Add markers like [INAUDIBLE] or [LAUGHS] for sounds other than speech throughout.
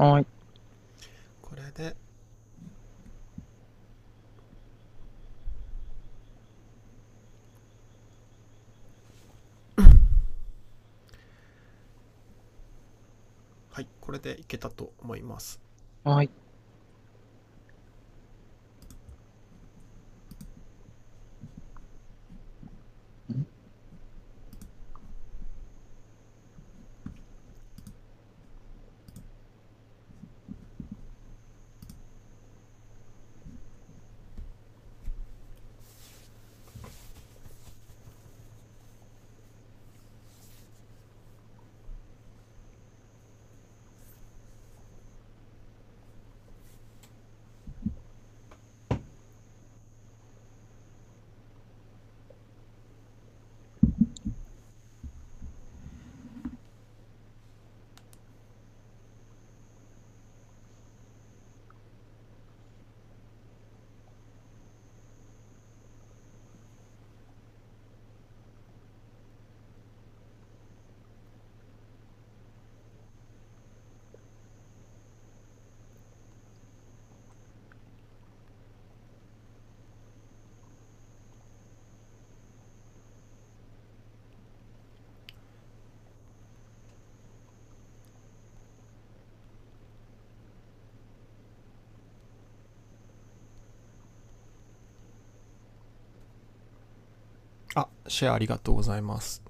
はい。これで、はい、これでいけたと思います。はい。あ、シェアありがとうございます。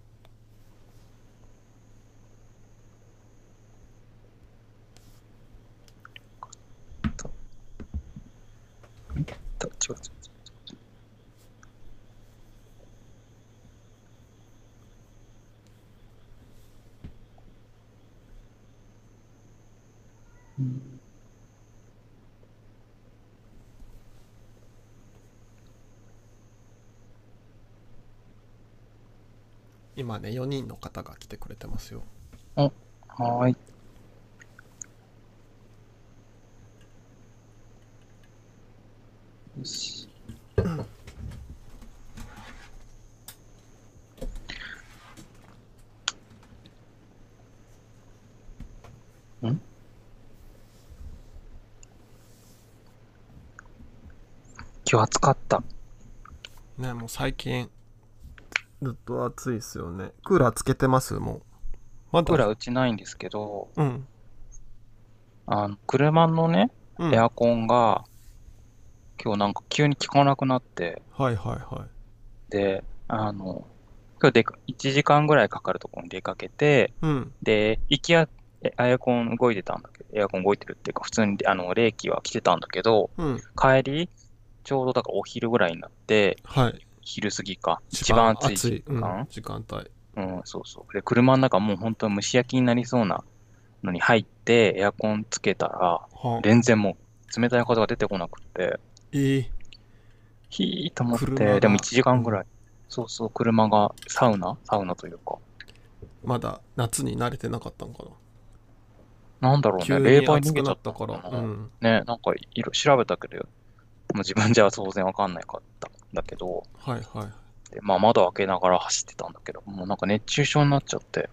とちょちょちょうん今ね、4人の方が来てくれてますよ。はーい。よし。ん？今日暑かった。ね、もう最近、ずっと暑いっすよね。クーラーつけてます？もう。まだクーラーうちないんですけど、うん。あの、車のね、うん。エアコンが、今日なんか急に効かなくなって、はいはいはい。で、あの、今日でか、1時間ぐらいかかるところに出かけて、うん。で、行きや、えエアコン動いてたんだけど、エアコン動いてるっていうか、普通に、あの、冷気は来てたんだけど、うん。帰り、ちょうどだからお昼ぐらいになって、はい。昼過ぎか、一番暑い時うん間、時間帯。うん、そうそう。で、車の中もう本当蒸し焼きになりそうなのに入って、エアコンつけたら、は全然もう冷たい風が出てこなくって、ええひーと思っ車て、がでも1時間ぐらい。そうそう、車がサウナ？サウナというか。まだ夏に慣れてなかったのかなんだろうね、冷媒逃げちゃったたか。ら。うん。ね、なんかいろ調べたけど、もう自分じゃ当然わかんないかったんだけど、はいはい。でまあ窓開けながら走ってたんだけど、もうなんか熱中症になっちゃって、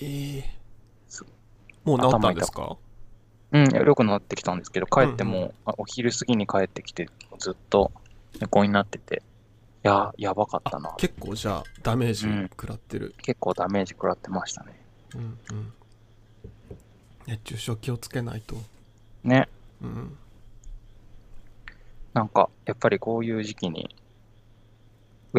ええすもう治ったんですか？うん、良くなってきたんですけど、帰っても、あお昼過ぎに帰ってきて、ずっと猫になってて、いや、やばかったな。結構じゃあダメージうん食らってる。結構ダメージ食らってましたね。うんうん。熱中症気をつけないと。ね、うん。なんか、やっぱりこういう時期に、[LAUGHS]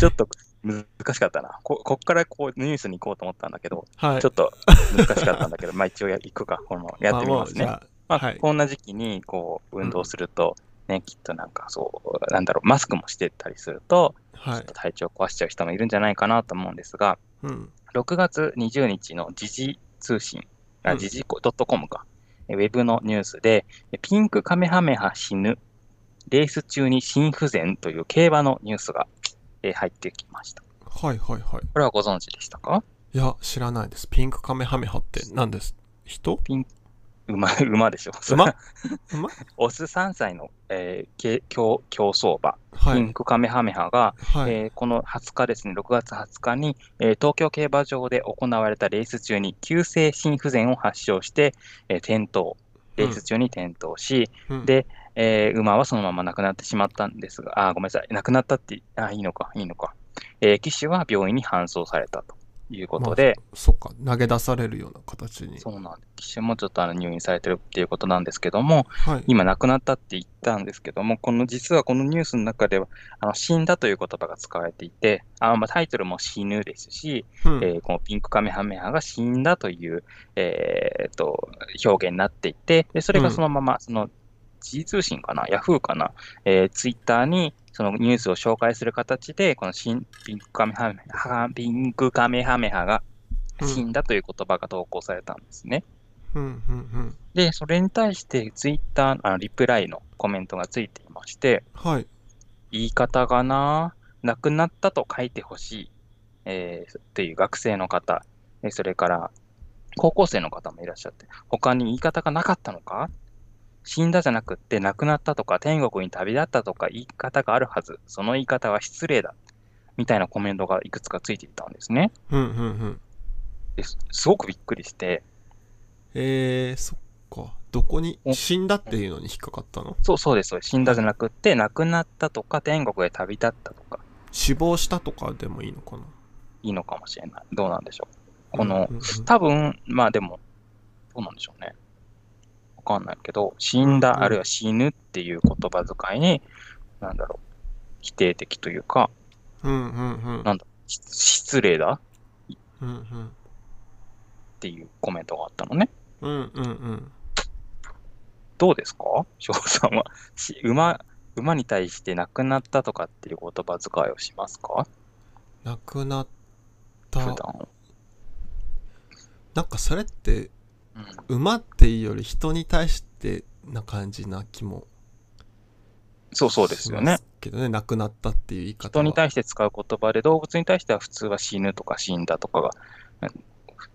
ちょっと難しかったな。ここっからこうニュースに行こうと思ったんだけど、はい。ちょっと難しかったんだけど、まあ一応や行くか、このやってみますね。あもうじまあゃはいこんな時期にこう運動すると、ね、きっとなんかそう、なんだろう、マスクもしてたりすると、あはいちょっと。体調壊しちゃう人もいるんじゃないかなと思うんですが、うん。6月20日の時事通信、あうん時事 .com か、えウェブのニュースで、えピンクカメハメハ死ぬ、レース中に心不全という競馬のニュースが、えー入ってきました。はいはいはい。これはご存知でしたか？いや、知らないです。ピンクカメハメハって何です？人？ピン馬、馬でしょ。馬？馬？オス3歳の、えーけ競競走馬、はい。ピンクカメハメハが、はい。えーこの20日ですね、6月20日に、えー東京競馬場で行われたレース中に急性心不全を発症して、えー転倒、レース中に転倒し、うん。で、えー馬はそのまま亡くなってしまったんですが、あー、ごめんなさい、亡くなったって、あー、いいのか、いいのか。えー騎手は病院に搬送されたということで、そっか、投げ出されるような形に。そうなんです。騎手もちょっとあの入院されてるっていうことなんですけども、はい。今亡くなったって言ったんですけども、この実はこのニュースの中では、あの死んだという言葉が使われていて、あまあ、タイトルも死ぬですし、うんえーこのピンクカメハメハが死んだという、えーと表現になっていて、でそれがそのまま、その時通信かな、ヤフーかな、えー、ツイッターにそのニュースを紹介する形で、この新ピンクカメハメハピンクカメハメハが死んだという言葉が投稿されたんですね。うんうんうん。で、それに対してツイッター、あのリプライのコメントがついていまして、はい。言い方がな、亡くなったと書いてほしい、えーっていう学生の方、えーそれから高校生の方もいらっしゃって、他に言い方がなかったのか？死んだじゃなくって亡くなったとか天国に旅立ったとか言い方があるはず。その言い方は失礼だ。みたいなコメントがいくつかついていたんですね。うんうんうん。ですすごくびっくりして、えー、そっか。どこにお死んだっていうのに引っかかったの？そうそうです、死んだじゃなくって亡くなったとか天国へ旅立ったとか死亡したとかでもいいのかな？いいのかもしれない。どうなんでしょう。この多分、まあでも、どうなんでしょうね。わかんないけど、死んうんだ、あるいは死ぬっていう言葉遣いに、なんだろう、否定的というか、うんうんうん。なんだし失礼だ？うんうん。っていうコメントがあったのね。うんうんうん。どうですか？翔さんは。し馬、馬に対して亡くなったとかっていう言葉遣いをしますか？亡くなっ普た。段。なんかそれって、うん、馬っていうより人に対してな感じな気もそうそうですよね。けどね、亡くなったっていう言い方は。人に対して使う言葉で、動物に対しては普通は死ぬとか死んだとかが、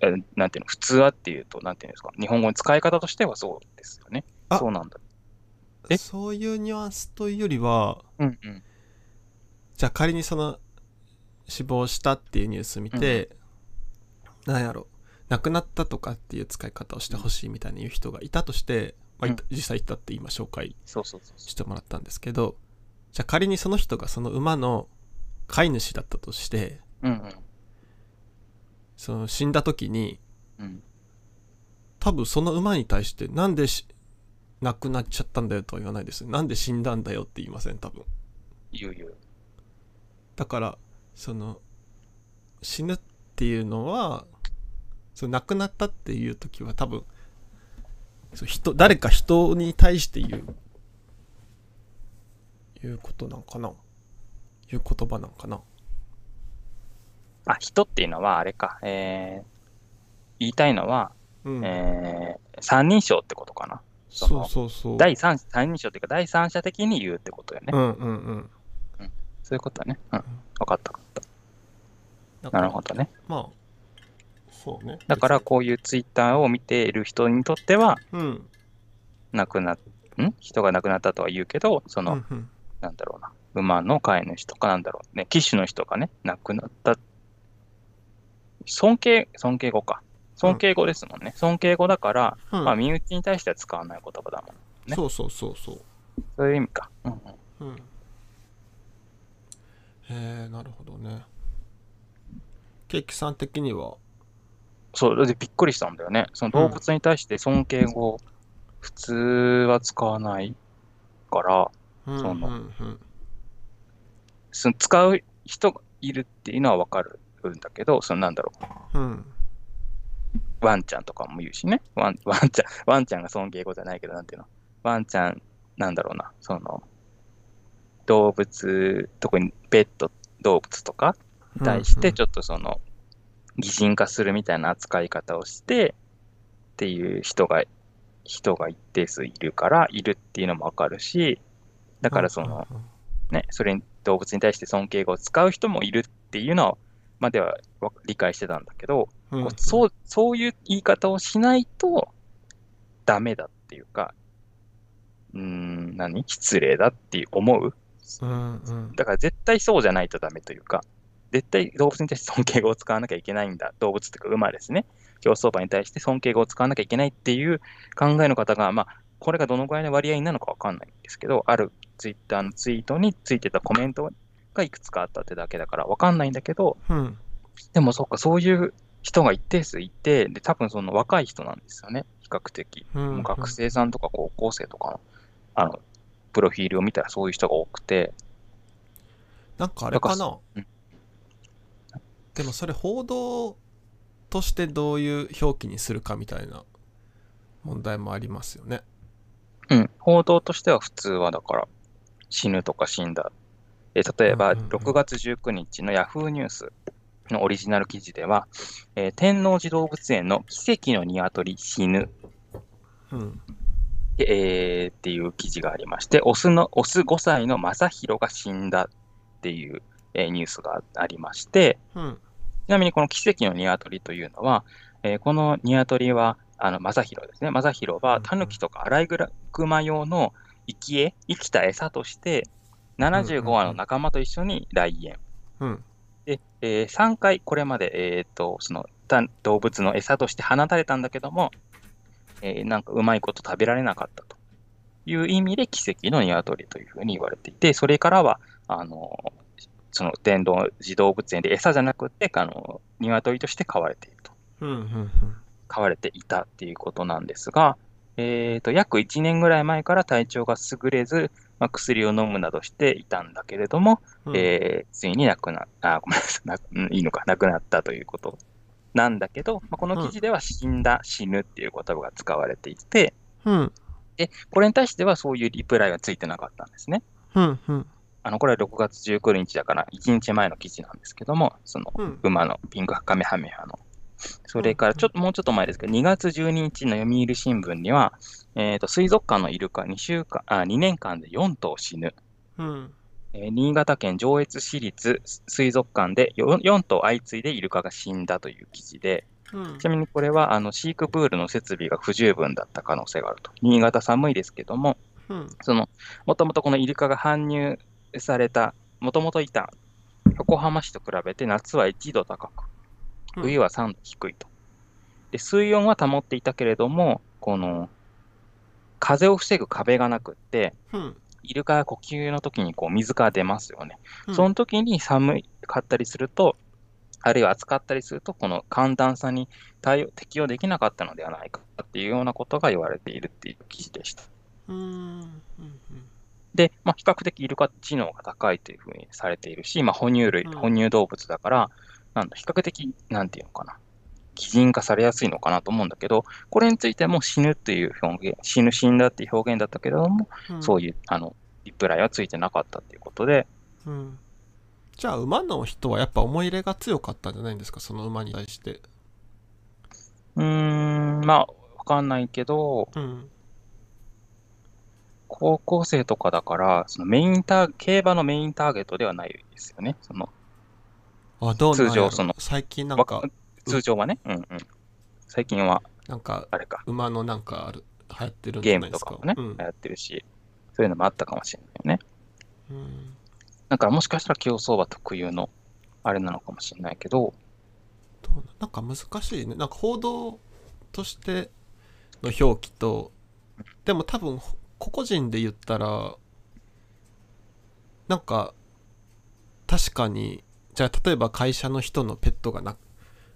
えなんていうの、普通はっていうと、なんていうんですか、日本語の使い方としてはそうですよね。あそうなんだ。え？そういうニュアンスというよりは、うんうん。じゃあ仮にその死亡したっていうニュース見て、なんやろ亡くなったとかっていう使い方をしてほしいみたいに言う人がいたとして、まあ実際いたって今紹介してもらったんですけどじゃあ仮にその人がその馬の飼い主だったとしてう。うんうん。その死んだ時にうん、多分その馬に対してなんでし亡くなっちゃったんだよとは言わないですなんで死んだんだよって言いません多分言う言う。だからその死ぬっていうのはその亡くなったっていう時は多分そう人誰か人に対して言う言うことなんかな？言う言葉なんかな？あ、人っていうのはあれか、えー、言いたいのは、うん、えー、三人称ってことかな？そそうのそうそう第三三人称っていうか、第三者的に言うってことよね。うんうんうんそういうことだね。うん。わかったわかった。なるほどね。まあそうね。だから、こういうツイッターを見ている人にとっては、うん。亡くなっ、ん？人が亡くなったとは言うけど、その、うんうん。なんだろうな、馬の飼い主とかなんだろうね、騎手の人がね、亡くなった、尊敬、尊敬語か。尊敬語ですもんね。尊敬語だから、うん。まあ、身内に対しては使わない言葉だもん。ね。そうそうそうそう。そういう意味か。うんうん、うん。へえなるほどね。ケーキさん的にはそう、でびっくりしたんだよね。その動物に対して尊敬語、普通は使わないから、うんそのその使う人がいるっていうのはわかるんだけど、そのなんだろう。うんワンちゃんとかも言うしね。ワン [LAUGHS] ワンちゃん、ワンちゃんが尊敬語じゃないけど、なんていうの。ワンちゃん、なんだろうな。その、動物、特にペット動物とかに対して、ちょっとその、擬人化するみたいな扱い方をして、っていう人が、人が一定数いるから、いるっていうのもわかるし、だからその、ね、それに動物に対して尊敬語を使う人もいるっていうのは、まではわ理解してたんだけど、うんそうそういう言い方をしないと、ダメだっていうか、うーん、何？失礼だって思う。うんうん。だから絶対そうじゃないとダメというか、絶対動物に対して尊敬語を使わなきゃいけないんだ。動物というか馬ですね。競走馬に対して尊敬語を使わなきゃいけないっていう考えの方が、まあ、これがどのぐらいの割合なのかわかんないんですけど、あるツイッターのツイートについてたコメントがいくつかあったってだけだからわかんないんだけど、うんでもそっか、そういう人が一定数いて、で、多分その若い人なんですよね、比較的。うんもう学生さんとか高校生とかの、あの、プロフィールを見たらそういう人が多くて、なんかあれかだなうんでもそれ報道としてどういう表記にするかみたいな問題もありますよね。うん、報道としては普通はだから、死ぬとか死んだ。えー例えば、うんうんうん。6月19日のヤフーニュースのオリジナル記事では、えー天王寺動物園の奇跡の鶏死ぬ、うん。えーっていう記事がありまして、オスの、オス5歳の正弘が死んだっていう、えーニュースがありまして、うんちなみにこの奇跡の鶏というのは、えーこの鶏は、あの、正弘ですね。正弘は、うんうんタヌキとかアライグマ用の生き餌、生きた餌として、75羽の仲間と一緒に来園。うんで、え3回これまで、えーと、その、た動物の餌として放たれたんだけども、えーなんかうまいこと食べられなかったという意味で奇跡の鶏というふうに言われていて、それからは、あの、その電動児動物園で餌じゃなくて、あの、鶏として飼われていると。うんうん飼われていたっていうことなんですが、えーと、約1年ぐらい前から体調が優れず、まあ、薬を飲むなどしていたんだけれども、うん。えーついに亡くな、あ、ごめんなさい。な、うんいいのか、亡くなったということなんだけど、まあ、この記事では死んだ、死ぬっていう言葉が使われていて、うん。で、これに対してはそういうリプライはついてなかったんですね。うんうんあの、これは6月19日だから1日前の記事なんですけども、そのうん馬のピンクカメハメハの。それからちょっともうちょっと前ですけど、2月12日の読売新聞には、えーと水族館のイルカ2週間あ2年間で4頭死ぬ。うんえー新潟県上越市立水族館で 4, 4頭相次いでイルカが死んだという記事で、うんちなみにこれはあの飼育プールの設備が不十分だった可能性があると。新潟寒いですけども、うんその、もともとこのイルカが搬入された、もともといた横浜市と比べて夏は1度高く、冬は3度低いと。で、水温は保っていたけれども、この、風を防ぐ壁がなくって、うんイルカが呼吸の時にこう水が出ますよね。うんその時に寒かったりすると、あるいは暑かったりすると、この寒暖差に対応適応できなかったのではないかっていうようなことが言われているっていう記事でした。うんうんで、まあ、比較的イルカ知能が高いというふうにされているし、まあ、哺乳類、うん。哺乳動物だから、なんだ、比較的、なんていうのかな、擬人化されやすいのかなと思うんだけど、これについても死ぬっていう表現、死ぬ、死んだっていう表現だったけれども、うん。そういう、あの、リプライはついてなかったっていうことで、うん。じゃあ馬の人はやっぱ思い入れが強かったんじゃないんですか？その馬に対して。うーん、まあ、わかんないけど、うん高校生とかだから、そのメインター、競馬のメインターゲットではないですよね。その、あどう通常その最近なんかわ通常はね。うんうん。最近は、なんかあれか。馬のなんかある流行ってるんじゲーゃないですかムとかもね、うんやってるし、そういうのもあったかもしれないよね。うんだからもしかしたら競走馬特有のあれなのかもしれないけど、どうななんか難しいねなんか報道としての表記とでも多分ほ個々人で言ったらなんか確かにじゃあ例えば会社の人のペットがな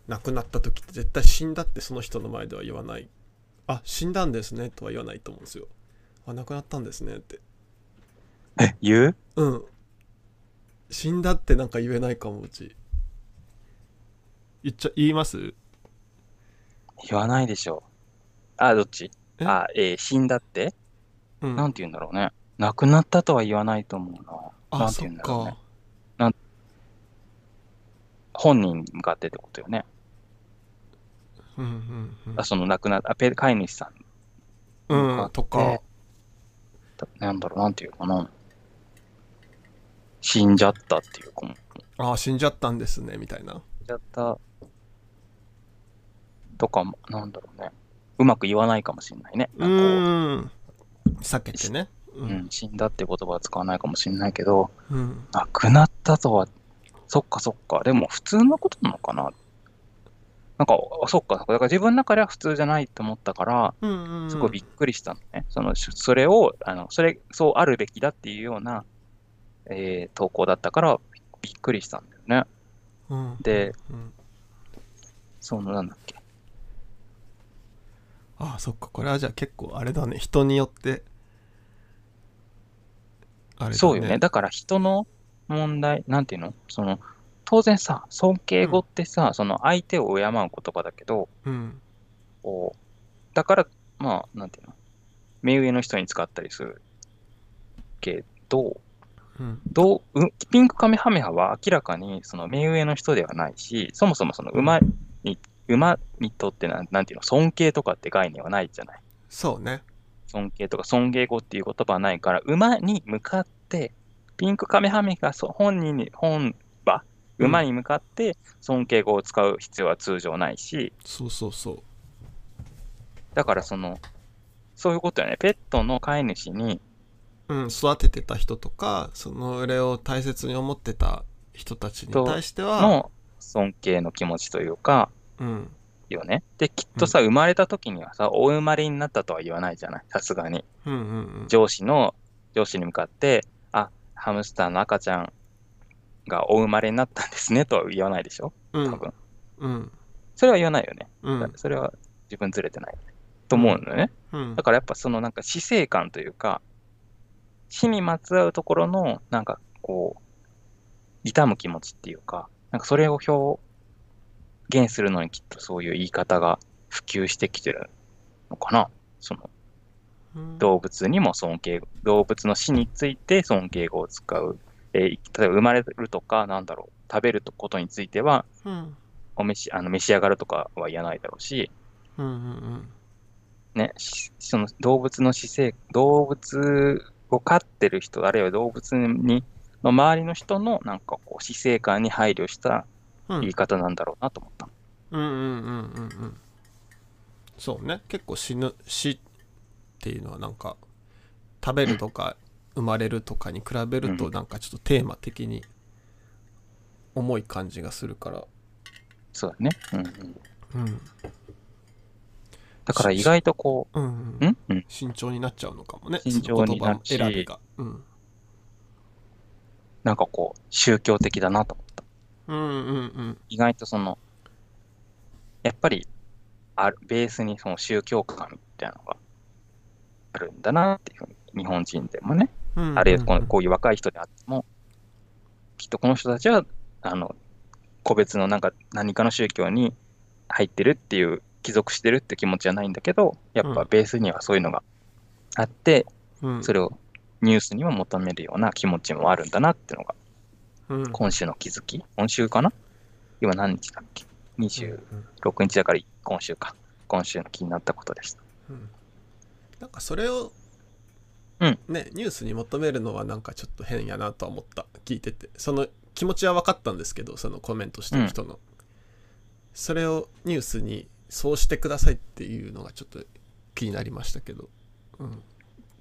亡くなった時って絶対死んだってその人の前では言わない。あ死んだんですねとは言わないと思うんですよ。あ亡くなったんですねって。え、言う？うん。死んだってなんか言えないかもうち。言っちゃ言います？言わないでしょ。あ、どっち？え？あ、えー死んだって？うんなんて言うんだろうね。亡くなったとは言わないと思うな。なんて言うんだろうねか。本人に向かってってことよね。うんうんうんあその亡くなった、飼い主さんうん、とか、だなんだろう、なんていうかな。死んじゃったっていうかも。ああ、死んじゃったんですね、みたいな。死んじゃったとかも、なんだろうね。うまく言わないかもしれないね。うなんか避けてね。ううん、死んだって言葉は使わないかもしれないけど、うん。亡くなったとは、そっかそっか、でも普通のことなのかな？なんか、あそっか、だから自分の中では普通じゃないと思ったから、うんうんすごいびっくりしたのね。その、それを、あの、それ、そうあるべきだっていうような、えー投稿だったから、びっくりしたんだよね。うん。で、うん。その、なんだっけ。ああそっかこれはじゃあ結構あれだね。人によって。あれだね。そうよね。だから人の問題、なんていうの？その、当然さ、尊敬語ってさ、その相手を敬う言葉だけど、うん。こう、だから、まあ、なんていうの？目上の人に使ったりするけど、うん。どう、うピンクカメハメハは明らかにその目上の人ではないし、そもそもその馬に、馬にとってなんなんていうの、尊敬とかって概念はないじゃない。そうね尊敬とか尊敬語っていう言葉はないから、馬に向かって、ピンクカメハメがそ本人に、本場、うん馬に向かって尊敬語を使う必要は通常ないし、そうそうそうだからその、そういうことよね。ペットの飼い主に、うん、育ててた人とかその俺を大切に思ってた人たちに対しては、の尊敬の気持ちというか、うん、よね。で、きっとさ、生まれた時にはさ、お生まれになったとは言わないじゃない？さすがに。うんうんうん上司の、上司に向かって、あ、ハムスターの赤ちゃんがお生まれになったんですねとは言わないでしょ？うん多分。うんそれは言わないよね。うんそれは自分ずれてない。と思うのよね。うんだからやっぱそのなんか死生観というか、死にまつわるところのなんかこう、痛む気持ちっていうか、なんかそれを表現するのにきっとそういう言い方が普及してきてるのかな。そのうん動物にも尊敬、動物の死について尊敬語を使う。えー例えば生まれるとか、なんだろう、食べることについては、うんお召しあの召し上がるとかは言わないだろうし、うんうんね、しその動物の姿勢、動物を飼ってる人、あるいは動物にの周りの人のなんかこう死生観に配慮したうん言い方なんだろうなと思った。うんうんうんうんうん。そうね。結構死ぬ死っていうのはなんか食べるとか [CLEARS THROAT] 生まれるとかに比べるとうん。なんかちょっとテーマ的に重い感じがするから。そうだね。うんうん、うん。だから意外とこうんうんう、ん。うん、慎重になっちゃうのかもね。慎重になる選びが。うん。なんかこう宗教的だなと。うんうんうん。意外とその、やっぱりあるベースにその宗教観みたいなのがあるんだなっていうふうに、日本人でもね、うんあるいはこのこういう若い人であっても、きっとこの人たちは、あの、個別のなんか何かの宗教に入ってるっていう、帰属してるって気持ちはないんだけど、やっうん。ぱベースにはそういうのがあって、うん。それをニュースにも求めるような気持ちもあるんだなっていうのが、うん。今週の気づき？今週かな？今何日だっけ ?26 うん日だから今週か。今週の気になったことでした。うん。なんかそれを、うん。ねニュースに求めるのはなんかちょっと変やなとは思った。聞いてて。その気持ちは分かったんですけどそのコメントしてる人の、それをニュースにそうしてくださいっていうのがちょっと気になりましたけど、うん、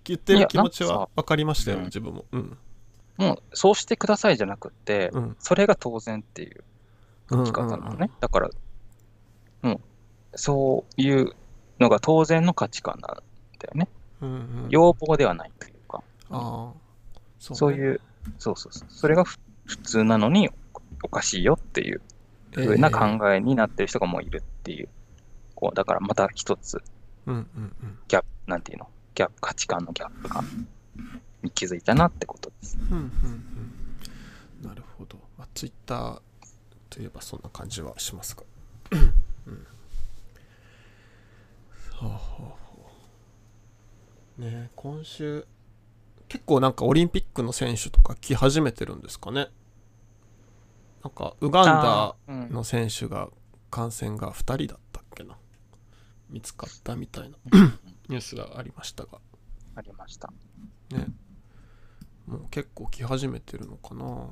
言ってる気持ちは分かりましたようん自分も。うんもう、そうしてくださいじゃなくって、うん。それが当然っていううん。生き方なのね。うんうんだから、もう、そういうのが当然の価値観なんだよね。うんうん。要望ではないというか、ああ。そう,、ね、そういう、そうそうそう。それがふ普通なのにおかしいよっていうえ風な考えになってる人がもういるっていう。こう、だからまた一つ、うんうんうん。ギャップ、なんていうの？ギャップ、価値観のギャップが、に気づいたなってことです。うんうんうん。なるほど、まあ、ツイッターといえばそんな感じはしますか。うん。はあはあはあ。ねえ今週結構なんかオリンピックの選手とか来始めてるんですかね。なんかウガンダの選手が感染が2人だったっけな。見つかったみたいなニュースがありましたが。ありました。ねもう結構来始めてるのかな。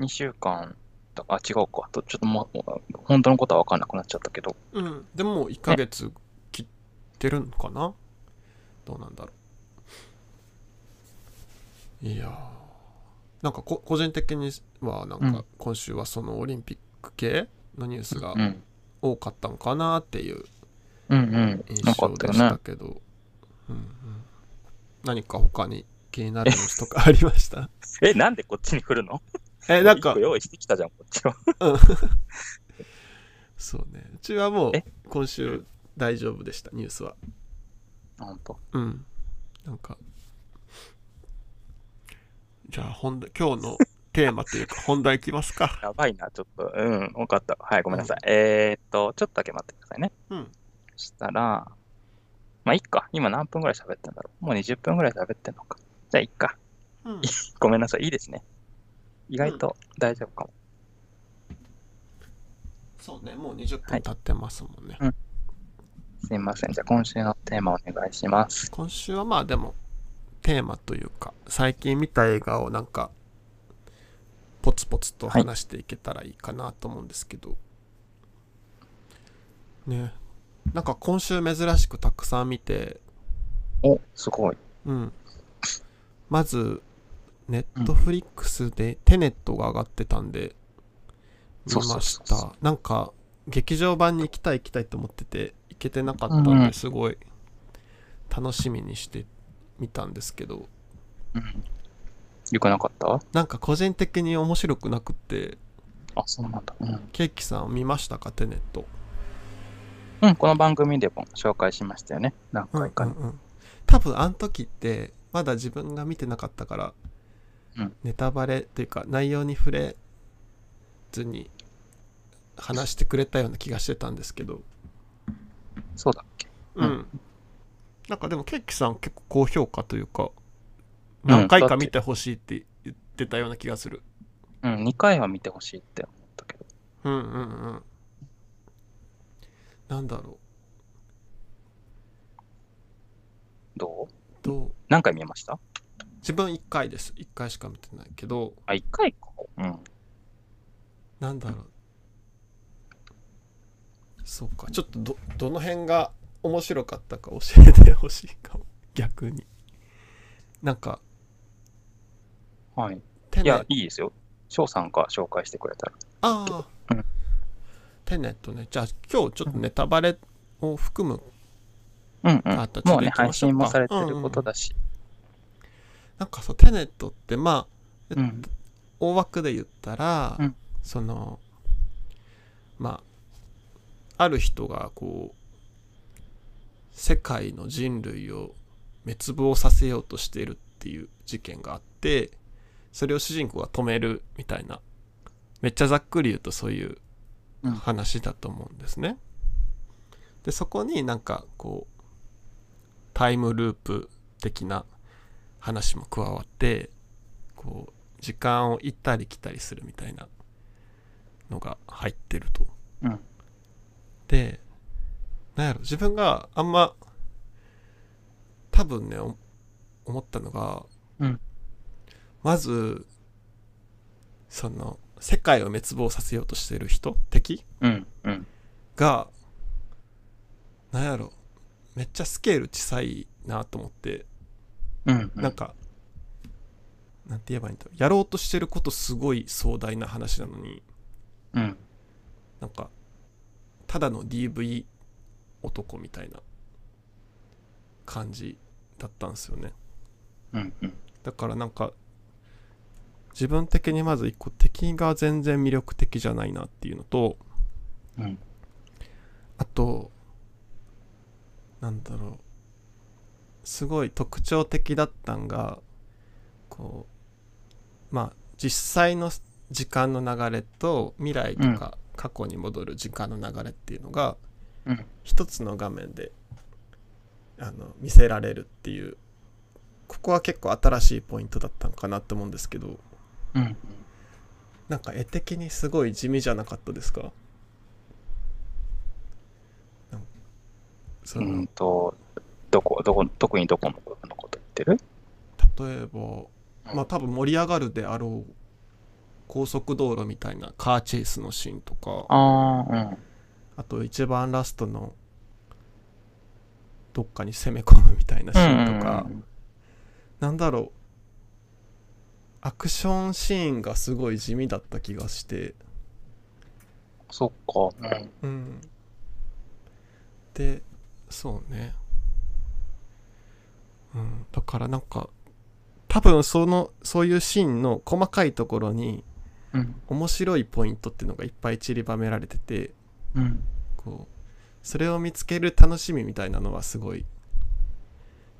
2週間。だ、あ、違うか。とちょっともう、本当のことは分かんなくなっちゃったけど、うん。でももう1ヶ月切てるのかな。どうなんだろう。いやー。なんかこ個人的にはなんかうん。今週はそのオリンピック系のニュースがうん。多かったのかなっていう。印象でした。けど、うんうん、何か他に気になるニュースとかありました？[LAUGHS] え、なんでこっちに来るの？えなんか用意してきたじゃん、こっちは。う [LAUGHS] んそうねうちはもうえ？今週大丈夫でしたニュースはほんと？うんなんかじゃあ本題今日のテーマというか [LAUGHS] 本題いきますかやばいな、ちょっと。うん、わかった。はい、ごめんなさい。えーっと、ちょっとだけ待ってくださいね。うんそしたら、まあ、いっか。今何分ぐらい喋ってんだろう。もう20分ぐらい喋ってんのか。じゃあ、いっか。うん [LAUGHS] ごめんなさい。いいですね。意外と大丈夫かも。そうねもう20分経ってますもんね、うんすいません。じゃあ、今週のテーマお願いします。今週はまあでもテーマというか最近見た映画をなんかポツポツと話していけたらいいかなと思うんですけど、ねなんか今週珍しくたくさん見てお、すごい。うんまずネットフリックスでテネットが上がってたんで見ましたなんか劇場版に行きたい行きたいと思ってて行けてなかったんですごい楽しみにして見たんですけどうん。よくなかった？なんか個人的に面白くなくってあ、そうなんだ。うん。ケーキさん見ましたかテネット？うん、この番組でも紹介しましたよね。何回かに。うんうんうん多分あの時ってまだ自分が見てなかったから、うん。ネタバレというか内容に触れずに話してくれたような気がしてたんですけど。そうだっけ。うん、うん。なんかでもケーキさん結構高評価というかうん何回か見てほしいって言ってたような気がする。うん、2回は見てほしいって思ったけど。うんうんうん。なんだろう。どう？何回見ました？自分1回です。1回しか見てないけど。あ、1回か。うん。なんだろう。そうか。ちょっとどどの辺が面白かったか教えてほしいかも。[LAUGHS] 逆に。なんか。はい。テネ。いや、いいですよ。翔さんが紹介してくれたら。ああ、うん。テネットね。じゃあ今日ちょっとネタバレを含むうんうん。あともうね、ちょっと行きま配しょうか信もされてることだし。なんかそうテネットってまあ、うん大枠で言ったら、うんそのまあある人がこう世界の人類を滅亡させようとしているっていう事件があってそれを主人公が止めるみたいなめっちゃざっくり言うとそういううん話だと思うんですね。でそこになんかこうタイムループ的な話も加わってこう時間を行ったり来たりするみたいなのが入ってると。うんでなんやろ自分があんま多分ねお思ったのが、うんまずその世界を滅亡させようとしてる人敵うんうん。がなんやろめっちゃスケール小さいなと思ってうんうん。なんか、なんて言えばいいんだろうやろうとしてることすごい壮大な話なのにうん。なんかただの DV 男みたいな感じだったんですよねうんうん。だからなんか自分的にまず一個敵が全然魅力的じゃないなっていうのとうん。あとなんだろう。すごい特徴的だったんがこうまあ実際の時間の流れと未来とか過去に戻る時間の流れっていうのがうん。一つの画面であの見せられるっていうここは結構新しいポイントだったのかなと思うんですけどうん。なんか絵的にすごい地味じゃなかったですかなんその、うんと、どこ、どこ、特にどこのこと言ってる？例えばまあ多分盛り上がるであろう高速道路みたいなカーチェイスのシーンとかああ、うん。あと一番ラストのどっかに攻め込むみたいなシーンとか、うん。なんだろうアクションシーンがすごい地味だった気がして。そっか。うん。うん。でそうね。うん。だからなんか多分そのそういうシーンの細かいところにうん。面白いポイントっていうのがいっぱい散りばめられててうん。こうそれを見つける楽しみみたいなのはすごい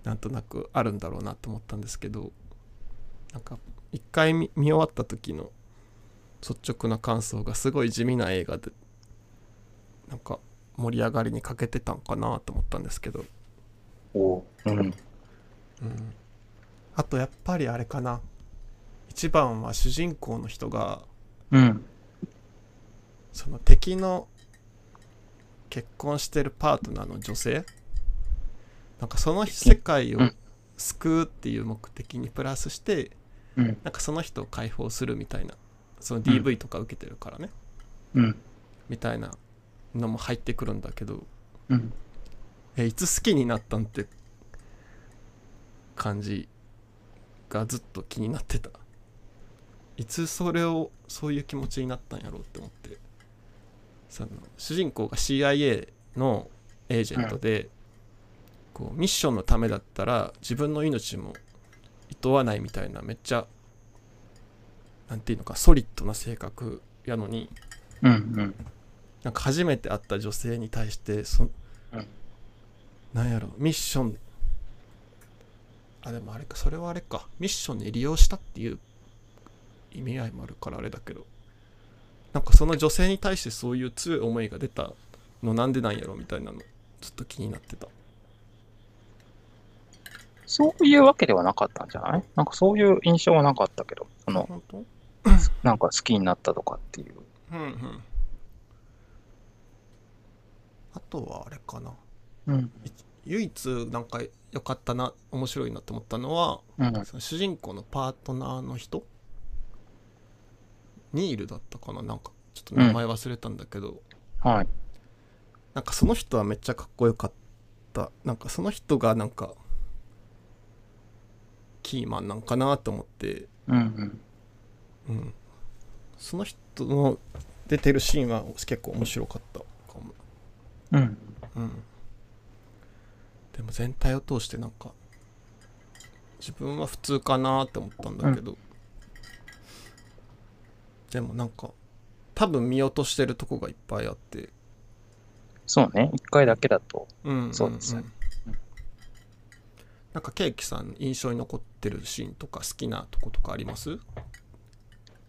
なんとなくあるんだろうなと思ったんですけどなんか一回見見終わった時の率直な感想がすごい地味な映画でなんか盛り上がりに欠けてたんかなと思ったんですけど、おううん。うん、あとやっぱりあれかな。一番は主人公の人がうん。その敵の結婚してるパートナーの女性。なんかその世界をうん。救うっていう目的にプラスしてうん。なんかその人を解放するみたいな。その DV とか受けてるからね、うん。みたいなのも入ってくるんだけどうん。えいつ好きになったんって感じがずっと気になってた。いつそれをそういう気持ちになったんやろうって思って。その主人公が CIA のエージェントで、こうミッションのためだったら自分の命も厭わないみたいなめっちゃなんていうのかソリッドな性格やのにうんうんなんか初めて会った女性に対してそ、うん。なんやろミッション。あでもあれかそれはあれか。ミッションに利用したっていう意味合いもあるからあれだけど。なんかその女性に対してそういう強い思いが出たのなんでなんやろみたいなのずっと気になってた。そういうわけではなかったんじゃない？なんかそういう印象はなかったけど、その、本当？なんか好きになったとかっていう。うんうんあとはあれかな。うん。唯一なんか良かったな面白いなと思ったのはうん。その主人公のパートナーの人？ニールだったかな？なんかちょっと名前忘れたんだけど、はい。なんかその人はめっちゃかっこよかった。なんかその人がなんかキーマンなんかなと思って、うんうん。うん、その人の出てるシーンは結構面白かったかも、うん。うん、でも全体を通してなんか自分は普通かなって思ったんだけど、でもなんか多分見落としてるとこがいっぱいあって。そうね。一回だけだと。うんそうですよん。なんかケーキさん印象に残ってるシーンとか好きなとことかあります？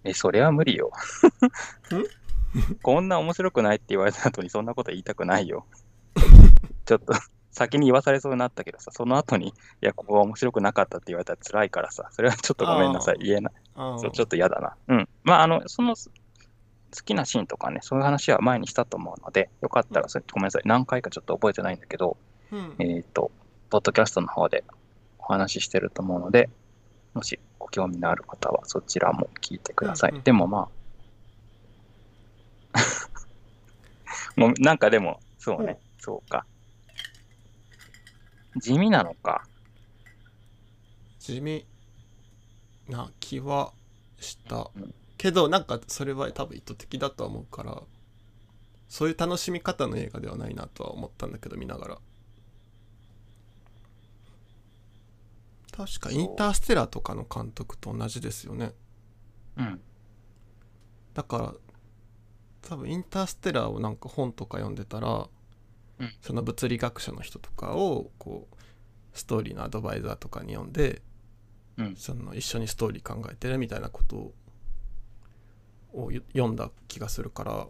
え、それは無理よ。[LAUGHS] こんな面白くないって言われた後にそんなこと言いたくないよ。ちょっと先に言わされそうになったけどさ、その後に、いや、ここは面白くなかったって言われたら辛いからさ、それはちょっとごめんなさい。言えない。あそう、ちょっと嫌だな。うん。まあ、あの、その、好きなシーンとかね、そういう話は前にしたと思うので、よかったらそれ、ごめんなさい。何回かちょっと覚えてないんだけど、うんえっ、と、ポッドキャストの方でお話ししてると思うので、もしご興味のある方はそちらも聞いてください。うんうんでもまあ、[LAUGHS] もうなんかでも、そうね、そうか。地味なのか。地味な気はしたうんけどなんかそれは多分意図的だとは思うからそういう楽しみ方の映画ではないなとは思ったんだけど見ながら確かインターステラーとかの監督と同じですよねうん。だから多分インターステラーをなんか本とか読んでたら、うん。その物理学者の人とかをこうストーリーのアドバイザーとかに読んで、うん。その一緒にストーリー考えてるみたいなことをを読んだ気がするから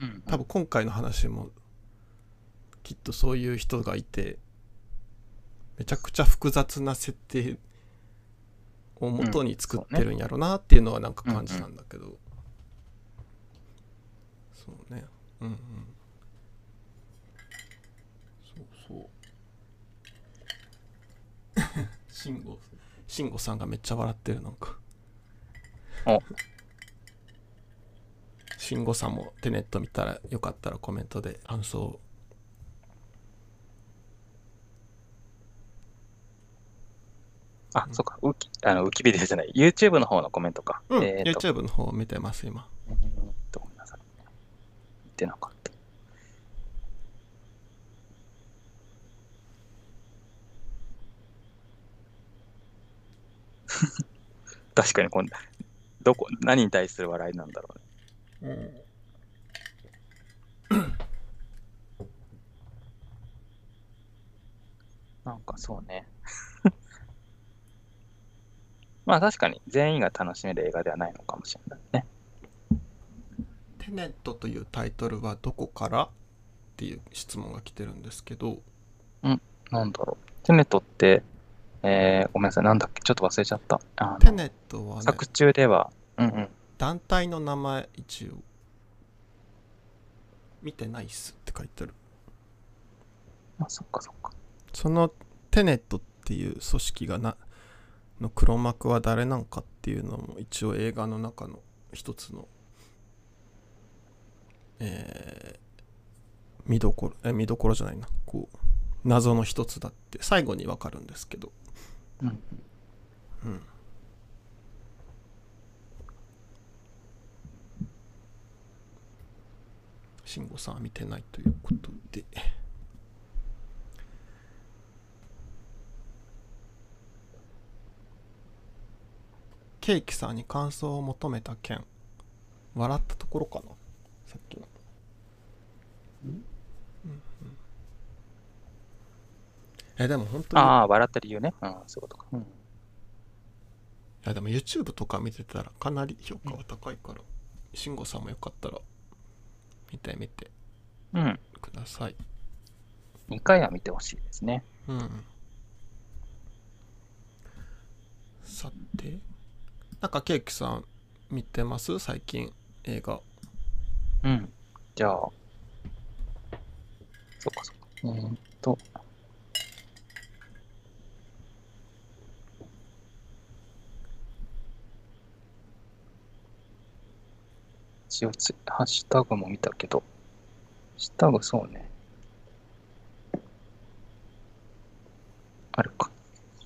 うん。多分今回の話もきっとそういう人がいてめちゃくちゃ複雑な設定を元に作ってるんやろなっていうのはなんか感じたんだけど、そうんうん。そうそう。[LAUGHS] 慎吾慎吾さんがめっちゃ笑ってるなんか。お。慎吾さんもテネット見たらよかったらコメントで感想を。あ、そっか、ウキ、あの、ウキビデオじゃない、YouTube の方のコメントか。うん、えーと、YouTube の方を見てます、今。えーっと、ごめんなさい。見てなかった。[LAUGHS] 確かにこんな、どこ、何に対する笑いなんだろうね。なんかそうね。[LAUGHS] まあ確かに全員が楽しめる映画ではないのかもしれないね。テネットというタイトルはどこからっていう質問が来てるんですけど、なんだろう。テネットって、えー、ごめんなさい、なんだっけ、ちょっと忘れちゃった。テネットはね、作中では、うんうん。団体の名前一応。見てないっすって書いてある。あ、そっかそっか。そのテネットっていう組織がなの黒幕は誰なんかっていうのも一応映画の中の一つのえー見どころえ見どころじゃないな。こう謎の一つだって最後にわかるんですけど。うん。うん。慎吾さんは見てないということで。ケーキさんに感想を求めた件笑ったところかなさっきのうんうんえでも本当にああ、笑った理由ね。うん、そういうことか。うん。いやでも YouTube とか見てたらかなり評価は高いから、慎吾さんもよかったら見てみてうん。ください。2回は見てほしいですね。うん。さて、なんかケーキさん見てます？最近映画。うん。じゃあ、そっかそっか。えーっと、一応つ、ハッシュタグも見たけど、ハッシュタグそうね。あるか。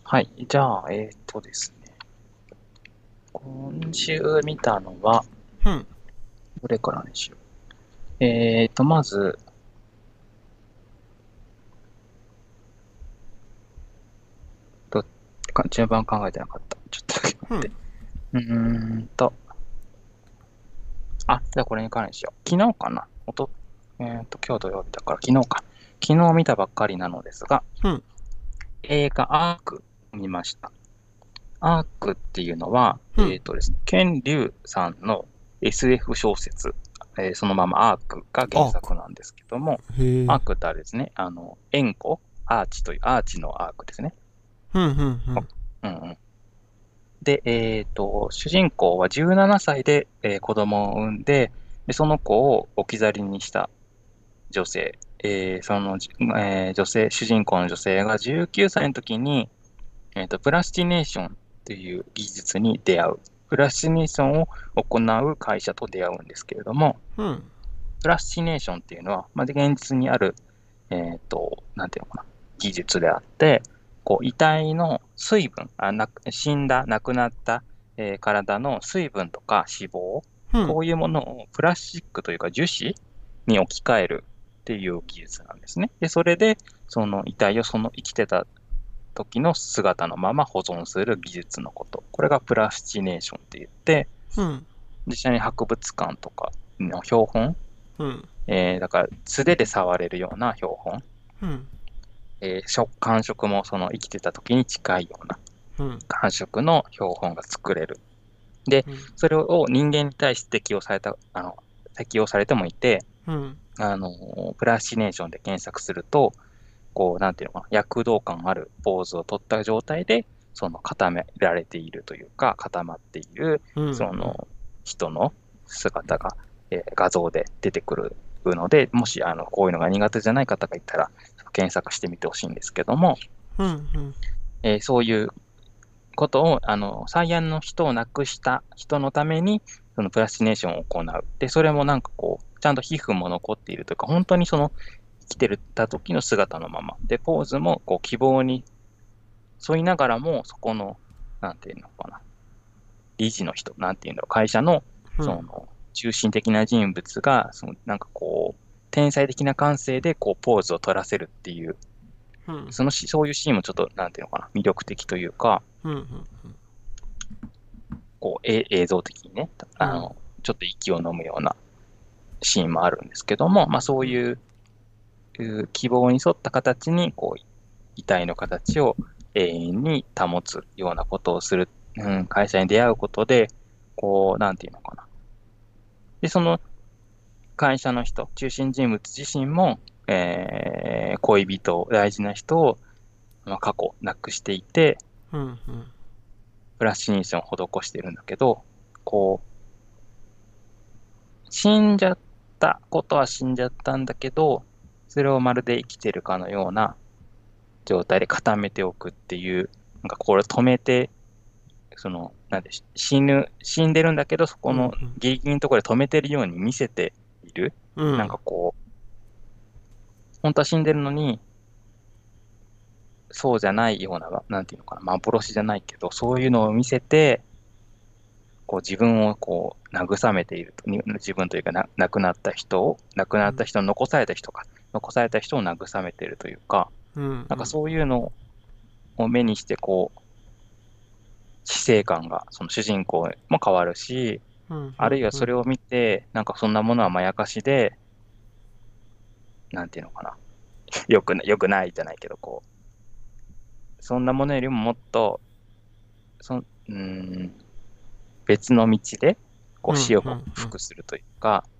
はい。じゃあ、えーっとですね。今週見たのは、うん。どれからにしよう。えーと、まず、どか順番考えてなかった。ちょっとだけ待って。うーんと。あ、じゃあこれに関連しよう。昨日かな？おと、えーと、今日土曜日だから昨日か。昨日見たばっかりなのですが、うん映画アーク見ました。アークっていうのは、うんえっ、とですね、ケン・リュウさんの SF 小説、えーそのままアークが原作なんですけども。アークってあれですね、あの、円弧、アーチという、アーチのアークですね。うんうんうん。うんうん。で、えっ、と、主人公は17歳で、えー子供を産んでで、その子を置き去りにした女性、えーその、じえー女性、主人公の女性が19歳の時に、えっ、と、プラスティネーションという技術に出会う。プラスネーションを行う会社と出会うんですけれども、うん。プラスティネーションっていうのは、まあ、現実にある、えっ、と、なんていうのかな、技術であって、こう、遺体の水分、あな死んだ、亡くなった、えー体の水分とか脂肪、うん。こういうものをプラスチックというか樹脂に置き換えるっていう技術なんですね。で、それで、その遺体をその生きてた時の姿のまま保存する技術のこと。これがプラスチネーションって言って、うん。実際に博物館とかの標本うん。えーだから素手で触れるような標本、うん。えー食感触もその生きてた時に近いようなうん。感触の標本が作れる。うん。それを人間に対して適用された、あの、適用されてもいて、うん。あの、プラスチネーションで検索すると、こう、なんていうのかな、躍動感あるポーズを取った状態で、その固められているというか、固まっている、うん。その人の姿が、えー画像で出てくるので、もしあのこういうのが苦手じゃない方がいたら、検索してみてほしいんですけども、うん。うん。えーそういうことを、あの、最愛の人を亡くした人のために、そのプラスチネーションを行う。で、それもなんかこう、ちゃんと皮膚も残っているというか、本当にその生きてるた時の姿のまま。で、ポーズもこう希望に沿いながらも、そこのなんていうのかな、理事の人、なんていうんだろう、会社の、うん。その、中心的な人物が、その、なんかこう、天才的な感性で、こう、ポーズを取らせるっていう、うん。そのし、そういうシーンもちょっと、なんていうのかな、魅力的というか、こう、え映像的にね、あの、ちょっと息を飲むようなシーンもあるんですけども、まあそういう、う希望に沿った形に、こう、遺体の形を永遠に保つようなことをする、うん、会社に出会うことで、こう、なんていうのかな。で、その会社の人、中心人物自身も、えー恋人、大事な人を、まあ、過去亡くしていて、うんうんフラッシュニーションを施してるんだけど、こう、死んじゃったことは死んじゃったんだけど、それをまるで生きてるかのような状態で固めておくっていう、なんかこれ止めて、その、なんでし死ぬ、死んでるんだけど、そこのギリギリのところで止めてるように見せている。うん。なんかこう、本当は死んでるのに、そうじゃないような、なんていうのかな、幻じゃないけど、そういうのを見せて、こう自分をこう慰めている自分というかな亡くなった人を、亡くなった人、残された人か、残された人を慰めているというか、うんなんかそういうのを目にして、こう、死生観が、その主人公も変わるし、うんあるいはそれを見て、なんかそんなものはまやかしで、なんていうのかな。[LAUGHS] よくな、よくないじゃないけど、こう。そんなものよりももっと、そん、うーん、別の道で、こう死をうんうんうん克服するというか、死死ぬ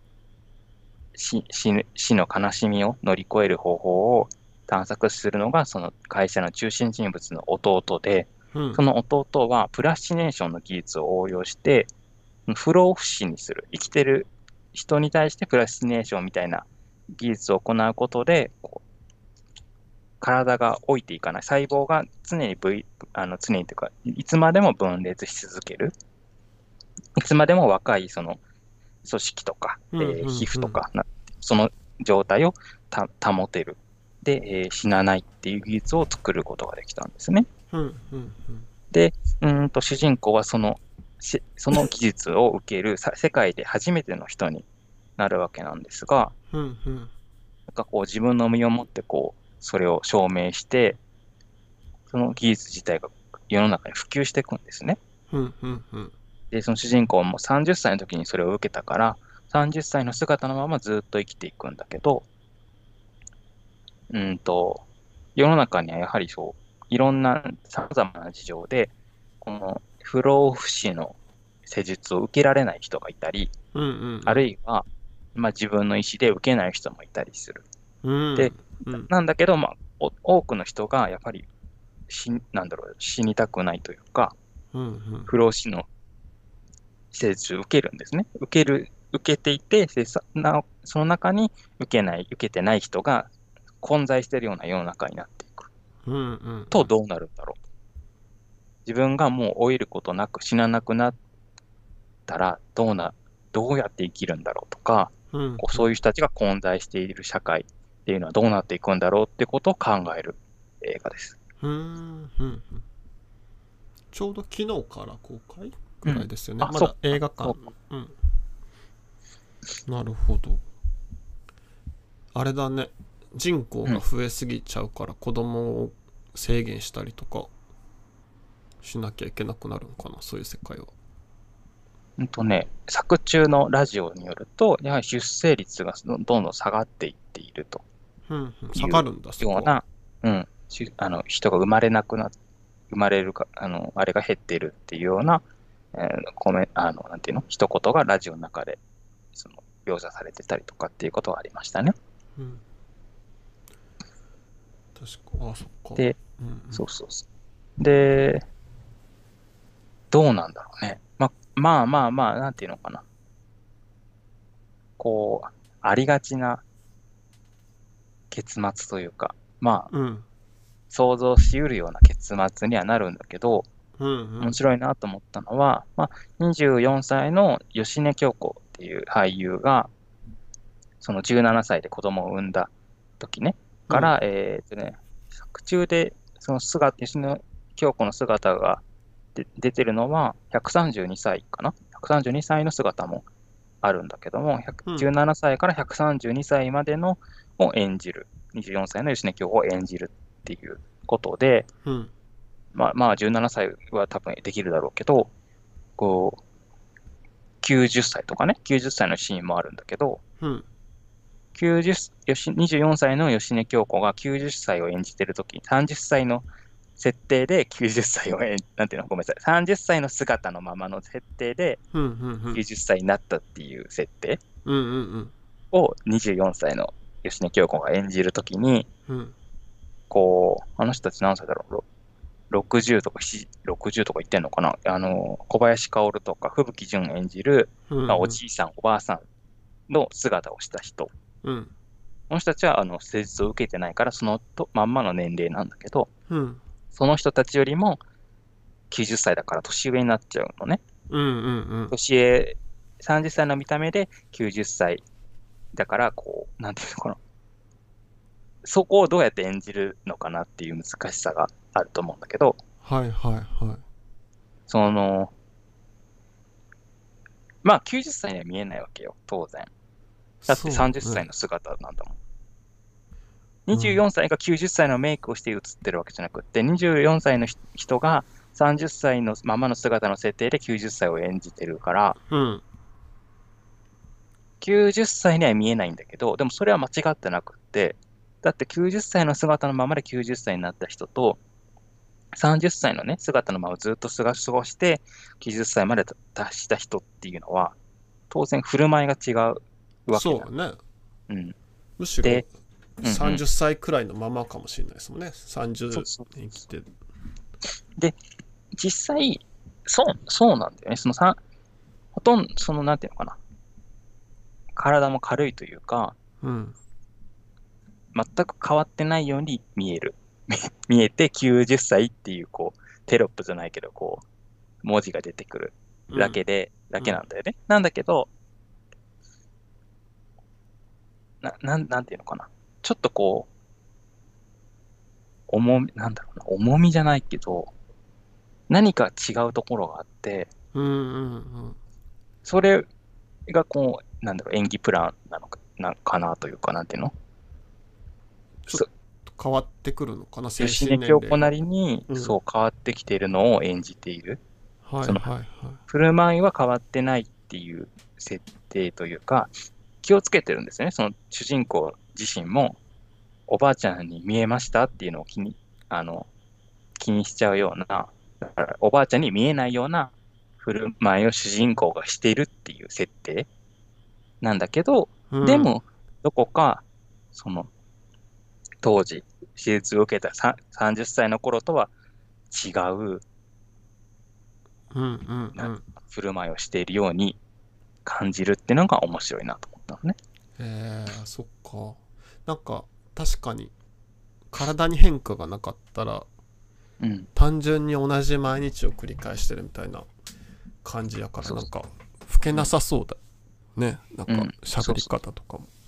死の悲しみを乗り越える方法を探索するのが、その会社の中心人物の弟で、うんその弟はプラスチネーションの技術を応用して、不老不死にする。生きてる人に対してプラスチネーションみたいな技術を行うことで、体が老いていかない。細胞が常に V、あの常にというか、いつまでも分裂し続ける。いつまでも若いその組織とか、えー皮膚とかな、その状態をた保てる。で、えー死なないっていう技術を作ることができたんですね。うんうんと主人公はそのしその技術を受けるさ世界で初めての人になるわけなんですが、うんうんなんかこう自分の身をもってこうそれを証明して、その技術自体が世の中に普及していくんですね。うんうんうんで、その主人公も30歳の時にそれを受けたから、30歳の姿のままずっと生きていくんだけど、うーんと、世の中にはやはりそう、いろんな様々な事情で、この不老不死の施術を受けられない人がいたり、うんうん。あるいは、まあ、自分の意思で受けない人もいたりする。うん。でうん。なんだけど、まあ、お多くの人がやっぱり死んなんだろう死にたくないというか、うんうん。不老死の施術を受けるんですね。受ける、受けていて、その中に受けない、受けてない人が混在しているような世の中になっていくうんうんとどうなるんだろう。自分がもう老いることなく死ななくなったらどうな、どうやって生きるんだろうとか、うんこうそういう人たちが混在している社会っていうのはどうなっていくんだろうってことを考える映画です。うんうんうんちょうど昨日から公開ぐらいですよね、うん。まだ映画館。そうん。なるほど。あれだね。人口が増えすぎちゃうから子供を制限したりとかしなきゃいけなくなるのかなそういう世界は。うんとね、作中のラジオによると、やはり出生率がどんどん下がっていっていると。うんうん。下がるんだような、うん、しあの人が生まれなくな、生まれるか、あの、あれが減っているっていうような、えー、コメあの、なんていうの、一言がラジオの中で、その、描写されてたりとかっていうことがありましたね。うん確かあそっかで、うんうんそうそうそう。で、どうなんだろうね。ま、まあまあまあ、なんていうのかな。こう、ありがちな結末というか、まあ、うん想像しうるような結末にはなるんだけど、面白いなと思ったのは、まあ、24歳の吉根京子っていう俳優が、その17歳で子供を産んだ時ね、から、えーっとね、作中で、その姿、吉野京子の姿がで出てるのは132歳かな ?132 歳の姿もあるんだけども、うん。17歳から132歳までのを演じる、24歳の吉根京子を演じるっていうことで、うんまあ、まあ17歳は多分できるだろうけど、こう、90歳とかね、90歳のシーンもあるんだけど、うん。90よし24歳の吉根京子が90歳を演じてるときに、30歳の設定で90歳を演なんていうの？ごめんなさい。30歳の姿のままの設定でうんうんうん。90歳になったっていう設定を24歳の吉根京子が演じるときに、うん。こう、あの人たち何歳だろう？ろ60とか7 60とか言ってんのかな？あの、小林薫とか吹雪純演じる、うんまあ、おじいさん、おばあさんの姿をした人。うんこの人たちはあの施術を受けてないから、そのとまんまの年齢なんだけど、うんその人たちよりも90歳だから年上になっちゃうのね。うんうんうん年上、30歳の見た目で90歳だから、こう、なんていうのかな。そこをどうやって演じるのかなっていう難しさがあると思うんだけど、はいはいはいその、まあ90歳には見えないわけよ、当然。だってそうね30歳の姿なんだもん。24歳が90歳のメイクをして映ってるわけじゃなくって、24歳のひ人が30歳のままの姿の設定で90歳を演じてるから、うん90歳には見えないんだけど、でもそれは間違ってなくって、だって90歳の姿のままで90歳になった人と、30歳のね、姿のままずっと過ごして、90歳まで達した人っていうのは、当然振る舞いが違うわけだ。そうねうん。むしろでうんうん30歳くらいのままかもしれないですもんねそう30そう年生きて実際、そう、そうなんだよね。そのさ、ほとんど、その、なんていうのかな。体も軽いというか、うん全く変わってないように見える。[LAUGHS] 見えて90歳っていう、こう、テロップじゃないけど、こう、文字が出てくるだけで、だけなんだよね。なんだけど、な、なん、なんていうのかな。ちょっとこう、重み、なんだろうな、重みじゃないけど、何か違うところがあって、うんうんうんそれがこう、なんだろう、演技プランなのかなかなというか、なんていうの？変わってくるのかな精吉神年京子なりに、うんそう変わってきているのを演じている。そのはいはいはい振る舞いは変わってないっていう設定というか、気をつけてるんですよね。その主人公自身も、おばあちゃんに見えましたっていうのを気に、あの、気にしちゃうような、だからおばあちゃんに見えないような振る舞いを主人公がしているっていう設定なんだけど、うんでも、どこか、その、当時、手術を受けたさ30歳の頃とは違う。うんうんうん。振る舞いをしているように感じるっていうのが面白いなと思ったのね。えー、そっか。なんか確かに体に変化がなかったらうん。単純に同じ毎日を繰り返してるみたいな感じやからなんか老けなさそうだね。なんかうん。喋り方とかも。い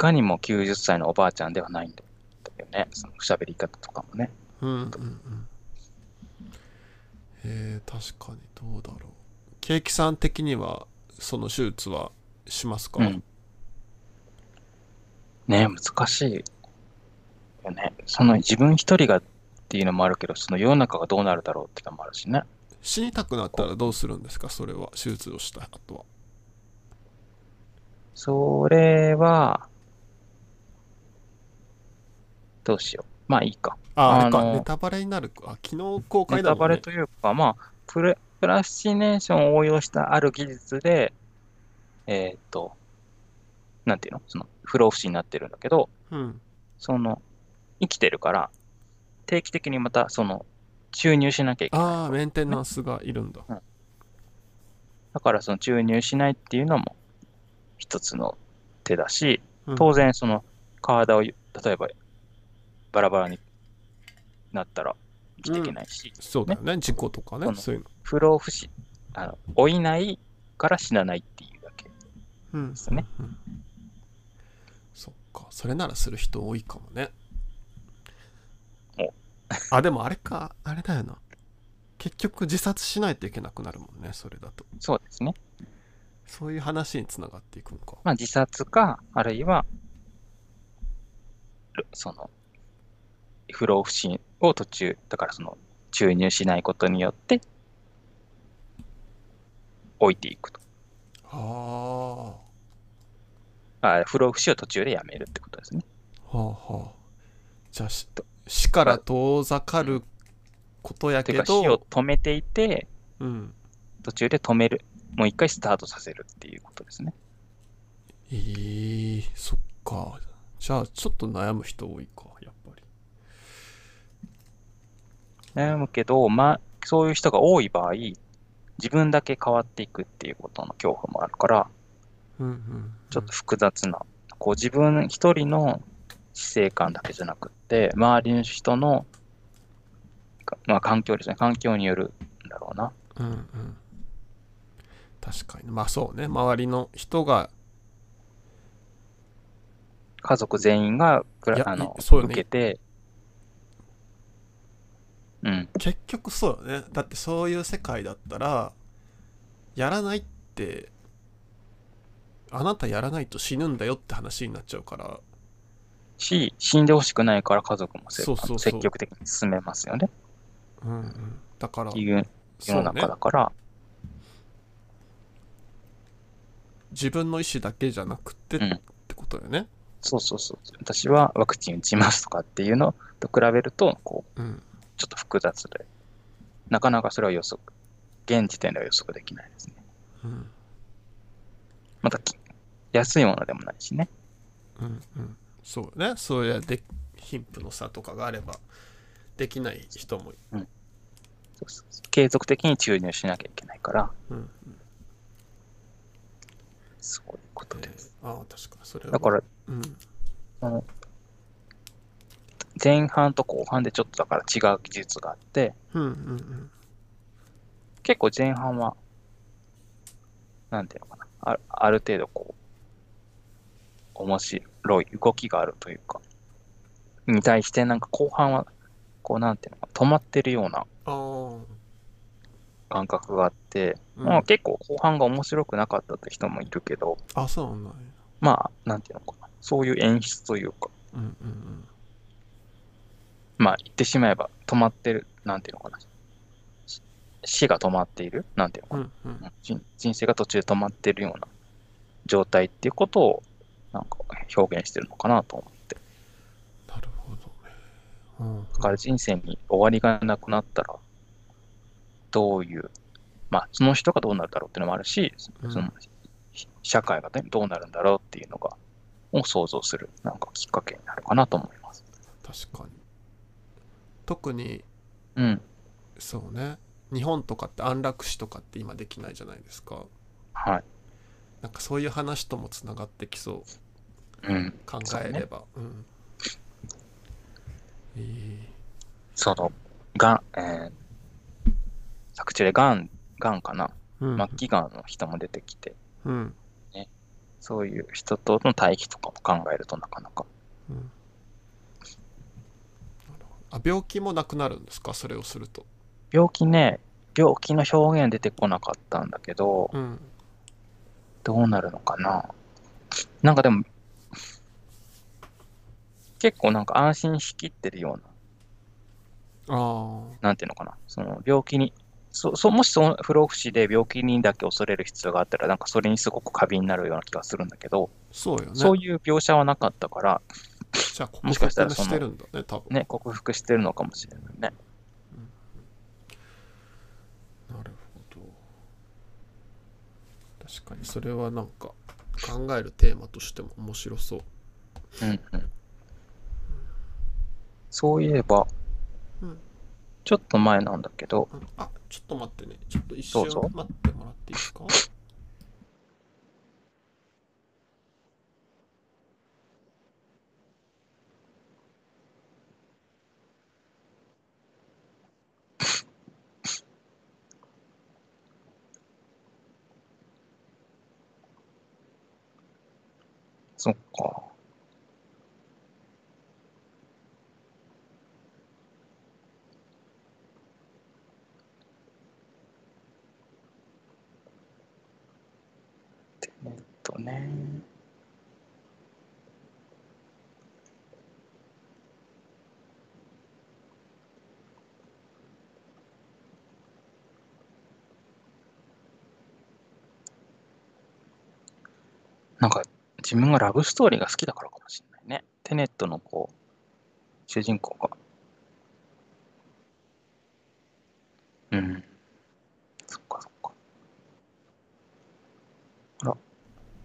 かにも90歳のおばあちゃんではないんだよね。その喋り方とかもね。うんうんうんえー、確かにどうだろうケーキさん的にはその手術はしますか、うん。ね難しいよね。その自分一人がっていうのもあるけど、その世の中がどうなるだろうっていうのもあるしね。死にたくなったらどうするんですか？それは手術をした後はそれは、どうしよう。まあいいか。ああれか。ネタバレになるか。あ昨日公開ネだもんねタバレというか、まあ、プレプラスチネーションを応用したある技術で、えーっと、なんていうの？その不老不死になってるんだけど、うん。その、生きてるから、定期的にまた、その、注入しなきゃいけない。ああメンテナンスがいるんだ。だから、その注入しないっていうのも、一つの手だし、うん。当然、その、体を、例えば、バラバラになったら生きていけないし、そうだよね。事故とかねそういうの。不老不死、あの、老いないから死なないっていうだけ。うん。ですね。うんそっか。それならする人多いかもね。あでもあれか。あれだよな。結局自殺しないといけなくなるもんねそれだと。そうですね。そういう話につながっていくのかまあ自殺か、あるいは、るその、不老不死を途中、だからその、注入しないことによって、置いていくと。はあ不老不死を途中でやめるってことですね。あはあはあじゃあし死から遠ざかることやけていうか、死をど止めていて、うん途中で止める。もう一回スタートさせるっていうことですね。えー、そっかじゃあちょっと悩む人多いかやっぱり悩むけど、まあ、そういう人が多い場合、自分だけ変わっていくっていうことの恐怖もあるから、うんうんちょっと複雑な、こう自分一人の死生観だけじゃなくって、周りの人の、かまあ環境ですね、環境によるんだろうな。うんうん。確かに。まあそうね。周りの人が家族全員があの、ね。受けて、うん、結局そうよね。だってそういう世界だったらやらないってあなたやらないと死ぬんだよって話になっちゃうから。し、死んでほしくないから家族もせそうそう積極的に進めますよね。うんうん。だから世の中だから、自分の意思だけじゃなくてっうん。てことだよね。そうそうそう。私はワクチン打ちますとかっていうのと比べると、こう、うんちょっと複雑で、なかなかそれは予測、現時点では予測できないですね。うん。またき、安いものでもないしね。うんうん。そうね。そうやで貧富の差とかがあればできない人もそうそうそう。継続的に注入しなきゃいけないから、うんうん。そういうことえです。ー。ああ確かに。それは。だから、うん。あの前半と後半でちょっとだから違う技術があって、うんうんうん結構前半は、なんていうのかな、あある程度こう、面白い動きがあるというか、に対してなんか後半は、こうなんていうのかな、止まってるようなあ感覚があって、あ、まあ結構後半が面白くなかったって人もいるけど、あそうなんまあ、なんていうのかな、そういう演出というか、うんうんまあ言ってしまえば止まってる、なんていうのかな、し死が止まっている、なんていうのかな、うんうん。うん人人生が途中で止まってるような状態っていうことをなんか表現してるのかなと思って。なるほど。ねうん。だから人生に終わりがなくなったら、どういう、まあその人がどうなるだろうっていうのもあるし、うん。その社会がね、どうなるんだろうっていうのが、を想像するなんかきっかけになるかなと思います。確かに特にうん。そうね。日本とかって安楽死とかって今できないじゃないですか。はい。なんかそういう話ともつながってきそう。うん。考えれば。う,、ん。えーその、がん、えー、作中でがん、がんかな、うん。末期がんの人も出てきて、うん。そういう人との対比とかも考えるとなかなか。うんあ病気もなくなるんですか？それをすると。病気ね、病気の表現出てこなかったんだけど、うん。どうなるのかな？なんかでも、結構なんか安心しきってるような、ああなんていうのかな？その病気に、そそもしその不老不死で病気にだけ恐れる必要があったら、なんかそれにすごく過敏になるような気がするんだけど、そうよね。そういう描写はなかったから、じゃあ克もしかしたらその服してるんだね多分。ね、克服してるのかもしれないね。なるほど。確かにそれはなんか考えるテーマとしても面白そう。うんうん。そういえば、うん。ちょっと前なんだけど、うん。あちょっと待ってね。ちょっと一瞬待ってもらっていいですか？そっか。えっとね。なんか自分がラブストーリーが好きだからかもしれないね。テネットのこう、主人公が。うん。そっかそっか。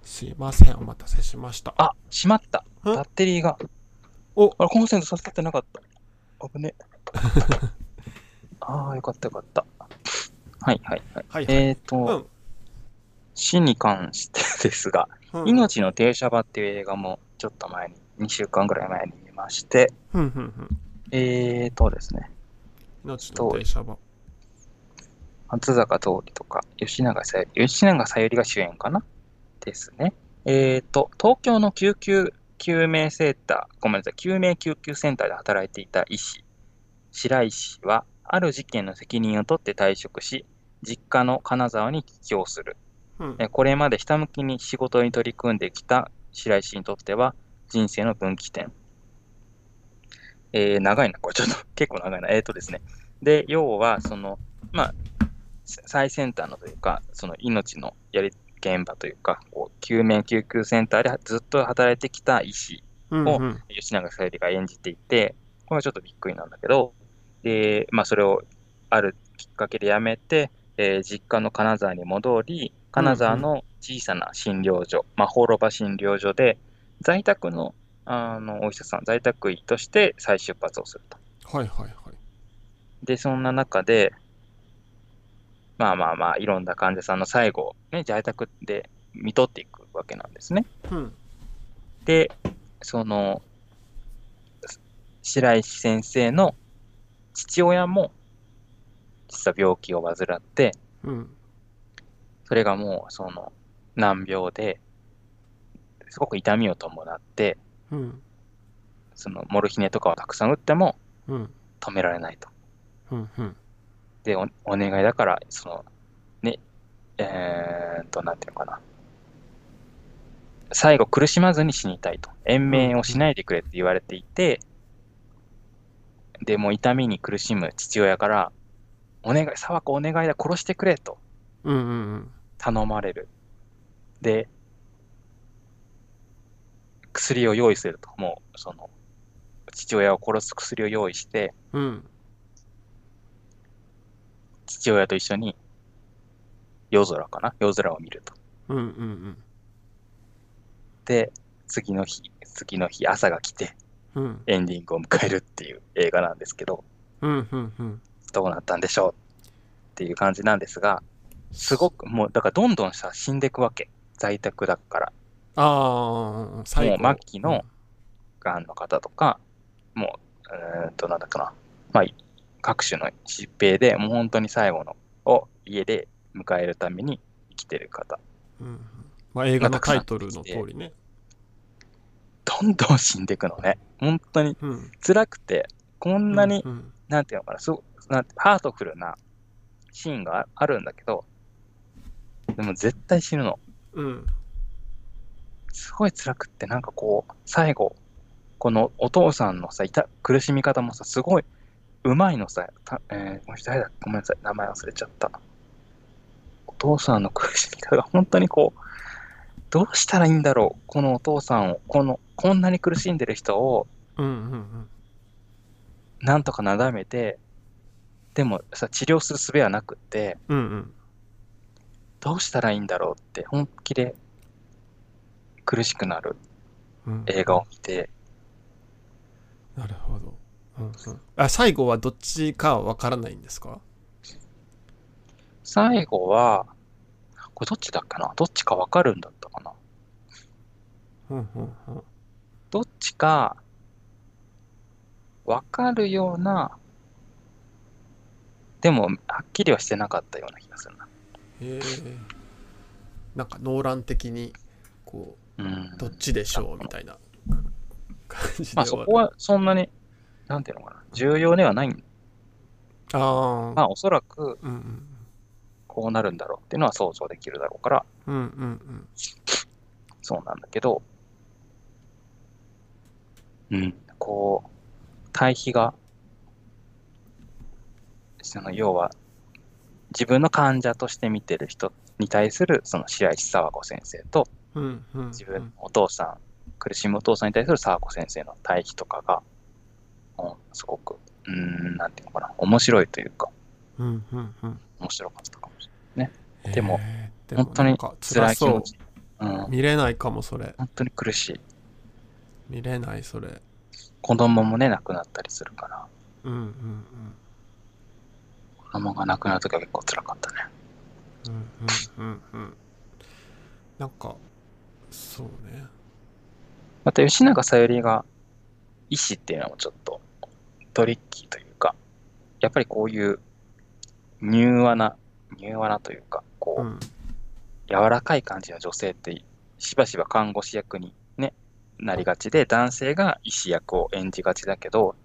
すいませんお待たせしましたあ、しまった。んバッテリーが。おあれ、コンセント刺さってなかった。危ね。[LAUGHS] ああ、よかったよかった。はいはいはい。はいはいえっ、ー、と、うん死に関してですが、うん。命の停車場っていう映画もちょっと前に、2週間ぐらい前に見まして、ふんふんふん。えーとですね、命の停車場。松坂桃李とか、吉永小百合、吉永小百合が主演かな？ですね。えーと、東京の救急救命センター、ごめんなさい、救命救急センターで働いていた医師、白石は、ある事件の責任を取って退職し、実家の金沢に帰郷する。うんえこれまでひたむきに仕事に取り組んできた白石にとっては人生の分岐点。えー長いな、これちょっと [LAUGHS] 結構長いな。えっ、とですね。で、要は、その、まあ、さ最先端のというか、その命のやり現場というか、こう救命救急センターでずっと働いてきた医師、を吉永小百合が演じていて、これはちょっとびっくりなんだけど、で、まあ、それをあるきっかけで辞めて、えー実家の金沢に戻り、金沢の小さな診療所、まあ、放浪場診療所で、在宅のあのお医者さん、在宅医として再出発をすると。はいはいはいで、そんな中で、まあまあまあ、いろんな患者さんの最後を、ね、在宅で見とっていくわけなんですね。うんで、その、白石先生の父親も、実は病気を患って、うんそれがもう、その、難病で、すごく痛みを伴って、うんその、モルヒネとかをたくさん打ってもうん止められないと。うんうんで、おお願いだから、その、ね、えーっと、なんていうのかな。最後苦しまずに死にたいと。延命をしないでくれって言われていて、で、もう痛みに苦しむ父親から、お願い、沢子お願いだ、殺してくれとうんうんうん頼まれる。で、薬を用意すると。もう、その、父親を殺す薬を用意して、うん父親と一緒に夜空かな？夜空を見ると。うんうんうんで、次の日、次の日朝が来てうんエンディングを迎えるっていう映画なんですけど、うんうんうんどうなったんでしょう？っていう感じなんですが、すごくもう、だからどんどんさ、死んでいくわけ。在宅だから。ああ最後もう末期のがんの方とか、もう、うーんと、なんだっけな、まあ、各種の疾病でもう本当に最後のを家で迎えるために生きてる方。うん。うんまあ映画のタイトルの通りね。どんどん死んでいくのね。本当にうん。辛くて、こんなに、うんなんていうのかな、すごなんてハートフルなシーンがああるんだけど、でも絶対死ぬの。うんすごい辛くって、なんかこう、最後、このお父さんのさ、いた苦しみ方もさ、すごいうまいのさ、たえー、この人誰だごめんなさい、名前忘れちゃった。お父さんの苦しみ方が本当にこう、どうしたらいいんだろう、このお父さんを、この、こんなに苦しんでる人を、うんうんうんなんとかなだめて、でもさ、治療する術はなくって、うんうんどうしたらいいんだろうって、本気で苦しくなるうん。映画を見て、なるほど、うんうん、あ最後はどっちかは分からないんですか？最後は、これどっちだっけな？どっちかわかるんだったかな？うんうんうん。どっちかわかるような、でも、はっきりはしてなかったような気がする。な。へえなんかノーラン的にこうん。うどっちでしょうみたいな。感じでまあそこはそんなに、なんていうのかな、重要ではない。ああまあおそらくこうなるんだろうっていうのは想像できるだろうから、うんうんうん。そうなんだけど、うん、こう、対比が、その要は、自分の患者として見てる人に対するその白石沢子先生と、うんうん自分のお父さん、苦しむお父さんに対する沢子先生の対比とかが、うん、すごく、うん、なんていうのかな、面白いというか、うんうんうん面白かったかもしれでもえー。でない。本当に辛い気持ち。うん、見れないかもそれ。本当に苦しい。見れないそれ。子供もね、亡くなったりするから、うんうん子供が亡くなるときは結構辛かったね。うんうんうんうんうんなんかそうねまた吉永小百合が医師っていうのもちょっとトリッキーというか、やっぱりこういう柔和な、柔和なというか、こう、うん柔らかい感じの女性ってしばしば看護師役にね、なりがちで、男性が医師役を演じがちだけど、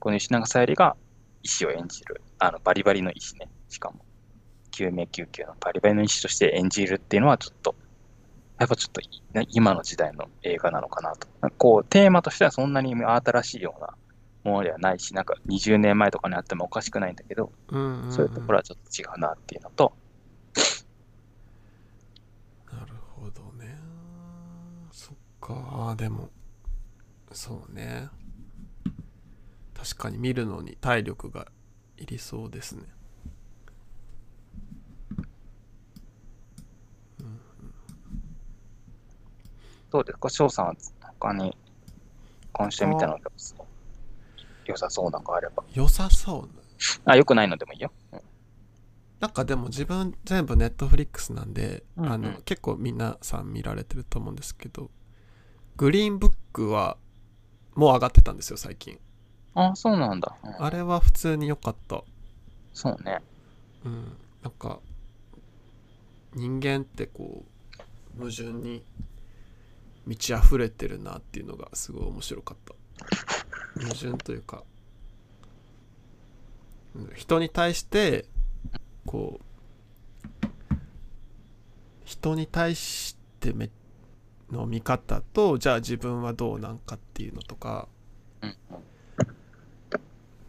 この吉永小百合が医師を演じる、あのバリバリの医師ね、しかも、救命救急のバリバリの医師として演じるっていうのはちょっと、やっぱちょっと今の時代の映画なのかなと。こう、テーマとしてはそんなに新しいようなものではないし、なんか20年前とかにあってもおかしくないんだけど、うんうんそういうところはちょっと違うなっていうのと、なるほどね。そっか。あでもそうね確かに見るのに体力がいりそうですねどうですか？翔さんは他に今週見たのが良さそうなのがあれば。良さそうなあ、良くないのでもいいよ。うんなんかでも自分全部ネットフリックスなんで、うんうんあの結構皆さん見られてると思うんですけどグリーンブックはもう上がってたんですよ最近あ、そうなんだ。うん。あれは普通に良かった。そうね。うん。なんか人間ってこう矛盾に満ち溢れてるなっていうのがすごい面白かった。矛盾というかうん人に対してこう人に対してめの見方とじゃあ自分はどうなんかっていうのとかうん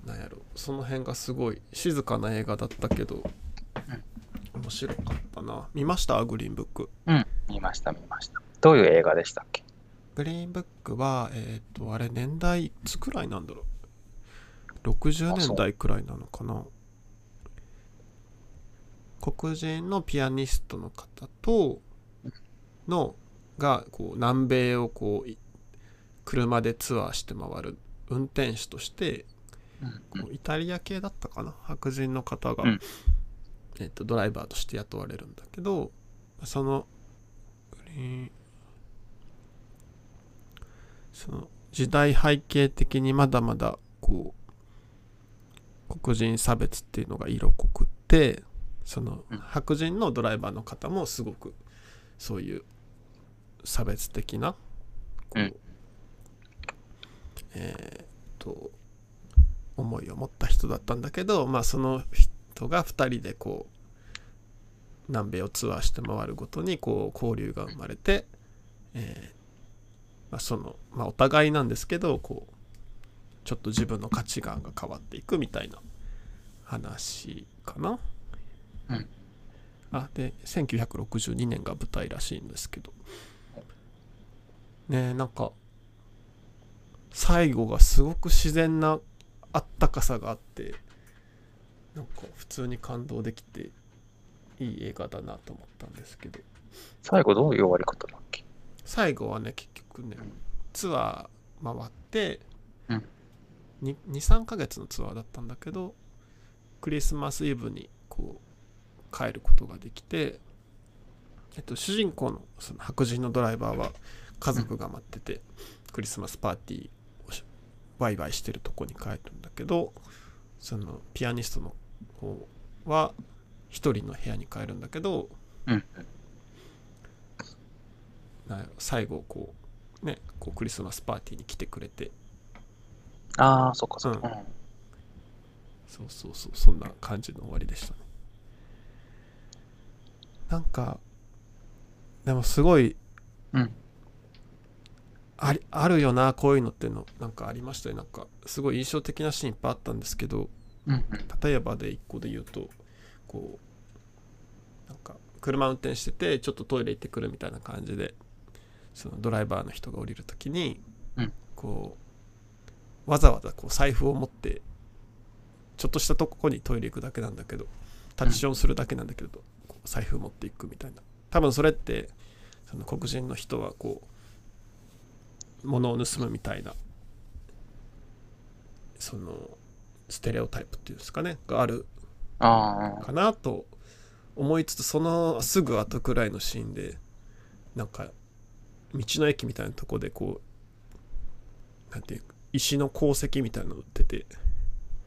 なんやろその辺がすごい静かな映画だったけど面白かったな。見ました？グリーンブック。うん。見ました、見ました。どういう映画でしたっけ？グリーンブックはえっ、とあれ年代いつくらいなんだろう？60あそう。年代くらいなのかな？黒人のピアニストの方とのがこう南米をこうい車でツアーして回る運転手としてうんこうイタリア系だったかな。白人の方が、うん。えっとドライバーとして雇われるんだけどそのその時代背景的にまだまだこう黒人差別っていうのが色濃くってそのうん。白人のドライバーの方もすごくそういう差別的なこう、うん。えーっと思いを持った人だったんだけどまあその人が2人でこう南米をツアーして回るごとにこう交流が生まれて、えーまあ、その、まあ、お互いなんですけどこうちょっと自分の価値観が変わっていくみたいな話かな。うんあで1962年が舞台らしいんですけどねえなんか最後がすごく自然なあったかさがあってなんか普通に感動できていい映画だなと思ったんですけど。最後どういう終わり方だっけ？最後はね結局ねツアー回って、うん。23ヶ月のツアーだったんだけどクリスマスイブにこう帰ることができて、えっと、主人公のその白人のドライバーは家族が待ってて、クリスマスパーティーワイワイしてるとこに帰るんだけどそのピアニストの方は一人の部屋に帰るんだけどうん。最後こうねこうクリスマスパーティーに来てくれてああ、そっかそっか。ううんそうそうそうそんな感じの終わりでしたねなんかでもすごいうん。ありあるよなこういうのってのなんかありましたよ。なんかすごい印象的なシーンいっぱいあったんですけどうん。例えばで1個で言うとこうなんか車運転しててちょっとトイレ行ってくるみたいな感じでそのドライバーの人が降りる時に、うん。こうわざわざこう財布を持ってちょっとしたとこにトイレ行くだけなんだけどタッチションするだけなんだけど、財布持っていくみたいな。多分それってその黒人の人はこう物を盗むみたいなそのステレオタイプっていうんですかねがある。かなと思いつつそのすぐ後くらいのシーンでなんか道の駅みたいなとこでこうなんていうか石の鉱石みたいなの売ってて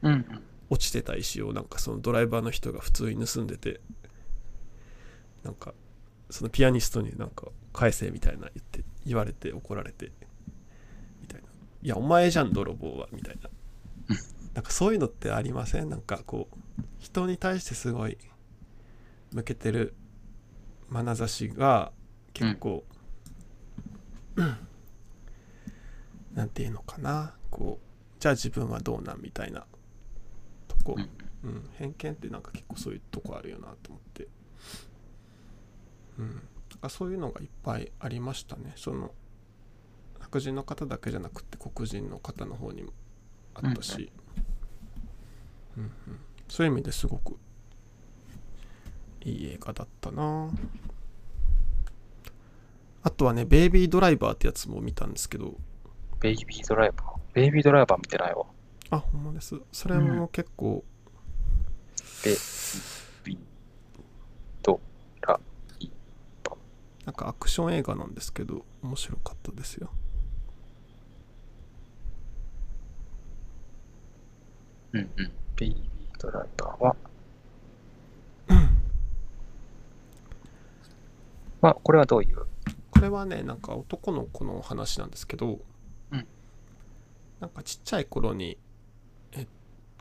うんうん。落ちてた石をなんかそのドライバーの人が普通に盗んでてなんかそのピアニストになんか返せみたいな言って言われて怒られていやお前じゃん泥棒はみたいな。なんかそういうのってありません？なんかこう人に対してすごい向けてる眼差しが結構、なんていうのかな？こうじゃあ自分はどうなん？みたいなとこ、うん。うん、偏見ってなんか結構そういうとこあるよなと思って、うん、なんかそういうのがいっぱいありましたね。その白人の方だけじゃなくて黒人の方の方にもあったし、うん。うん、そういう意味ですごくいい映画だったな。あとはね「ベイビードライバー」ってやつも見たんですけど。ベイビードライバー。ベイビードライバー見てないわ。あほんまです。それも結構、ベイビードライなんかアクション映画なんですけど面白かったですようんうん。ベイビードライバーは、まあ、これはどういう？これはねなんか男の子の話なんですけど、うん。なんかちっちゃい頃にえ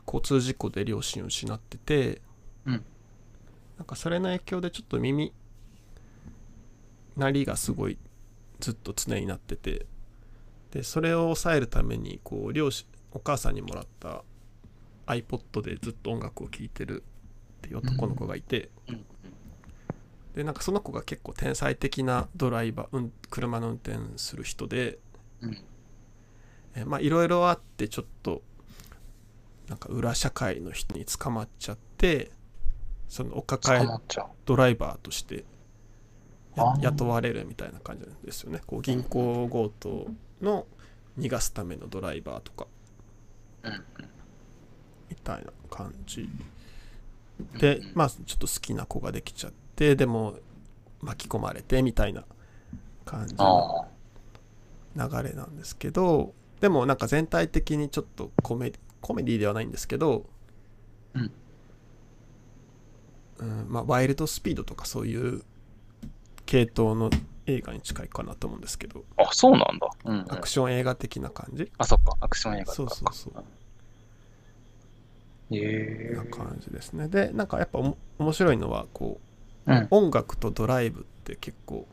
交通事故で両親を失ってて、うん。なんかそれの影響でちょっと耳鳴りがすごいずっと常になっててでそれを抑えるためにこう両親お母さんにもらった iPod でずっと音楽を聴いてるっていう男の子がいて、うんでなんかその子が結構天才的なドライバー、うん、車の運転する人でうん。えまあいろいろあってちょっとなんか裏社会の人に捕まっちゃってそのお抱え。ドライバーとして雇われるみたいな感じなんですよねこう銀行強盗の逃がすためのドライバーとかうんうん。みたいな感じでまあちょっと好きな子ができちゃってでも巻き込まれてみたいな感じの。流れなんですけどでもなんか全体的にちょっとコメコメディではないんですけど、うんうんまあ、ワイルドスピードとかそういう系統の映画に近いかなと思うんですけどあ、そうなんだ。うん、うん。アクション映画的な感じ？あ、そっか。アクション映画そうそうそうな感じですねでなんかやっぱ面白いのはこうんう。音楽とドライブって結構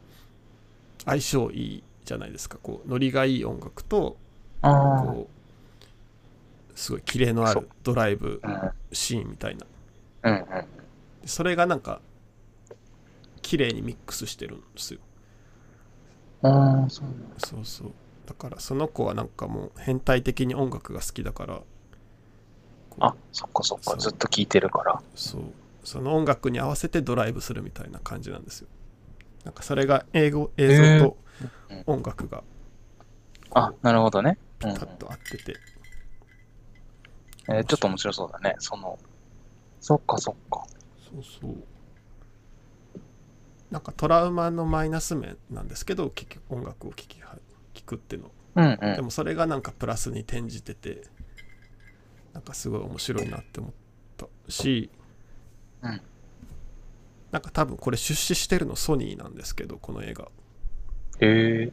相性いいじゃないですかこうノリがいい音楽と。こうすごいキレのあるドライブうん。シーンみたいなうんうん。それがなんか綺麗にミックスしてるんですよああ、そう。そうそうだからその子はなんかもう変態的に音楽が好きだからあ、そっかそっか。ずっと聴いてるから。そうその音楽に合わせてドライブするみたいな感じなんですよなんかそれが英語映像とうん音楽があ、なるほどね。うんうんピタッと合ってて、えーちょっと面白そうだね。その、そっかそっか。そうそうなんかトラウマのマイナス面なんですけど結局音楽を聴きは聴くっていうのうんうん。でもそれがなんかプラスに転じててなんかすごい面白いなって思ったし、うん。なんか多分これ出資してるのソニーなんですけどこの映画。へえ。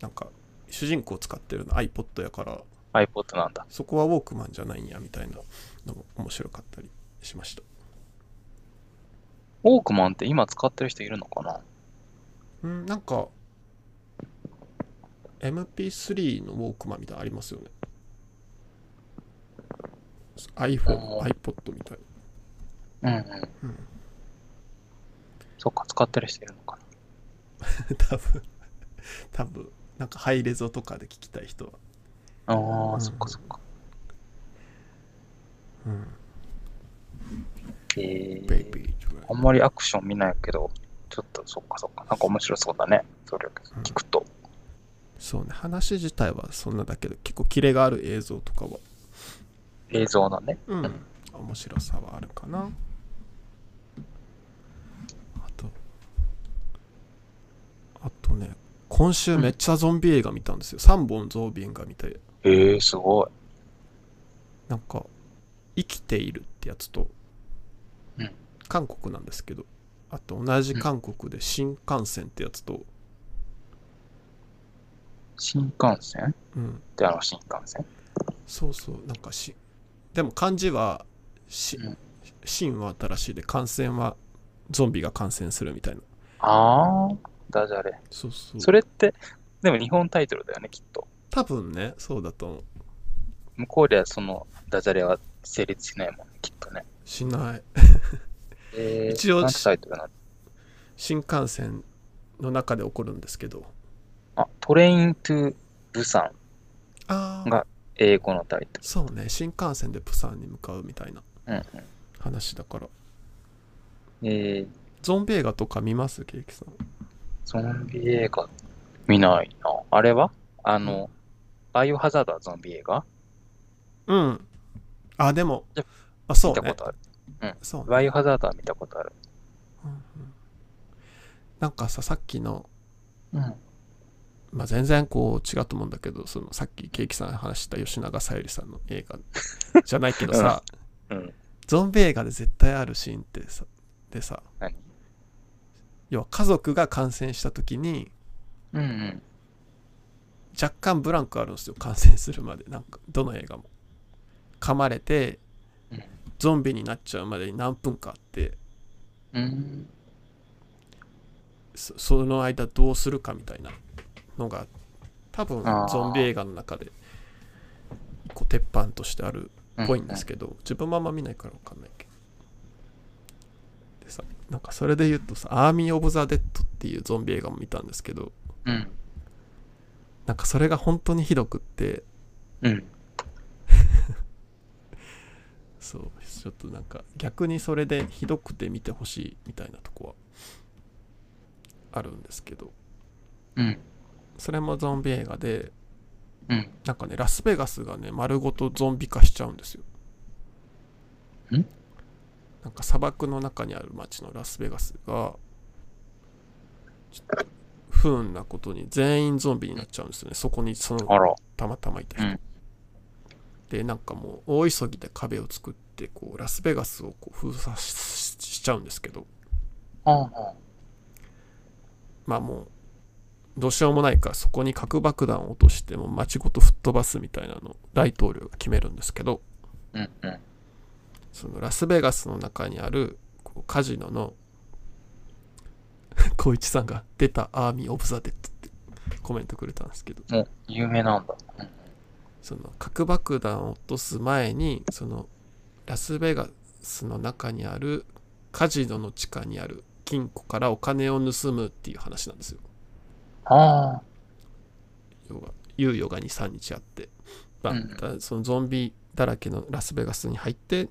なんか主人公使ってるの iPod やから。iPod なんだ。そこはウォークマンじゃないんやみたいなのも面白かったりしました。ウォークマンって今使ってる人いるのかな？うんなんか MP3 のウォークマンみたいなのありますよね iPhone、iPod みたいうんうん。うんそっか、使ったりしてるのかな [LAUGHS] 多分多分なんかハイレゾとかで聞きたい人はな。ああ、うんそっかそっか。うんえー、あんまりアクション見ないけど、ちょっとそっかそっか。なんか面白そうだね。それを聞くと。そうね話自体はそんなだけど結構キレがある映像とかは映像のね。うん。面白さはあるかな。あとあとね今週めっちゃゾンビ映画見たんですよ、3本ゾンビ映画見て。えー、すごい。なんか「生きている」ってやつと、うん。韓国なんですけどあと同じ韓国で「新幹線」ってやつと、新幹線？うん、ってあの新幹線？そうそうなんかしでも漢字はしうん「新」は新しいで感染はゾンビが感染するみたいな。ああ、ダジャレ。そうそう。それって、でも日本タイトルだよね、きっと。多分ねそうだと思う。向こうではそのダジャレは成立しないもんね、きっとね。しない。えー、[LAUGHS] 一応新幹線の中で起こるんですけど。あ、トレイントゥブサン、が英語のタイトそうね新幹線でプサンに向かうみたいなル。うん話だからうん。えー、ゾンビ映画とか見ますケーキさん？ゾンビ映画見ないな。あれは？あの、バイオハザードはゾンビ映画？うんあでもあそうね見たことある。そうねバイオハザードは見たことある。うんうんなんかささっきのうん。まあ、全然こう違うと思うんだけどそのさっきケーキさんが話した吉永小百合さんの映画。じゃないけどさ、うん。ゾンビ映画で絶対あるシーンってさでさ何要は家族が感染した時にうんうん。若干ブランクあるんですよ感染するまで。なんかどの映画も。噛まれてうん。ゾンビになっちゃうまでに何分かあってうん。そその間どうするかみたいなのが多分ゾンビ映画の中でこう鉄板としてあるっぽいんですけど、自分もあんま見ないから分かんないけどでさなんかそれで言うとさ「アーミー・オブ・ザ・デッド」っていうゾンビ映画も見たんですけどうん。なんかそれが本当にひどくってうん。[LAUGHS] そうちょっとなんか逆にそれでひどくて見てほしいみたいなとこはあるんですけどうん。それもゾンビ映画でうん。なんかねラスベガスがね丸ごとゾンビ化しちゃうんですよん？なんか砂漠の中にある町のラスベガスが不運なことに全員ゾンビになっちゃうんですよねそこにその。たまたまいた人、うんでなんかもう大急ぎで壁を作ってこうラスベガスをこう封鎖ししちゃうんですけど。まあもうどうしようもないからそこに核爆弾を落としてもう街ごと吹っ飛ばすみたいなのを大統領が決めるんですけどうんうん。そのラスベガスの中にあるこうカジノの光一さんが出たアーミー・オブ・ザ・デッドってコメントくれたんですけどもう、有名なんだ。うんその核爆弾を落とす前にそのラスベガスの中にあるカジノの地下にある金庫からお金を盗むっていう話なんですよああ。要は猶予が2、3日あって、まあうんだそのゾンビだらけのラスベガスに入って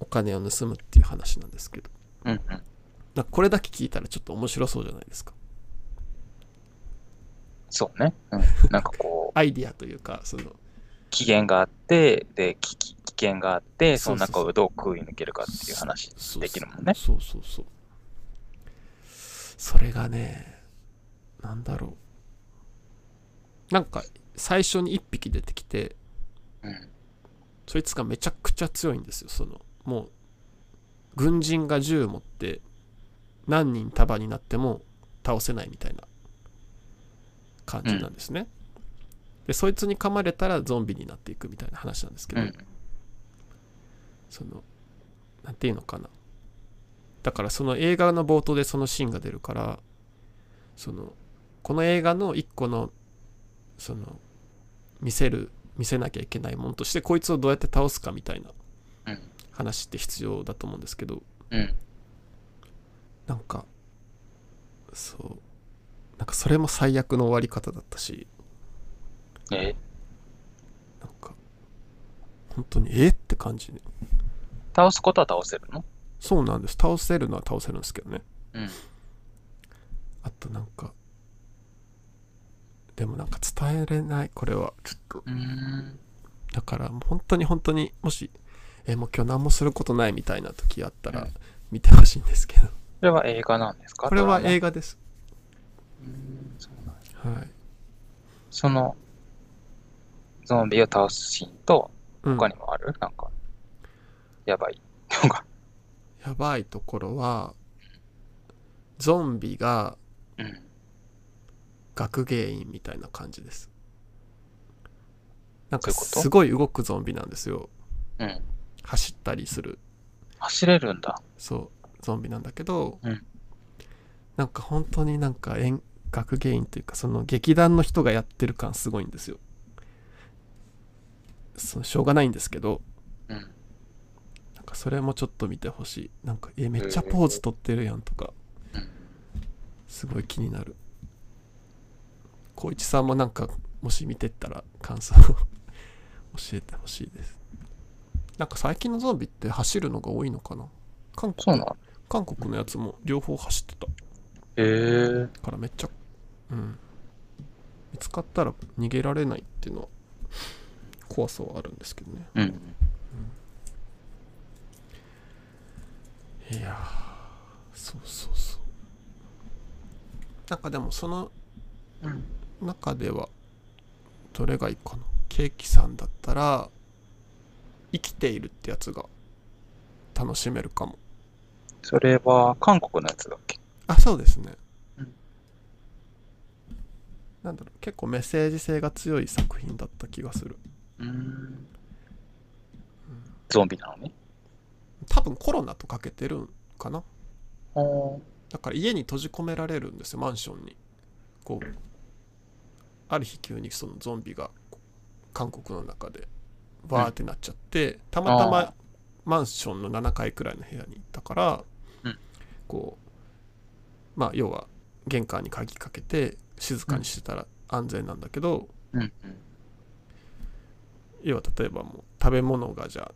お金を盗むっていう話なんですけどうんうん。これだけ聞いたらちょっと面白そうじゃないですかそうね。うん。なんかこう、[LAUGHS] アイディアというかその期限があって、で、危機危険があって、その中をどう食い抜けるかっていう話できるもんね。そうそうそうそれがねなんだろう。なんか最初に1匹出てきてうん。そいつがめちゃくちゃ強いんですよ。そのもう軍人が銃持って何人束になっても倒せないみたいな感じなんですね、でそいつに噛まれたらゾンビになっていくみたいな話なんですけど、うん。そのなんていうのかな。だからその映画の冒頭でそのシーンが出るからそのこの映画の一個のその見せる見せなきゃいけないものとしてこいつをどうやって倒すかみたいなうん。話って必要だと思うんですけど。うん。なんかそう。なんかそれも最悪の終わり方だったし。え？なんか本当にえ？って感じで倒すことは倒せるの？そうなんです。倒せるのは倒せるんですけどね。うん。あとなんかでもなんか伝えれないこれは。ちょっと。だから本当に本当にもしえもう今日何もすることないみたいな時あったらうん。見てほしいんですけど。これは映画なんですか？これは映画。画です。うーんそうなんやはい、その、ゾンビを倒すシーンと、うん、他にもある、なんか、やばい。のが。やばいところはゾンビがうん。学芸員みたいな感じです。なんかすごい動くゾンビなんですよ。うん。走ったりする。走れるんだ。そうゾンビなんだけど、うん。なんか本当になんか演学芸員というかその劇団の人がやってる感すごいんですよ。そのしょうがないんですけどうん。なんかそれもちょっと見てほしい。なんかえめっちゃポーズ取ってるやんとか。うん。すごい気になる光一さんもなんかもし見てったら感想を教えてほしいです。なんか最近のゾンビって走るのが多いのかな？韓国そうなの？韓国のやつも両方走ってた。へえ。からめっちゃうん。見つかったら逃げられないっていうのは怖さはあるんですけどね。うん。いやーそうそうそう。なんかでもそのうん。中ではどれがいいかな？ケーキさんだったら生きているってやつが楽しめるかも。それは、韓国のやつだっけ？あそうですね、うん。なんだろう。結構メッセージ性が強い作品だった気がする。うーん。ゾンビなのね？多分コロナとかけてるんかな。ほだから家に閉じ込められるんですよマンションに。こうある日急にそのゾンビが韓国の中でバーってなっちゃって、たまたあーまマンションの7階くらいの部屋に行ったから、うんこうまあ要は玄関に鍵かけて静かにしてたら安全なんだけど、う。うん。うん。要は例えばもう食べ物がじゃあ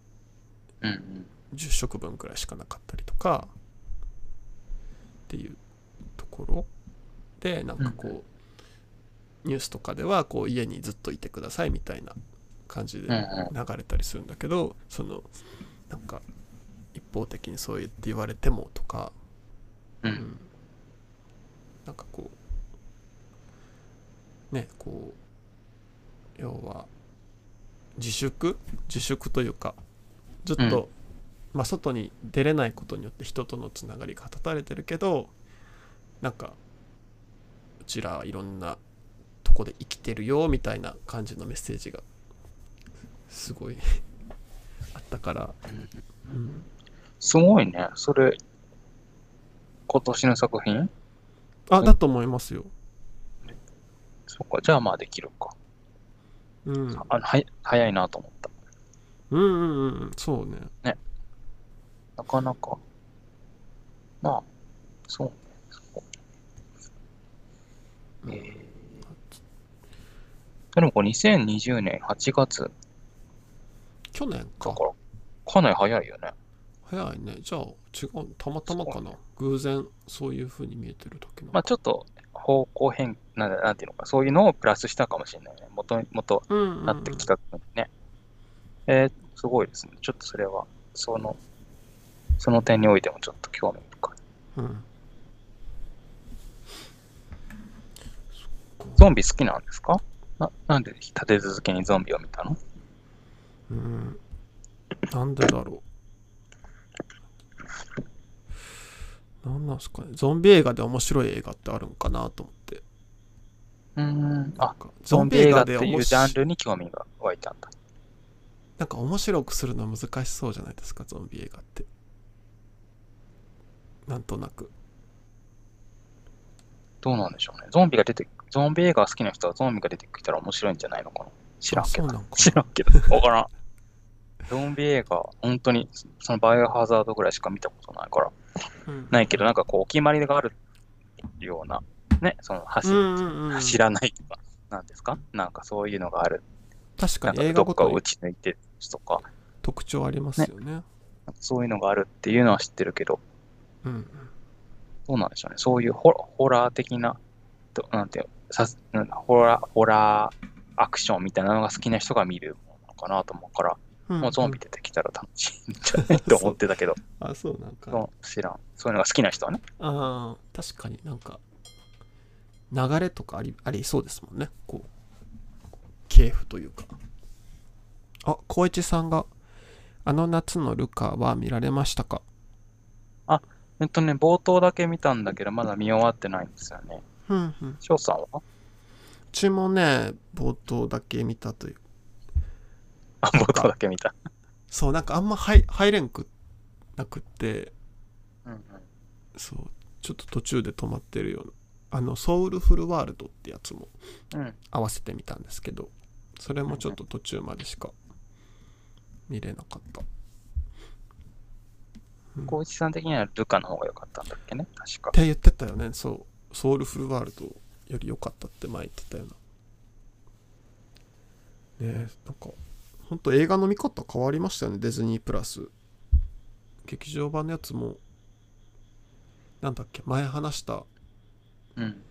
うん。うん。10食分くらいしかなかったりとかっていうところでなんかこう、ニュースとかではこう家にずっといてくださいみたいな感じで流れたりするんだけどそのなんか一方的にそう言って言われてもとか、う。うん。んなんかこうねこう要は自粛？自粛というかずっと、うん。まあ、外に出れないことによって人とのつながりが断たれてるけどなんかうちらはいろんなとこで生きてるよみたいな感じのメッセージがすごい [LAUGHS] あったから、うん、すごいね。それ、今年の作品？あだと思いますよ。そっか、じゃあまあできるか。うん、あのはい早いなと思った。うんうんうんそうねなかなか。まあ、そうね。そうえー、でもこれ2020年8月去年かだから、かなり早いよね。早いねじゃあ違うたまたまかな偶然そういう風に見えてるだけまあちょっと方向変、なんだなんていうのか、そういうのをプラスしたかもしれないね。元元うんうんうんなって企画にね。えー、すごいですね。ちょっとそれは、その、その点においてもちょっと興味深い。うんゾンビ好きなんですか？ななんで立て続けにゾンビを見たの？うん。なんでだろう。なんなんすかね。ゾンビ映画で面白い映画ってあるんかなと思って。うーん。あ、かゾンビ映画ってで面いうジャン白ルに興味が湧いたんだ。なんか面白くするの難しそうじゃないですかゾンビ映画って。なんとなく。どうなんでしょうね。ゾンビが出て、ゾンビ映画好きな人はゾンビが出てきたら面白いんじゃないのかな？知らんけど知らんけど。わからん。ゾンビ映画、本当に、そのバイオハザードぐらいしか見たことないから。うんないけど、なんかこう、お決まりがあるような、ね、その走,、走らないとか、なんですか？なんかそういうのがある。確かになんかどっかを打ち抜いてるとか、特徴ありますよね。なんかそういうのがあるっていうのは知ってるけど、うんうん。どうなんでしょうね。そういうホホラー的な、となんていうの？さすなんだホラー、ホラーアクションみたいなのが好きな人が見るものかなと思うから、うんもうゾンビ出てきたら楽しいんじゃないと思ってたけど、[LAUGHS] あ、そうなんか。知らん。そういうのが好きな人はね。ああ、確かになんか、流れとかありありそうですもんね。こう、系譜というか。あ、光一さんが、あの夏のルカは見られましたか？えっとね、冒頭だけ見たんだけど、まだ見終わってないんですよね。うんうん。翔さんは？うちもね、冒頭だけ見たという。あ、冒頭だけ見た。そう、なんかあんま入入れんくなくって、うんうん。そう、ちょっと途中で止まってるような。あの、ソウルフルワールドってやつもうん。合わせてみたんですけど、それもちょっと途中までしか見れなかった。うん光一さん的にはルカの方が良かったんだっけね？確かっ。て言ってたよねそうソウルフルワールドより良かったって前言ってたよなねえなんかほんと映画の見方変わりましたよねディズニープラス劇場版のやつもなんだっけ前話したうん。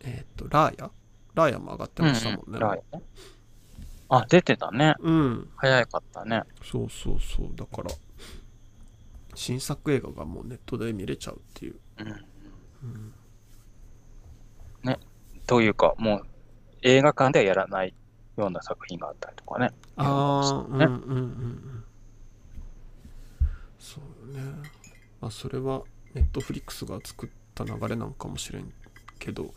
えっ、とラーヤ？ラーヤも上がってましたもんねライね。あ、出てたね。うん早かったね。そうそうそうだから新作映画がもうネットで見れちゃうっていう、うん。うん、というか、もう映画館ではやらないような作品があったりとかね。ああ、そうねうんうんうんうん。そうよね。まあそれはネットフリックスが作った流れなんかもしれんけど、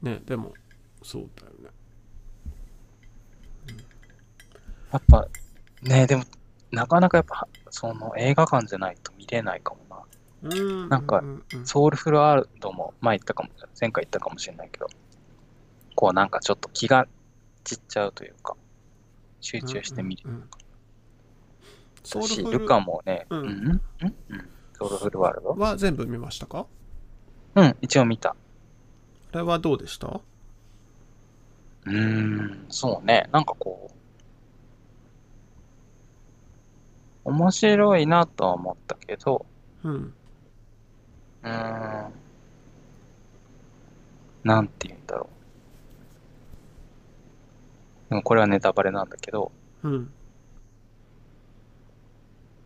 ね、でもそうだよね。やっぱ、ねでも、なかなかやっぱ、その映画館じゃないと見れないかもな。うんかソウルフルワールドも前言ったかも、前回言ったかもしれないけど、こうなんかちょっと気が散っちゃうというか、集中して見る。うんうルし、フルルカもね、ううん？ん、うん、うん、ソウルフルワールド？は全部見ましたか？うん、一応見た。あれはどうでした？うーん、そうね、なんかこう、面白いなとは思ったけど、うん。うーん、なんて言うんだろう。でもこれはネタバレなんだけど、うん。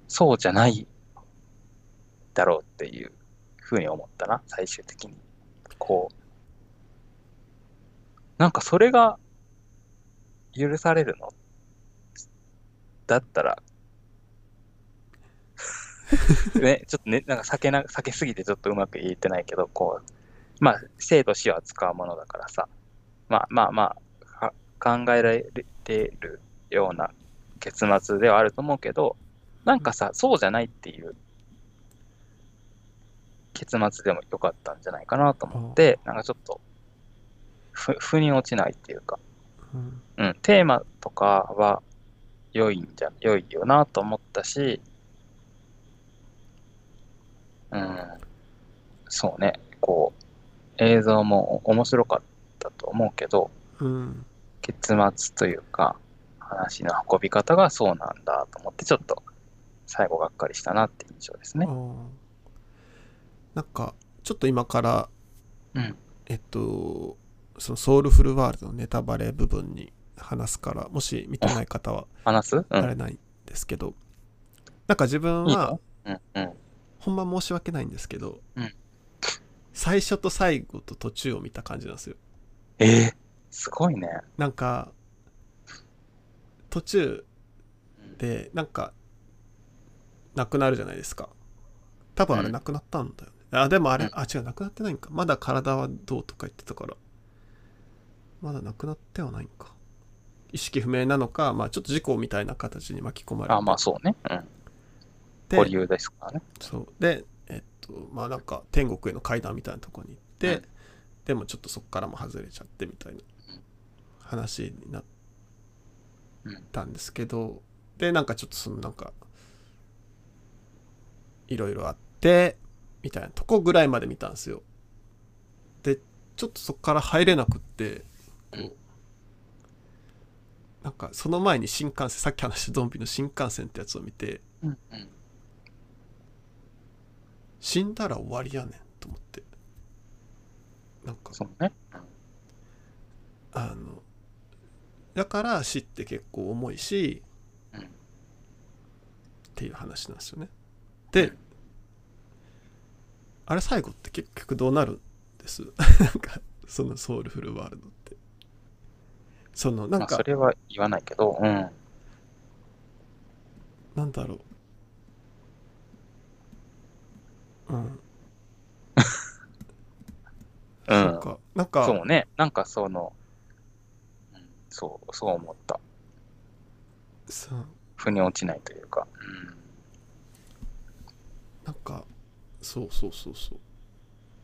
そうじゃないだろうっていうふうに思ったな、最終的に。こう。なんかそれが許されるの？だったら、[LAUGHS] ね、ちょっとね、なんか避けな、避けすぎてちょっとうまく言えてないけど、こう、まあ、生と死を扱うものだからさ、まあまあまあ、は考えられてるような結末ではあると思うけど、なんかさ、そうじゃないっていう結末でもよかったんじゃないかなと思って、なんかちょっと、ふ、腑に落ちないっていうか、うん。うん、テーマとかは良いんじゃ、良いよなと思ったし、うん、そうね、こう、映像も面白かったと思うけど、うん。結末というか、話の運び方がそうなんだと思って、ちょっと最後がっかりしたなって印象ですねなんか、ちょっと今から、うん。えっと、そのソウルフルワールドのネタバレ部分に話すから、もし見てない方は話す？うん。あれないんですけど、なんか自分はいいの、うんうん。ほんま申し訳ないんですけど、うん最初と最後と途中を見た感じなんですよ。ええすごいね。なんか、途中で、なんか、なくなるじゃないですか。多分あれうんなくなったんだよね。あ、でもあれ、うんあ、違う、なくなってないんか。まだ体はどうとか言ってたから。まだなくなってはないんか。意識不明なのか、まあちょっと事故みたいな形に巻き込まれて。あ、まあそうね。うん。で保留ですからね。そう。で、えっと、まあなんか天国への階段みたいなところに行って、うん。でもちょっとそこからも外れちゃってみたいな話になったんですけどでなんかちょっとそのなんかいろいろあってみたいなとこぐらいまで見たんですよ。でちょっとそこから入れなくってこううん。なんかその前に新幹線さっき話したゾンビの新幹線ってやつを見てうんうん死んだら終わりやねんと思って。なんか。そうね。あのだから死って結構重いしうん。っていう話なんですよね。であれ最後って結局どうなるんです？[LAUGHS] なんかそのソウルフルワールドって。そのなんまあ、かそれは言わないけど、うん。なんだろううんうそうんかなんかそうね。なんかその、うんそう、そう思った。そう腑に落ちないというか。なんかそうそうそうそう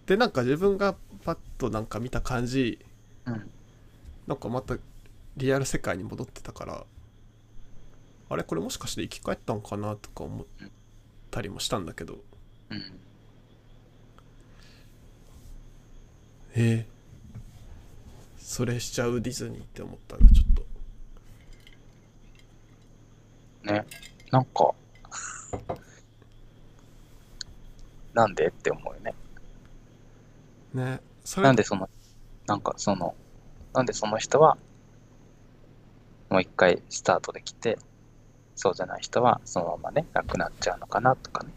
でなんか自分がパッとなんか見た感じうん。うん。なんかまたリアル世界に戻ってたからあれこれもしかして生き返ったんかなとか思ったりもしたんだけどうん。え。ー、それしちゃうディズニーって思ったらちょっと。ね。なんか、なんでって思うよね。ね。それ。なんでその、なんかその、なんでその人は、もう一回スタートできて、そうじゃない人はそのままね、亡くなっちゃうのかなとかね、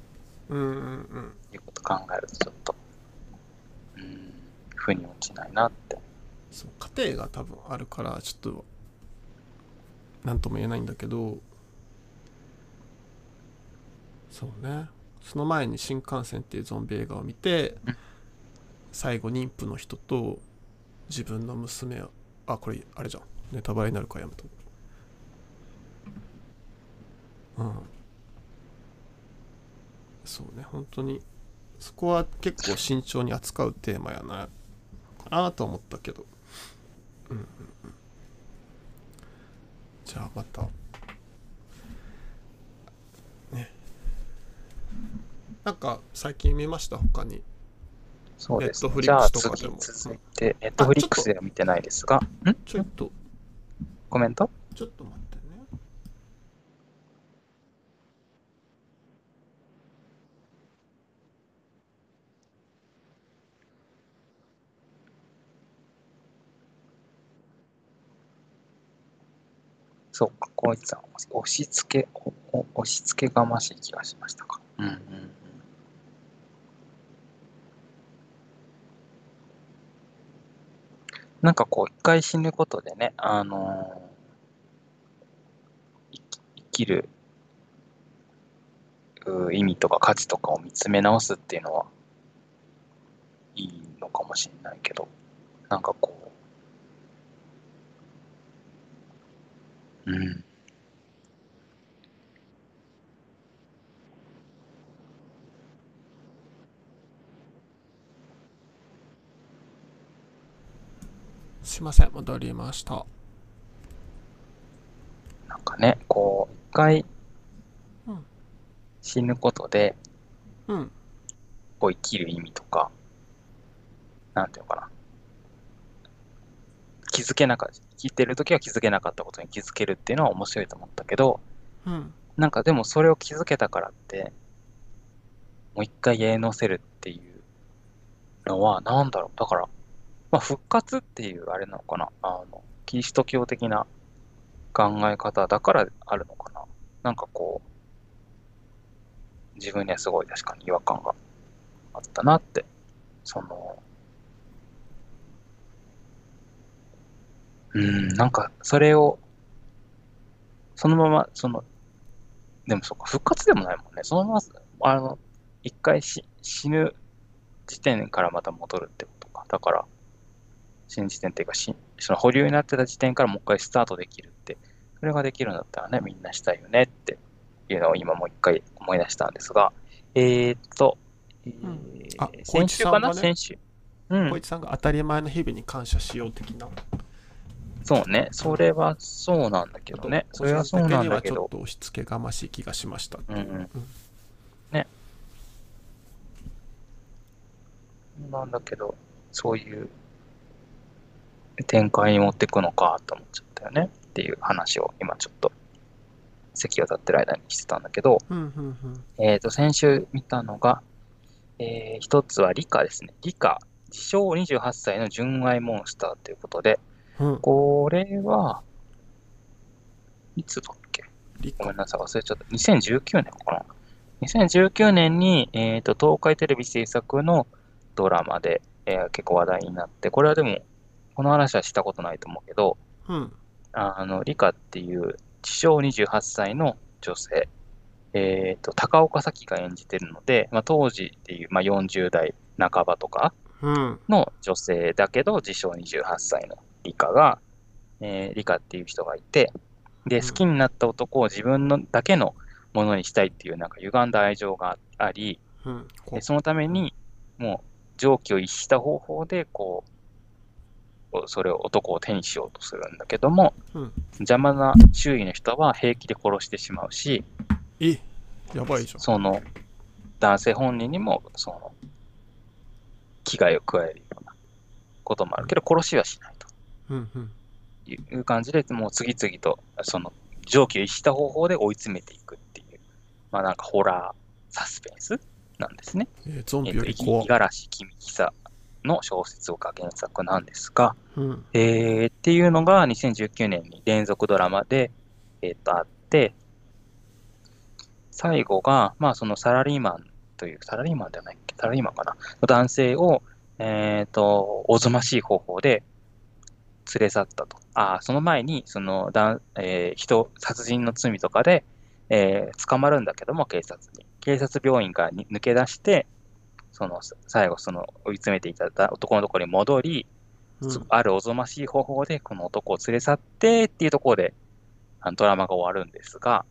うんうんうん。いうこと考えるとちょっと、うー腑に落ちないなって。そう家庭が多分あるからちょっと何とも言えないんだけどそうね。その前に新幹線っていうゾンビ映画を見てうん最後妊婦の人と自分の娘をあこれあれじゃん。ネタバレになるからやめとうん。そうね本当に。そこは結構慎重に扱うテーマやな。かなとは思ったけど。うんうんうん。じゃあまた。ね。なんか最近見ました？他に。そうです、ね。Netflix じゃあとかでも。次続いて、ネットフリックスでは見てないですが、ん？ちょっと。コメント？ちょっと待ってねそうか、こいつは押し付け、押し付けがましい気がしましたか。うんうんうん。なんかこう、一回死ぬことでね、あのー生き生きる意味とか価値とかを見つめ直すっていうのはいいのかもしれないけど、なんかこう、うん。すいません戻りましたなんかね、こう、一回うん死ぬことで、うんこう生きる意味とか、なんていうのかな。気づけなかった、生きてる時は気づけなかったことに気づけるっていうのは面白いと思ったけど、うんなんかでもそれを気づけたからって、もう一回芸能せるっていうのは、なんだろう。だから、まあ復活っていうあれなのかな。あの、キリスト教的な考え方だからあるのかな。なんかこう、自分にはすごい確かに違和感があったなって。その、うん、なんかそれを、そのまま、その、でもそっか、復活でもないもんね。そのまま、あの、一回し死ぬ時点からまた戻るってことか。だから、死ぬ時点っていうか、しその保留になってた時点からもう一回スタートできるって、それができるんだったらね、みんなしたいよねっていうのを今もう一回思い出したんですが、えーっと、えーんあ先週かな、ね先週。うん小。一さんが当たり前の日々に感謝しよう的な。そうね。それはそうなんだけどね。それはそうなんだけどちょっ。と押し付けがましい気がしました。うんうん。ね。なんだけど、そういう展開に持っていくのかと思っちゃったよねっていう話を今ちょっと席を立ってる間にしてたんだけど、えっ、と、先週見たのが、えー一つは理科ですね。理科、自称28歳の純愛モンスターということで、これは、いつだっけ？ごめんなさい、忘れちゃった。2019年かな ?2019 年に、えっ、と、東海テレビ制作のドラマで、えー結構話題になって、これはでも、この話はしたことないと思うけど、うん。あの、リカっていう自称28歳の女性、えっ、と、高岡早紀が演じてるので、まあ、当時っていう、まあ、40代半ばとかうん。の女性だけど、自称28歳のリカが、えーリカっていう人がいて、で、うん好きになった男を自分のだけのものにしたいっていう、なんか歪んだ愛情があり、うん。こでそのために、もう、常軌を逸した方法で、こう、それを男を手にしようとするんだけども、うん。邪魔な周囲の人は平気で殺してしまうし、え、やばいじゃん。その男性本人にもその危害を加えるようなこともあるけど、殺しはしない。いう感じで、もう次々とその常軌を逸した方法で追い詰めていくっていう、まあなんかホラーサスペンスなんですね。えーゾンビより怖十嵐君久の小説が原作なんですが、うん。えーっていうのが2019年に連続ドラマで、えっとあって、最後が、まあそのサラリーマンという、サラリーマンじゃないっけ？サラリーマンかな？の男性を、えっと、おぞましい方法で連れ去ったと。ああ、その前に、その、えー人、殺人の罪とかで、えー捕まるんだけども、警察に。警察病院からに抜け出して、その、最後、その、追い詰めていただいた男のところに戻り、うん。あるおぞましい方法でこの男を連れ去ってっていうところであのドラマが終わるんですが、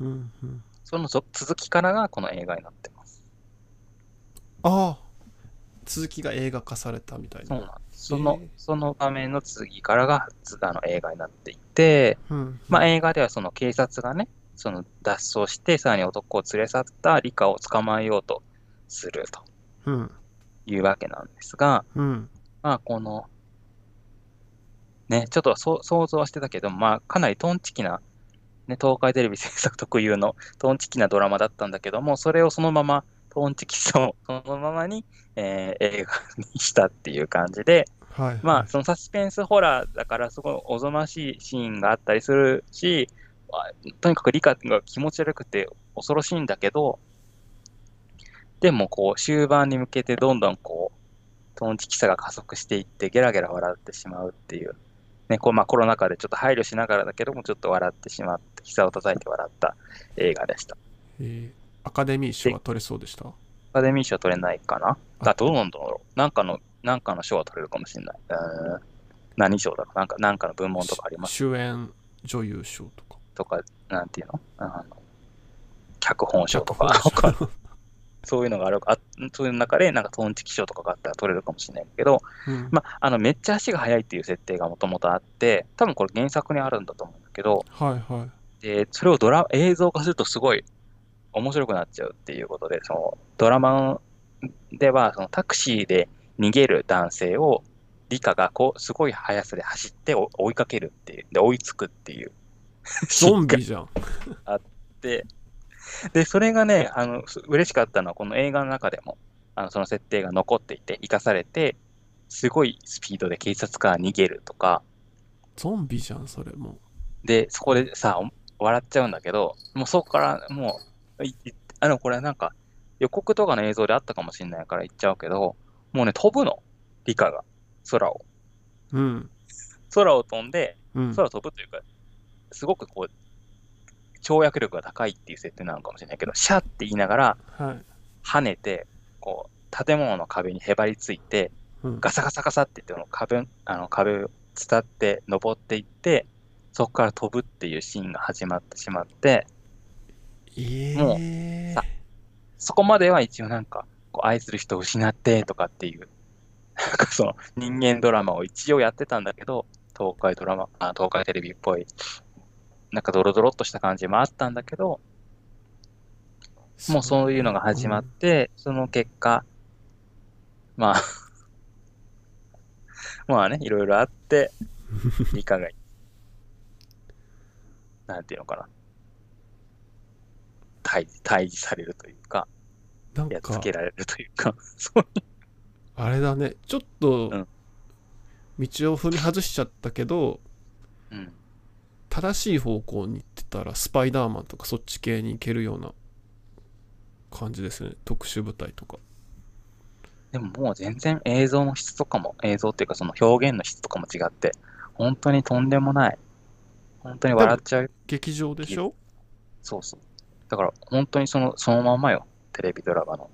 うんうん。そのぞ続きからがこの映画になってます。ああ。続きが映画化されたみたいな。そうなんです。そのその場面の次からがつあの映画になっていて、うん。まあ映画ではその警察がね、その脱走してさらに男を連れ去ったリカを捕まえようとするとうん。いうわけなんですが、うん。まあこの、ね、ちょっと想像はしてたけど、まあかなりトンチキな、ね、東海テレビ制作特有のトンチキなドラマだったんだけども、それをそのまま、トンチキさをそのままに、えー映画にしたっていう感じで、はい。まあそのサスペンスホラーだからすごいおぞましいシーンがあったりするし、まあとにかく理科が気持ち悪くて恐ろしいんだけど、でもこう終盤に向けてどんどんこう、トンチキさが加速していってゲラゲラ笑ってしまうっていう、ね、こうまあコロナ禍でちょっと配慮しながらだけどもちょっと笑ってしまって、膝を叩いて笑った映画でした。えーアカデミー賞は取れそうでした？アカデミー賞取れないかな？あ。あ、どうなんだろう。なんかの、なんかの賞は取れるかもしれない。うーん何賞だろう？なんか、なんかの部門とかあります？主演女優賞とか。とか、なんていうの？あの脚本賞とか、そういうのがあるあ、そういう中で、なんかトンチキ賞とかがあったら取れるかもしれないけど、うん。まあ、あの、めっちゃ足が速いっていう設定がもともとあって、多分これ原作にあるんだと思うんだけど、はいはい。で、それをドラ、映像化するとすごい面白くなっちゃうっていうことで、その、ドラマでは、そのタクシーで逃げる男性を、リカがこう、すごい速さで走ってお追いかけるっていう、で、追いつくっていう。ゾンビじゃん。[LAUGHS] で、で、それがね、あの、す嬉しかったのは、この映画の中でも、あの、その設定が残っていて、生かされて、すごいスピードで警察から逃げるとか、ゾンビじゃん、それもで、そこでさ、お笑っちゃうんだけど、もうそこからもう、いいあの、これなんか、予告とかの映像であったかもしれないから言っちゃうけど、もうね、飛ぶの、理科が、空を。う。うん。空を飛んで、うん。空を飛ぶというか、すごくこう、跳躍力が高いっていう設定なのかもしれないけど、シャって言いながら、はい。跳ねて、こう、建物の壁にへばりついて、うん。ガサガサガサって言って、壁、あの壁を伝って登っていって、そこから飛ぶっていうシーンが始まってしまって、えもえさそこまでは一応なんか、こう愛する人を失ってとかっていうなんかその人間ドラマを一応やってたんだけど、東海ドラマ、あ東海テレビっぽい、なんかドロドロっとした感じもあったんだけど、もうそういうのが始まって、その結果、まあ、[LAUGHS] まあね、いろいろあって、理科が、なんていうのかな、退治、退治されるというか、なんやっつかけられるというか、[LAUGHS] あれだねちょっとうん道を踏み外しちゃったけどうん。正しい方向に行ってたらスパイダーマンとかそっち系に行けるような感じですね特殊部隊とかでももう全然映像の質とかも、映像っていうかその表現の質とかも違って、本当にとんでもない。本当に笑っちゃう。劇場でしょ？そうそう。だから本当にその、そのまんまよ。テレビドラマの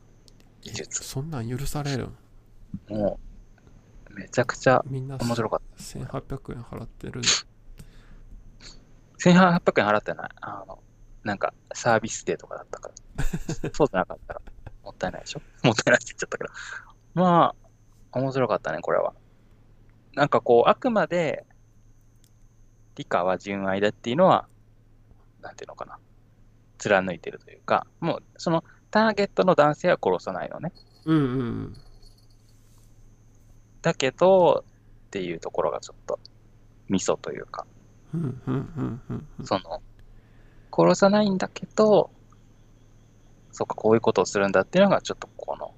技術。そんなん許されるん？もう、めちゃくちゃみんな面白かっ1800円払ってるん？た。1800円払ってない。あの、なんかサービスデーとかだったから。[LAUGHS] そうじゃなかったら、もったいないでしょ？もったいないって言っちゃったけど。まあ、面白かったね、これは。なんかこう、あくまで、理科は純愛だっていうのは、なんていうのかな。貫いてるというか、もう、その、ターゲットの男性は殺さないのね。うんうんうんだけど、っていうところがちょっと、ミソというか、その、殺さないんだけど、そっか、こういうことをするんだっていうのが、ちょっとこの、こ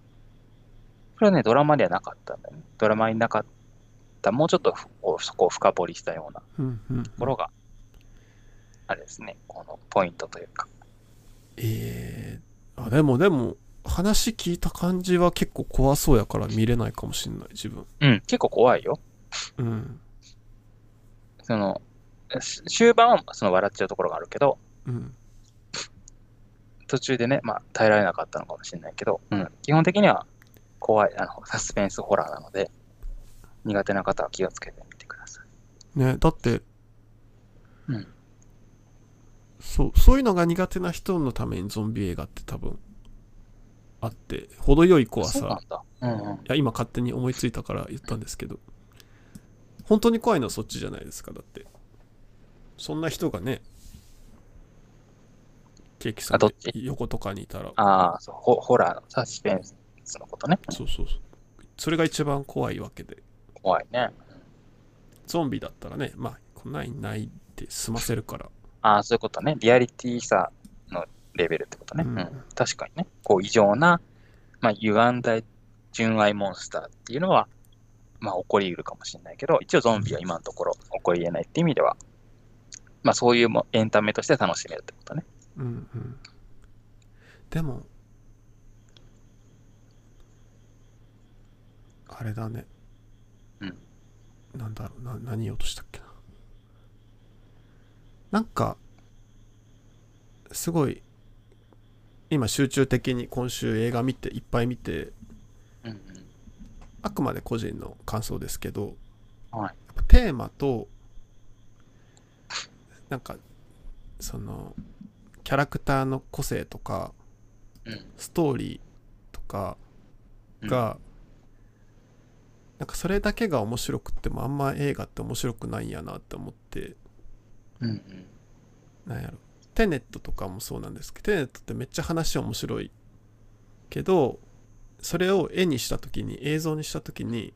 れはね、ドラマにはなかったんだよね。ドラマになかった、もうちょっとそこを深掘りしたようなところが、あれですね、このポイントというか。えー、あでもでも話聞いた感じは結構怖そうやから見れないかもしんない自分うん、結構怖いよ。うんその、し終盤はその笑っちゃうところがあるけど、うん途中でね、まあ、耐えられなかったのかもしれないけど、うん、基本的には怖い、あの、サスペンスホラーなので、苦手な方は気をつけてみてください。ねだってうん。そうそういうのが苦手な人のためにゾンビ映画って多分あって程よい子はさ。そうなんだ。うんうん。いや今勝手に思いついたから言ったんですけど。本当に怖いのはそっちじゃないですかだって。そんな人がねケーキさん横とかにいたら。ああ、そうホ、ホラーのサスペンスのことね。そうそうそう。それが一番怖いわけで。怖いね。ゾンビだったらねまあこんなんいないって済ませるからああ、そういうことね。リアリティさのレベルってことね。ううんん。確かにね。こう、異常な、まあ、歪んだ純愛モンスターっていうのは、まあ、起こり得るかもしれないけど、一応ゾンビは今のところ起こり得ないっていう意味では、まあ、そういうもエンタメとして楽しめるってことね。うんうんでもあれだねうんなんだろうな何言おうとしたっけななんかすごい今集中的に今週映画見ていっぱい見てうんうん。あくまで個人の感想ですけど、テーマとなんかそのキャラクターの個性とかうん。ストーリーとかが、なんかそれだけが面白くってもあんま映画って面白くないんやなって思ってうんうん。なんやろ。テネットとかもそうなんですけどテネットってめっちゃ話面白いけどそれを絵にした時に映像にした時に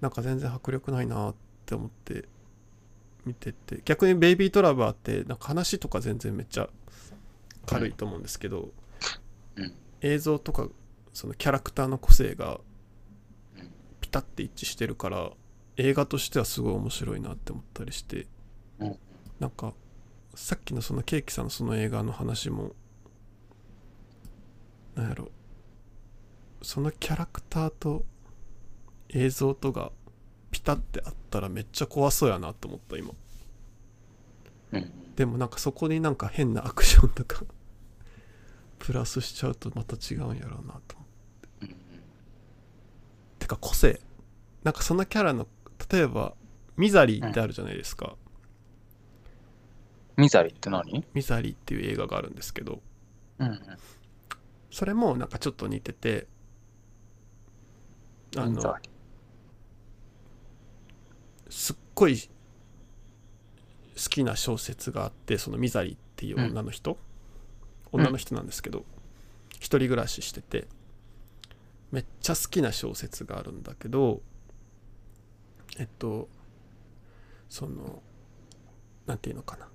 なんか全然迫力ないなって思って見てて。逆に「ベイビートラバー」ってなんか話とか全然めっちゃ軽いと思うんですけど、うん映像とかそのキャラクターの個性がピタッて一致してるから映画としてはすごい面白いなって思ったりして、なんかさっきのそのケーキさんのその映画の話もなんやろ。そのキャラクターと映像とがピタってあったらめっちゃ怖そうやなと思った今。うん。でもなんかそこになんか変なアクションとか [LAUGHS] プラスしちゃうとまた違うんやろうなと思って。うん。てか個性。なんかそのキャラの例えばミザリーってあるじゃないですか、ミザリって何？ミザリーっていう映画があるんですけどうんうん。それもなんかちょっと似ててあのすっごい好きな小説があってそのミザリっていう女の人、うん。女の人なんですけど、一人暮らししててめっちゃ好きな小説があるんだけどえっとそのなんていうのかな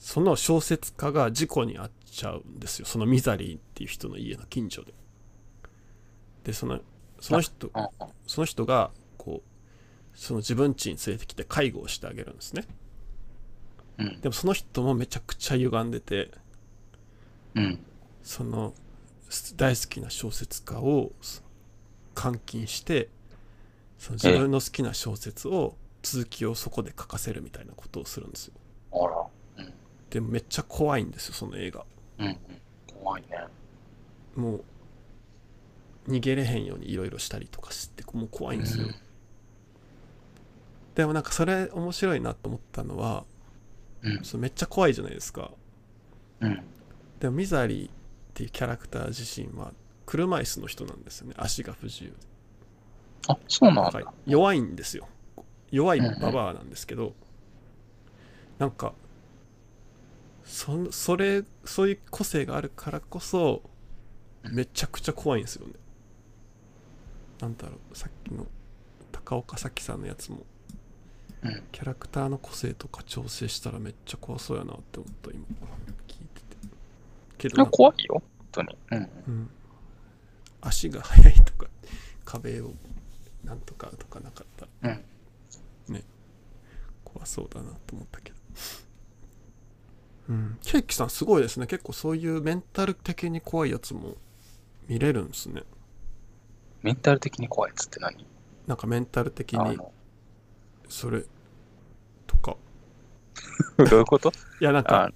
その小説家が事故に遭っちゃうんですよそのミザリーっていう人の家の近所ででそのその人うんその人がこうその自分家に連れてきて介護をしてあげるんですねうん。でもその人もめちゃくちゃ歪んでてうん。その大好きな小説家を監禁してその自分の好きな小説を続きをそこで書かせるみたいなことをするんですよあら。うん。でもめっちゃ怖いんですよその映画うん。うん。怖いね。もう逃げれへんようにいろいろしたりとかしてもう怖いんですよ、うんでもなんかそれ面白いなと思ったのはうん。めっちゃ怖いじゃないですかうん。でもミザリーっていうキャラクター自身は車椅子の人なんですよね足が不自由であ、そうなんだ。か弱いんですよ弱いババアなんですけど、なんかそそれそういう個性があるからこそめちゃくちゃ怖いんですよねなんだろうさっきの高岡早紀さんのやつもうん。キャラクターの個性とか調整したらめっちゃ怖そうやなって思った今聞いててけど怖いよ。本当に。うん。うん、足が速いとか壁をなんとかとかなかったらうん。怖そうだなと思ったけどうん。ケーキさんすごいですね。結構そういうメンタル的に怖いやつも見れるんですね。メンタル的に怖いやつって何？なんかメンタル的にそれとか。[LAUGHS] どういうこと？[LAUGHS] いやなんか。あ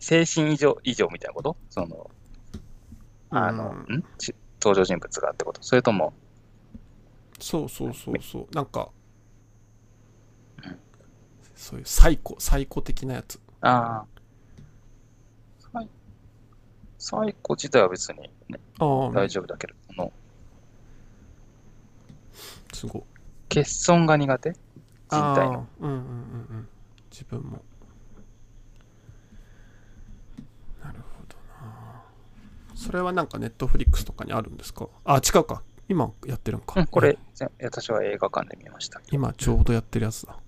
精神異常異常みたいなこと？その、あの、うん登場人物がってこと？それとも、そうそうそうそう。なんか。うん。そういうサイコサイコ的なやつ。ああ、サイコ自体は別に、ね、大丈夫だけど、その。すごい。欠損が苦手？人体の。うんうんうんうん。自分も。なるほどな。それはなんかネットフリックスとかにあるんですか？あ違うか。今やってるんか、うん、これ、ぜ私は映画館で見ました。今ちょうどやってるやつだ。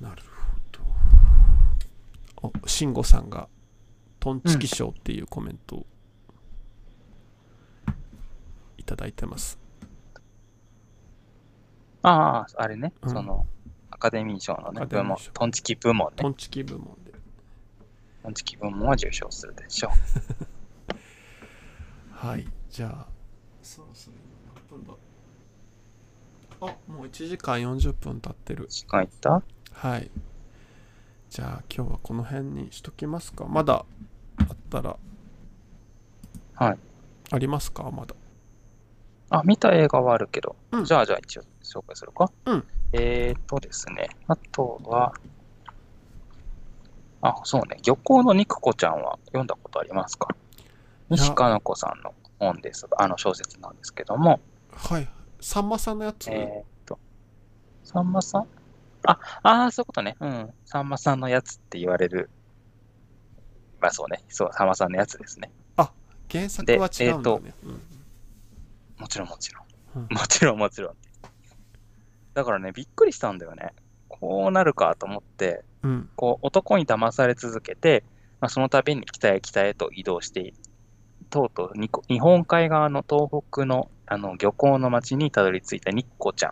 なるほど。お慎吾さんがトンチキ賞っていうコメントをいただいてます、ああ、あれね、うんその、アカデミー賞のアね、部門カデミー賞、トンチキ部門ね。トンチキ部門でトンチキ部門は受賞するでしょ [LAUGHS] はい、じゃあ、そろそろ今何分だあ、もう1時間40分経ってるう。。時間いった？はい。じゃあ、今日はこの辺にしときますか。まだあったら。はい。ありますか？まだ。あ、見た映画はあるけど、うんじゃあ、じゃあ一応紹介するか。うん。えーとですね、あとは、あ、そうね、漁港の肉子ちゃんは読んだことありますか？西加奈子さんの本ですが、あの小説なんですけども、はい。さんまさんのやつ、えーっと、さんまさん？あ、あーそういうことね。うん。さんまさんのやつって言われる。まあそうね。そう、さんまさんのやつですね。原作は違うんだよね。もちろんもちろん。うんもちろんもちろん。だからね、びっくりしたんだよね。こうなるかと思って、うん。うん。こう男に騙され続けて、まあ、その度に北へ北へと移動していとうとうにこ日本海側の東北のあの漁港の町にたどり着いたニッコちゃん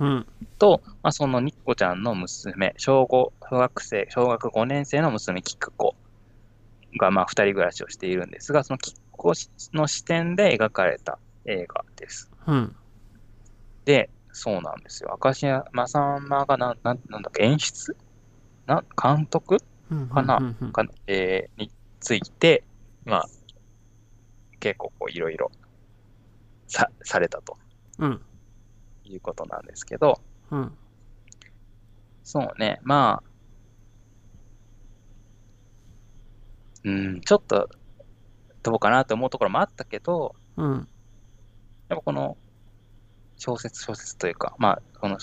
うん。と、まあ、そのニッコちゃんの娘、小5小学生、小学5年生の娘、キクコが、まあ、二人暮らしをしているんですが、そのキクコの視点で描かれた映画です。うん。で、そうなんですよ。明石家さんまがなんなんなんだっけ、演出？な監督？うん。かなうんうんか、えーについて、まあ、結構こういろいろさされたとうん。いうことなんですけど、うん。そうね、まあ、うん、ちょっとどうかなと思うところもあったけど、うん。やっぱこの小説小説というか、まあ、この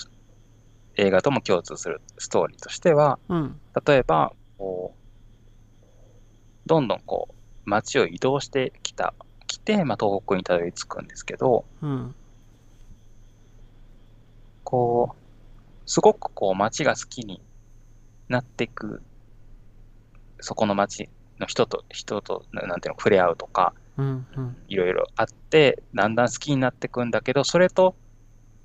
映画とも共通するストーリーとしては、うん。例えば、こう、どんどんこう、街を移動してきた、来て、まあ、東北にたどり着くんですけど、うん。こう、すごくこう、街が好きになっていく、そこの街の人と、人と、ななんていうの、触れ合うとか、うん。うん。いろいろあって、だんだん好きになっていくんだけど、それと、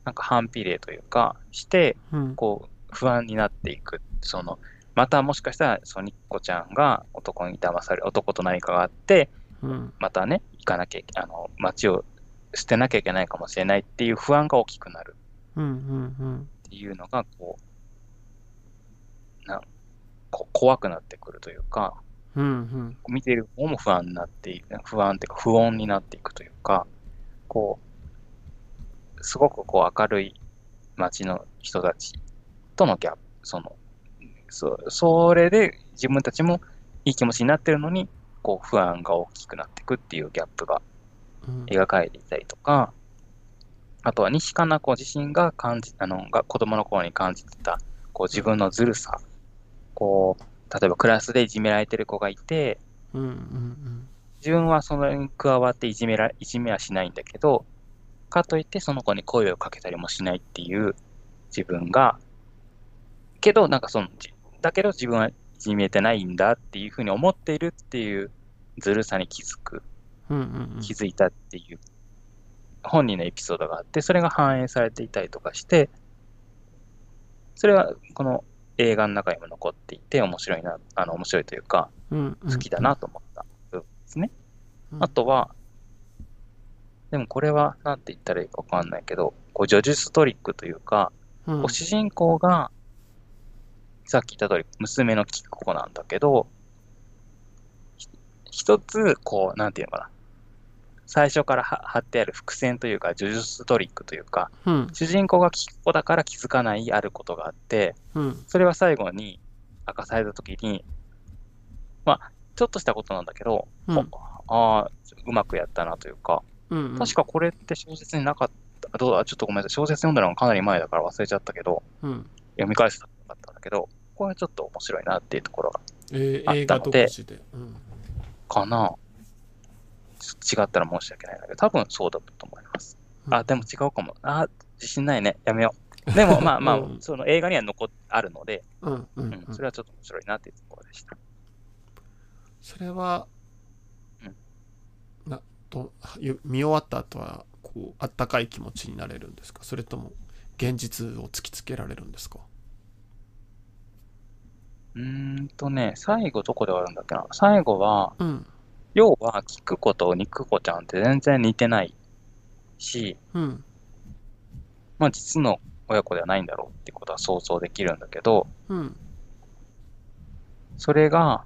なんか反比例というか、して、うん。こう、不安になっていく。その、またもしかしたら、ソニッコちゃんが男に騙され、男と何かがあって、うん。またね、行かなきゃあの、街を捨てなきゃいけないかもしれないっていう不安が大きくなる。っていうのが、こう、なこ怖くなってくるというか、うん。うん。見ている方も不安になっていく、不安っていうか不穏になっていくというか、こう、すごくこう明るい街の人たちとのギャップ、その、そそれで自分たちもいい気持ちになってるのに、こう不安が大きくなっていくっていうギャップがうん。描かれていたりとか、あとは西加奈子自身が感じ、あの、が子供の頃に感じてた、こう自分のずるさ、こう、例えばクラスでいじめられてる子がいて、うん。うん。自分はそれに加わっていじめら、いじめはしないんだけど、かといってその子に声をかけたりもしないっていう自分が、けどなんかその、じだけど自分はいじめてないんだっていうふうに思っているっていうずるさに気づく、うん。うん。気づいたっていう本人のエピソードがあって、それが反映されていたりとかして、それはこの映画の中にも残っていて面白いな、あの面白いというか、うん。好きだなと思った部分ですね。うん。あとは、でもこれは何て言ったらいいかわかんないけど、こう叙述トリックというか、うん、主人公が、さっき言った通り娘のキッコなんだけど、ひ一つ、こう、なんていうのかな。最初からは貼ってある伏線というか、叙述トリックというか、うん。主人公がキッコだから気づかないあることがあって、うん。それは最後に明かされたときに、まあ、ちょっとしたことなんだけど、うんほああ、うまくやったなというか、うん。確かこれって小説になかった、どうだ、ちょっとごめんなさい、小説読んだのがかなり前だから忘れちゃったけど、うん。読み返せたかったんだけど、これはちょっと面白いなっていうところが、えー、あったので映画独自で。うん。かな違ったら申し訳ないんだけど、多分そうだったと思います。あ、でも違うかも。あ、自信ないね。やめよう。でもまあ [LAUGHS] まあ、うんその映画には残っあるので、うん。うん。それはちょっと面白いなっていうところでした。それは、うんなとゆ見終わった後はこうあったかい気持ちになれるんですか？それとも現実を突きつけられるんですか？うーんとね、最後どこで終わるんだっけな？最後は、うん要は、キクコと肉子ちゃんって全然似てないし、うん。まあ実の親子ではないんだろうってことは想像できるんだけど、うん。それが、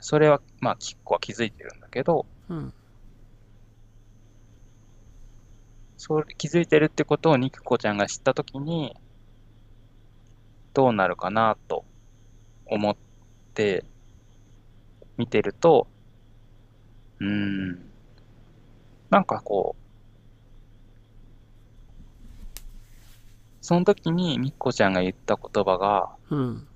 それは、まあ、キッコは気づいてるんだけど、うん。それ気づいてるってことをニクコちゃんが知ったときに、どうなるかなと思って見てると、うーん、なんかこう、その時にニッコちゃんが言った言葉が、うん。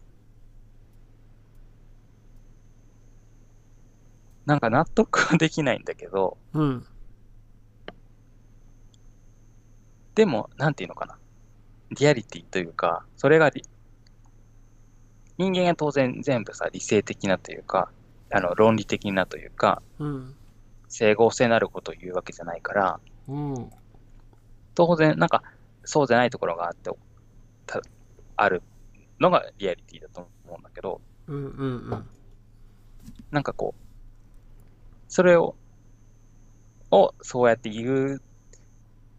なんか納得はできないんだけど、うん。でも、なんていうのかな。リアリティというか、それがリ人間が当然全部さ、理性的なというか、あの、論理的なというか、うん整合性のあることを言うわけじゃないから、うん当然、なんか、そうじゃないところがあって、たあるのがリアリティだと思うんだけど、うんうんうんなんかこう、それを、を、そうやって言う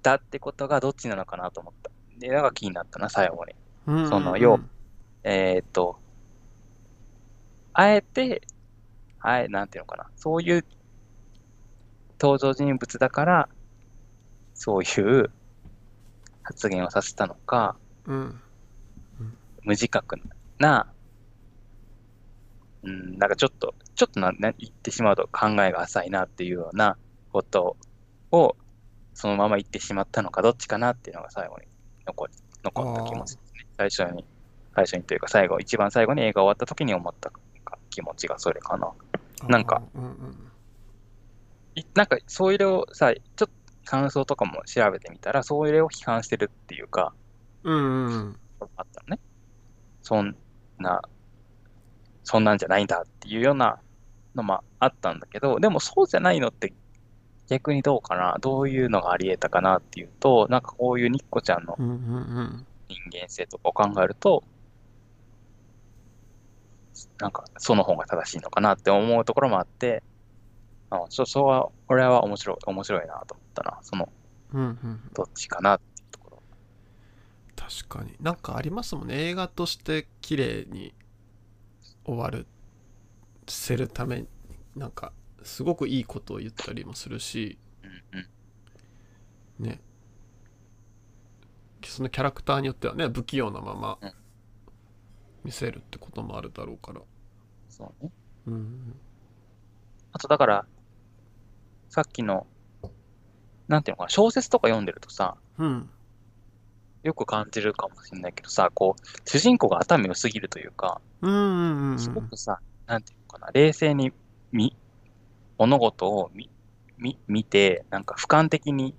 だってことがどっちなのかなと思った。で、なんか気になったな、最後に。うんその要えーっと、あえて、あえ、なんていうのかな、そういう登場人物だから、そういう発言をさせたのか、うん無自覚な、うん、なんかちょっと、ちょっとな、な言ってしまうと考えが浅いなっていうようなことをそのまま行ってしまったのか、どっちかなっていうのが最後に残り残った気持ちですね。最初に、最初にというか最後、一番最後に映画終わった時に思った気持ちがそれかな。なんか。うんうんいなんか、そういうのをさ、ちょっと感想とかも調べてみたら、そういうのを批判してるっていうか、うんうんうん。あったのね。そんな、そんなんじゃないんだっていうようなのもあったんだけど、でもそうじゃないのって逆にどうかな、どういうのがあり得たかなっていうと、なんかこういうニッコちゃんのうんうんうん。人間性とかを考えると、なんかその方が正しいのかなって思うところもあって、あそそは、俺は面白い、面白いなと思ったな。その、うんうんどっちかなっていうところ。確かになんかありますもんね映画として綺麗に終わるせるためになんかすごくいいことを言ったりもするしうんうん。ねそのキャラクターによってはね不器用なままうん見せるってこともあるだろうから。そうね。うん。あとだから、さっきの、なんていうのかな、小説とか読んでるとさ、うん。よく感じるかもしれないけどさ、こう、主人公が頭良すぎるというか、うんうんうんすごくさ、なんていうのかな、冷静に見、物事を見、見、見て、なんか俯瞰的に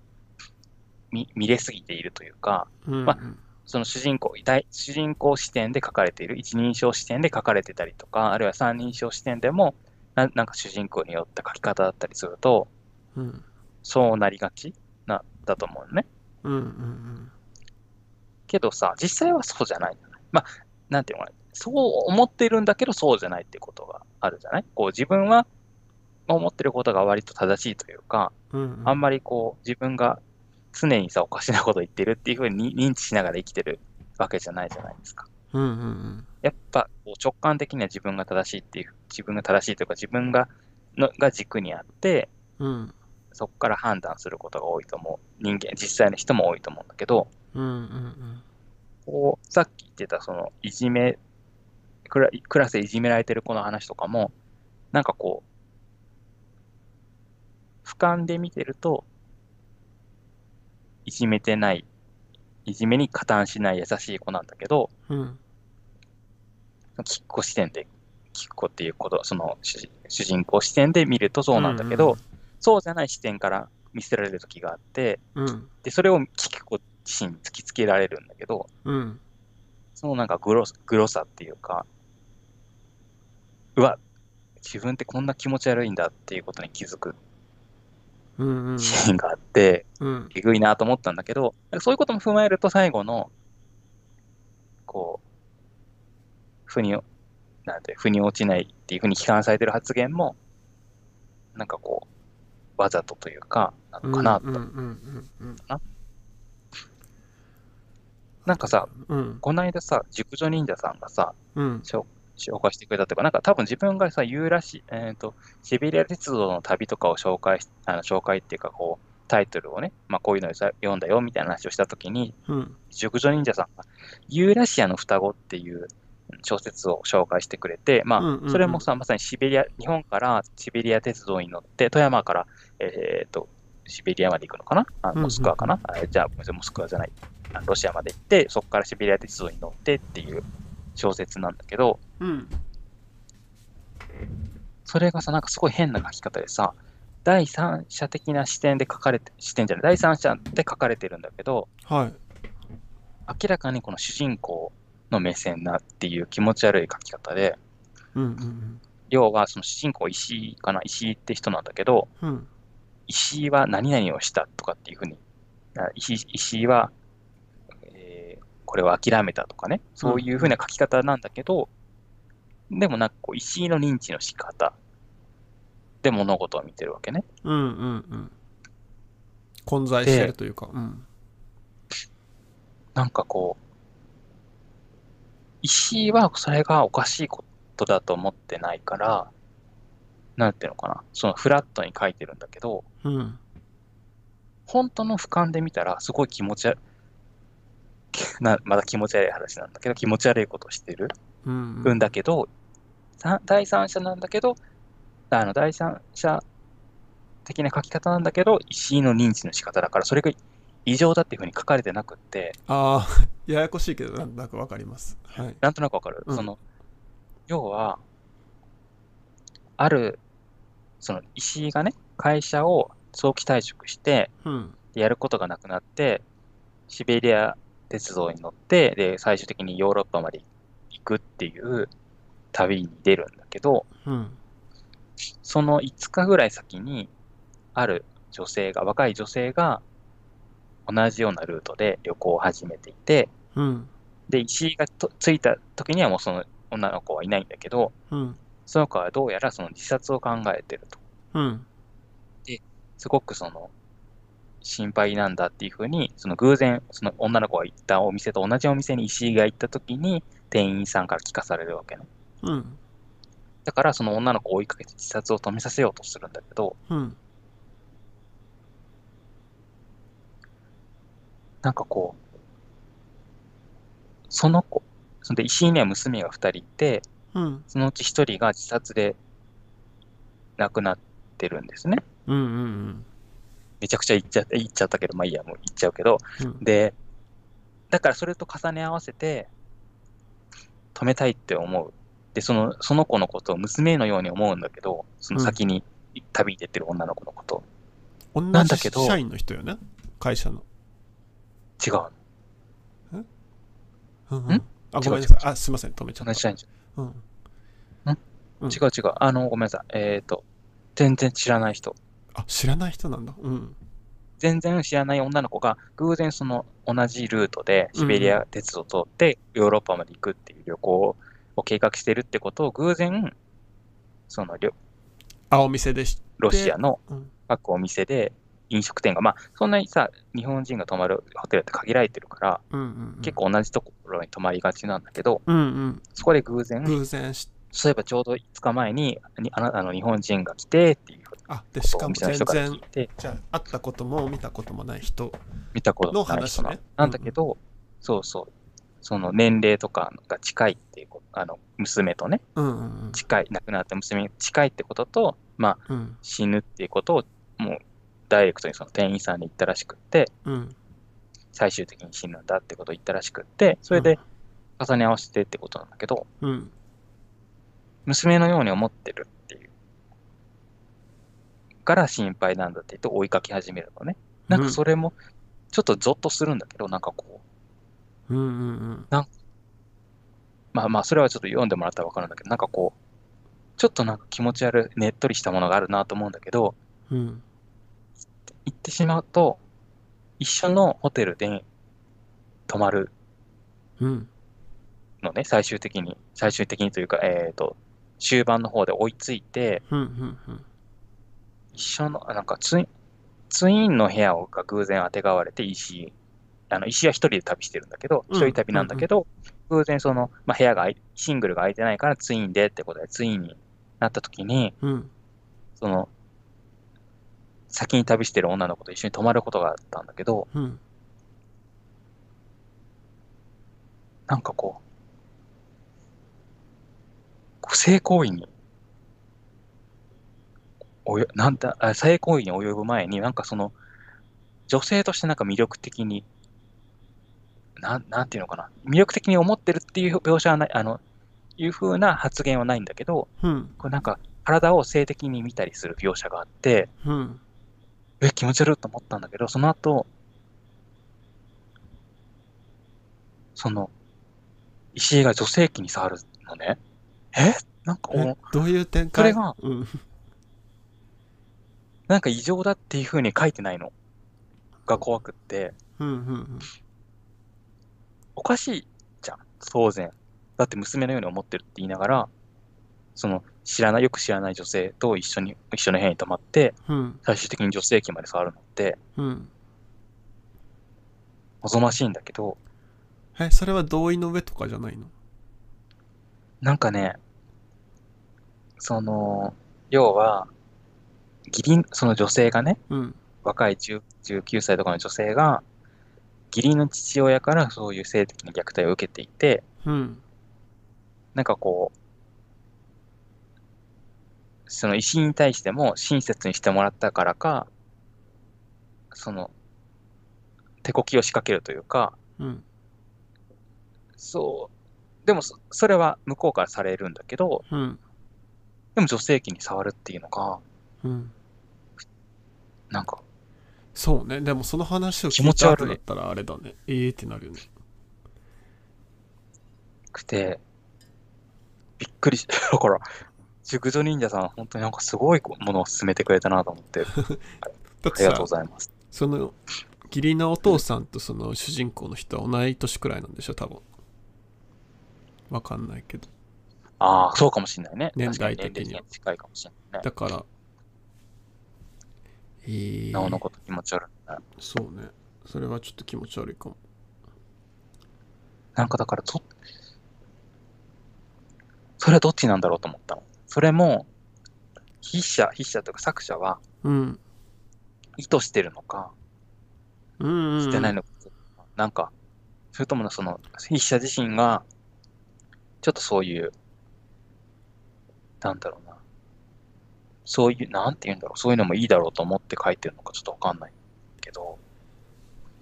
見、見れすぎているというか、うんまその主人公、大主人公視点で書かれている、一人称視点で書かれてたりとか、あるいは三人称視点でも、ななんか主人公によった書き方だったりすると、うんそうなりがちな、だと思うのね。うんうんけどさ、実際はそうじゃないじゃない。まあ、なんていうのかな。そう思ってるんだけど、そうじゃないってことがあるじゃないこう自分は思ってることが割と正しいというか、うんうんあんまりこう自分が常にさ、おかしなこと言ってるっていうふうに認知しながら生きてるわけじゃないじゃないですか。うんうんうんやっぱ直感的には自分が正しいっていう、自分が正しいというか自分がのが軸にあって、うんそこから判断することが多いと思う。人間、実際の人も多いと思うんだけど、うんうんこう、さっき言ってた、その、いじめ、クラクラスでいじめられてる子の話とかも、なんかこう、俯瞰で見てると、いじめてない、いじめに加担しない優しい子なんだけど、うん。キッコ視点で、キッコっていうこと、その主主人公視点で見るとそうなんだけど、そうじゃない視点から見せられる時があって、うん。で、それをキッコ自身に突きつけられるんだけど、うん。そのなんかグログロさっていうか、うわ、自分ってこんな気持ち悪いんだっていうことに気づくうんうんシーンがあって、うん。えぐいなと思ったんだけど、そういうことも踏まえると最後の、こう、腑に、なんて、腑に落ちないっていうふうに批判されてる発言も、なんかこう、わざとというか、なのかなと。うんうんうんうんなんかさ、うん。この間さ、熟女忍者さんがさ、うん。紹紹介してくれたっていうか、なんか多分自分がさ、ユーラシ、えっ、と、シベリア鉄道の旅とかを紹介し、あの紹介っていうか、こう、タイトルをね、まあこういうのをさ読んだよみたいな話をしたときに、うん。熟女忍者さんが、ユーラシアの双子っていう小説を紹介してくれて、まうんうんうんあ、それもさ、まさにシベリア、日本からシベリア鉄道に乗って、富山から、えっ、と、シベリアまで行くのかな？あうんうんモスクワかな、あじゃあ、ごめんなさいモスクワじゃない。あロシアまで行って、そこからシベリア鉄道に乗ってっていう小説なんだけど、うん。それがさ、なんかすごい変な書き方でさ、第三者的な視点で書かれて、視点じゃない、第三者で書かれてるんだけど、はい。明らかにこの主人公の目線なっていう気持ち悪い書き方で、うんうん要はその主人公石井かな、石井って人なんだけど、うん。石井は何々をしたとかっていうふうに、あ石井石井は、えーこれを諦めたとかね、そういうふうな書き方なんだけど、でもなんかこう石井の認知の仕方で物事を見てるわけね。うんうんうん。混在してるというか。うん。なんかこう、石井はそれがおかしいことだと思ってないから、なんていうのかな、そのフラットに書いてるんだけど、うん。本当の俯瞰で見たら、すごい気持ち悪い、[LAUGHS] なまだ気持ち悪い話なんだけど、気持ち悪いことをしてる。うん。んだけど、さ第三者なんだけど、あの第三者的な書き方なんだけど、石井の認知の仕方だから、それが異常だっていうふうに書かれてなくって、ああ [LAUGHS] ややこしいけどなんとなくわかります。はい。なんとなくわかる、うん。その、要は、ある、その石井がね、会社を早期退職して、うん。やることがなくなって、シベリア鉄道に乗って、で、最終的にヨーロッパまで行くっていう旅に出るんだけど、うん。その5日ぐらい先に、ある女性が、若い女性が、同じようなルートで旅行を始めていて、うん。で、石井がと着いた時にはもうその女の子はいないんだけど、うん。その子はどうやらその自殺を考えてると。うん。すごくその、心配なんだっていうふうに、その偶然、その女の子が行ったお店と同じお店に石井が行った時に、店員さんから聞かされるわけね。うんだからその女の子を追いかけて自殺を止めさせようとするんだけど、うんなんかこう、その子、そんで石井には娘が2人いて、うんそのうち1人が自殺で亡くなってるんですね。うんうんめちゃくちゃ言っちゃ言っちゃったけど、まあいいや、もう言っちゃうけど。うんで、だからそれと重ね合わせて、止めたいって思う。で、その、その子のことを娘のように思うんだけど、その先に旅に出てる女の子のこと。同じなんだけど社員の人よね？会社の違う。うんうんん？あごめんなさいあすいません止めちゃった同じ社員じうんん？うん違う違う。あの、ごめんなさい。えっ、と、全然知らない人。あ知らない人なんだ。うん。全然知らない女の子が偶然その同じルートでシベリア鉄道を通ってヨーロッパまで行くっていう旅行を計画してるってことを偶然そのりょあお店でしロシアのうん。各お店で飲食店がまあそんなにさ日本人が泊まるホテルって限られてるから結構同じところに泊まりがちなんだけどそこで偶然偶然しそういえばちょうど5日前ににあなあの日本人が来てっていうあでしかも全然じゃあ会ったことも見たこともない人。見たことのない人な話ね。なんだけど、そうそう、その年齢とかが近いっていうこと、あの、娘とね、うんうん近い、亡くなった娘に近いってことと、まあ、うん。死ぬっていうことを、もう、ダイレクトにその店員さんに言ったらしくって、うん。最終的に死ぬんだってことを言ったらしくって、それで重ね合わせてってことなんだけど、うん娘のように思ってるっていう。から心配なんだって言って追いかけ始めるのね。なんかそれも、ちょっとゾッとするんだけど、なんかこう、うんうんうん。まあまあ、それはちょっと読んでもらったら分かるんだけど、なんかこう、ちょっとなんか気持ち悪い、ねっとりしたものがあるなと思うんだけど、うん。行ってしまうと、一緒のホテルで泊まるうん。のね、最終的に、最終的にというか、えっ、と、終盤の方で追いついて、うんうんうん。一緒の、あなんかツイン、ツインの部屋が偶然当てがわれて、石井、あの、石井は一人で旅してるんだけど、うん一人旅なんだけど、偶然その、まあ、部屋がシングルが空いてないからツインでってことで、ツインになった時に、うん。その、先に旅してる女の子と一緒に泊まることがあったんだけど、うん。なんかこう性行為に、およ、なんだ、あ性行為に及ぶ前に、なんかその、女性としてなんか魅力的に、なん、なんていうのかな、魅力的に思ってるっていう描写はない、あの、いう風な発言はないんだけど、うんこれなんか、体を性的に見たりする描写があって、うんえ、気持ち悪いと思ったんだけど、その後、その、石井が女性器に触るのね。え？なんかえ？もう、どういう展開？それがうん。なんか異常だっていう風に書いてないの。が怖くって、うんうんおかしいじゃん、当然。だって娘のように思ってるって言いながら、その、知らない、よく知らない女性と一緒に、一緒の部屋に泊まって、うん。最終的に女性器まで触るのって、うん。望ましいんだけど、えそれは同意の上とかじゃないの？なんかね、その、要は、義理、その女性がね、うん。若い10 19歳とかの女性が、義理の父親からそういう性的な虐待を受けていて、うん。なんかこう、その石に対しても親切にしてもらったからか、その、手こきを仕掛けるというか、うん。そう、でもそそれは向こうからされるんだけど、うんでも女性器に触るっていうのが、うん。なんか、そうね。でもその話を聞いた後だったらあれだね。ええってなるよね。くて、びっくりし、[LAUGHS] だから、熟女忍者さん、本当になんかすごいものを勧めてくれたなと思って、[LAUGHS] ありがとうごさざいます。その義理のお父さんとその主人公の人は同い年くらいなんでしょ？多分。わかんないけどああ、そうかもしれないね。年代的に近いかもしれないね。だからええなおのこと気持ち悪いね。そうねそれはちょっと気持ち悪いかもなんかだからと、それはどっちなんだろうと思ったの。それも、筆者、筆者というか作者はうん意図してるのか、うんうんうんしてないのか、なんか、それともその、筆者自身が、ちょっとそういう、なんだろうな、そういう、なんて言うんだろう、そういうのもいいだろうと思って書いてるのかちょっとわかんないけど、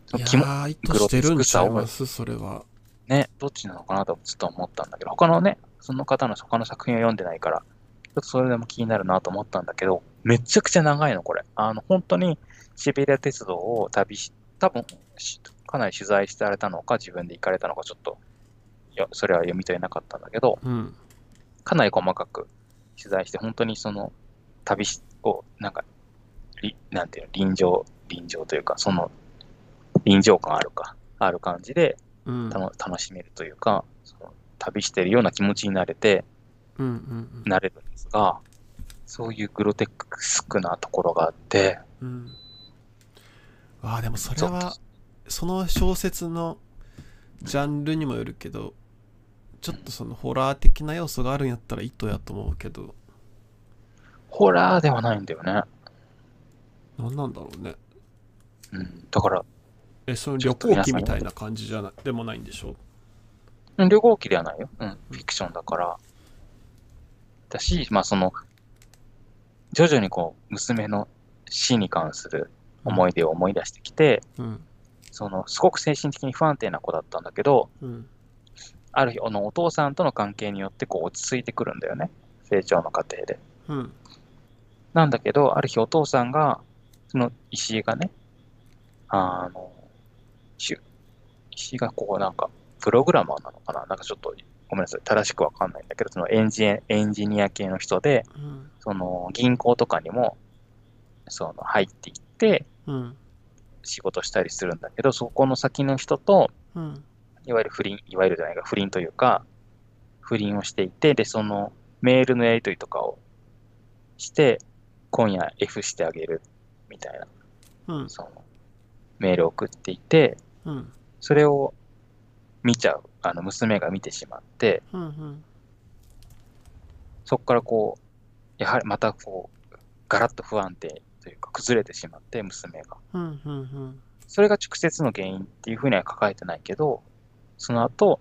その気もー意図してるんちゃいますそれは。ね、どっちなのかなとずっと思ったんだけど、他のね、その方の他の作品を読んでないから、ちょっとそれでも気になるなと思ったんだけど、めちゃくちゃ長いの、これ。あの、本当にシベリア鉄道を旅し、多分しかなり取材してられたのか、自分で行かれたのか、ちょっと、いや、それは読み取れなかったんだけど、うん。かなり細かく取材して、本当にその旅しを、なんか、りなんていうの、臨場、臨場というか、その、臨場感あるか、ある感じで、うん。楽しめるというか、その旅してるような気持ちになれて、うんうんなれるんですが、そういうグロテクスクなところがあって、うん。うんああでもそれはその小説のジャンルにもよるけどちょっとそのホラー的な要素があるんやったら意図やと思うけど。ホラーではないんだよね。何なんだろうね。うん、だから、えその旅行記みたいな感じじゃなでもないんでしょ？うん旅行記ではないよ。うん、フィクションだから。だし、まあその、徐々にこう、娘の死に関する思い出を思い出してきて、うん。その、すごく精神的に不安定な子だったんだけど、うんある日、あのお父さんとの関係によってこう落ち着いてくるんだよね。成長の過程で。うん。なんだけど、ある日お父さんが、その石井がね、あの、し石井がこうなんか、プログラマーなのかな。なんかちょっと、ごめんなさい、正しくわかんないんだけど、そのエンジエエンジニア系の人で、うん。その銀行とかにも、その入っていってうん。仕事したりするんだけど、そこの先の人と、うんいわゆる不倫、いわゆるじゃないか、不倫というか、不倫をしていて、で、そのメールのやり取りとかをして、今夜 F してあげるみたいな、うん。そのメールを送っていて、うん。それを見ちゃう、あの娘が見てしまって、うんうん。そこからこう、やはりまたこう、ガラッと不安定というか、崩れてしまって、娘が。うんうんうん。それが直接の原因っていうふうには書かれてないけど、その後、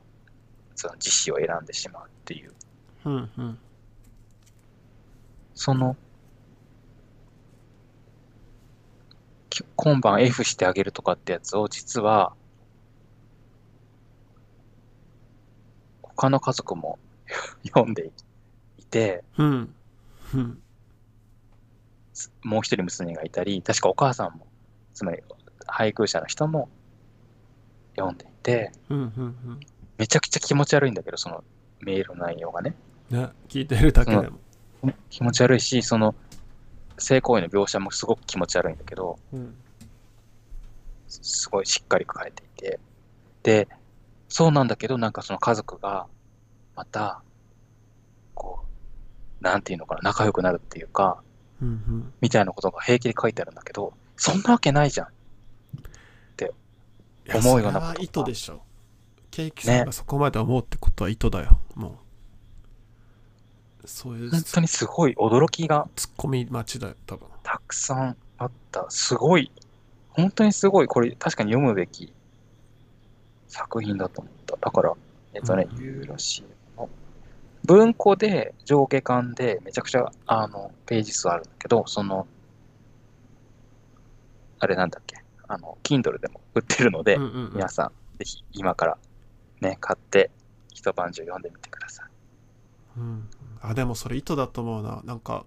その自死を選んでしまうっていう、うんうん。その、き今晩 F してあげるとかってやつを実は、他の家族も [LAUGHS] 読んでいて、うんうん。つもう一人娘がいたり、確かお母さんも、つまり配偶者の人も読んでいて、うんうんめちゃくちゃ気持ち悪いんだけど、そのメールの内容がね。うんね聞いてるだけでも気持ち悪いし、その性行為の描写もすごく気持ち悪いんだけど、うんすごいしっかり書かれていて。で、そうなんだけど、なんかその家族が、また、こう、なんていうのかな、仲良くなるっていうか、うんうんみたいなことが平気で書いてあるんだけど、そんなわけないじゃん。思うようなことそれは意図でしょ。ケーキさんがそこまで思うってことは意図だよ。もう。そういう本当にすごい驚きがツッコミ待ちだよ多分。たくさんあった。すごい、本当にすごい、これ確かに読むべき作品だと思った。だから、えっとね、うん。ユーラシアの。文庫で上下巻でめちゃくちゃあのページ数あるんだけど、その、あれなんだっけ、あの、Kindle でも売ってるので、うんうんうん皆さん、ぜひ今からね、買って、一晩中読んでみてください。うん、あでもそれ意図だと思うななんか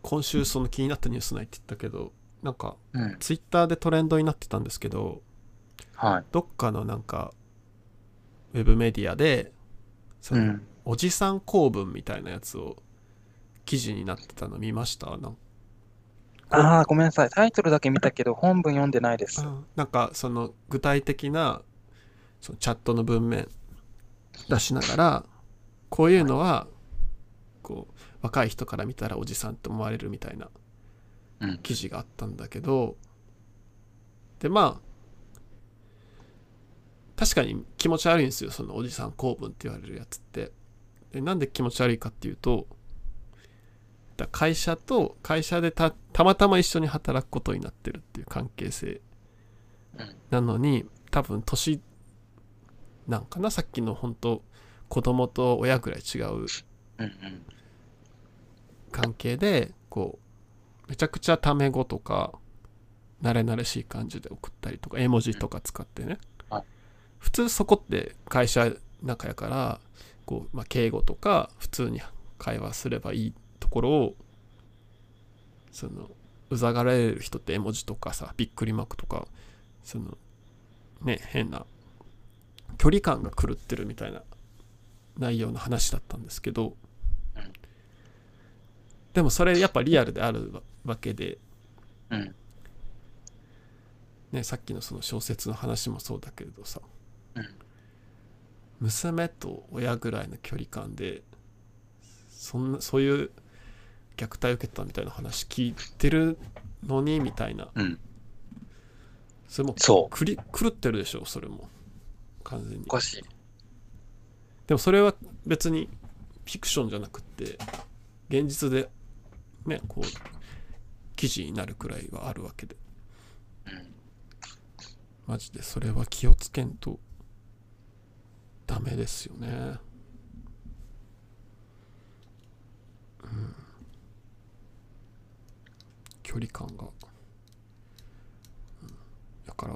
今週その気になったニュースないって言ったけどなんかうん。ツイッターでトレンドになってたんですけどはい。どっかのなんかウェブメディアでそうの、ん。おじさん公文みたいなやつを記事になってたの見ました？なんああ、ごめんなさい。タイトルだけ見たけど、本文読んでないです。なんかその具体的なそのチャットの文面出しながらこういうのはこう若い人から見たらおじさんと思われるみたいなうん。記事があったんだけどでまあ確かに気持ち悪いんですよそのおじさん公文って言われるやつってでなんで気持ち悪いかっていうとだ会社と会社でたたまたま一緒に働くことになってるっていう関係性。うん。なのに多分年なんかなさっきの本当子供と親ぐらい違う。関係でこうめちゃくちゃタメ語とか慣れ慣れしい感じで送ったりとか絵文字とか使ってね、はい。普通そこって会社仲やからこう、まあ、敬語とか普通に会話すればいいところをそのうざがられる人って絵文字とかさびっくりマークとかそのね変な距離感が狂ってるみたいな内容の話だったんですけど、うんでもそれやっぱリアルであるわけで、うん。ね、さっきのその小説の話もそうだけれどさうん。娘と親ぐらいの距離感でそんなそういう虐待を受けたみたいな話聞いてるのにみたいなうん。それもそう。くり狂ってるでしょそれも完全におかしい。でもそれは別にフィクションじゃなくって現実でねこう記事になるくらいはあるわけでうん。マジでそれは気をつけんとダメですよねうん距離感が、うん、だから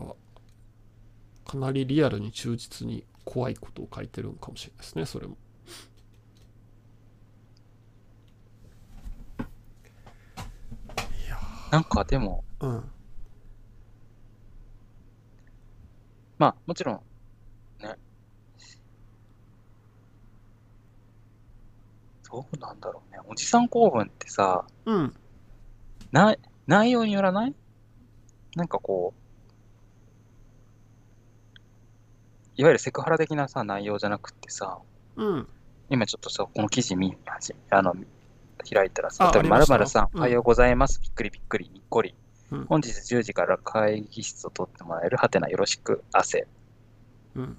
かなりリアルに忠実に怖いことを書いてるんかもしれないですねそれも。いやなんかでも、ーうん。まあ、もちろん、ね。どうなんだろうね。おじさん公文ってさ、うんな、内容によらない？なんかこう、いわゆるセクハラ的なさ、内容じゃなくってさ、うん。今ちょっとさ、この記事見、あの、開いたらさ、例ましたまるさん、うん。おはようございます。びっくりびっくり、にっこり。うん。本日10時から会議室を取ってもらえる、はてなよろしく、汗。うん。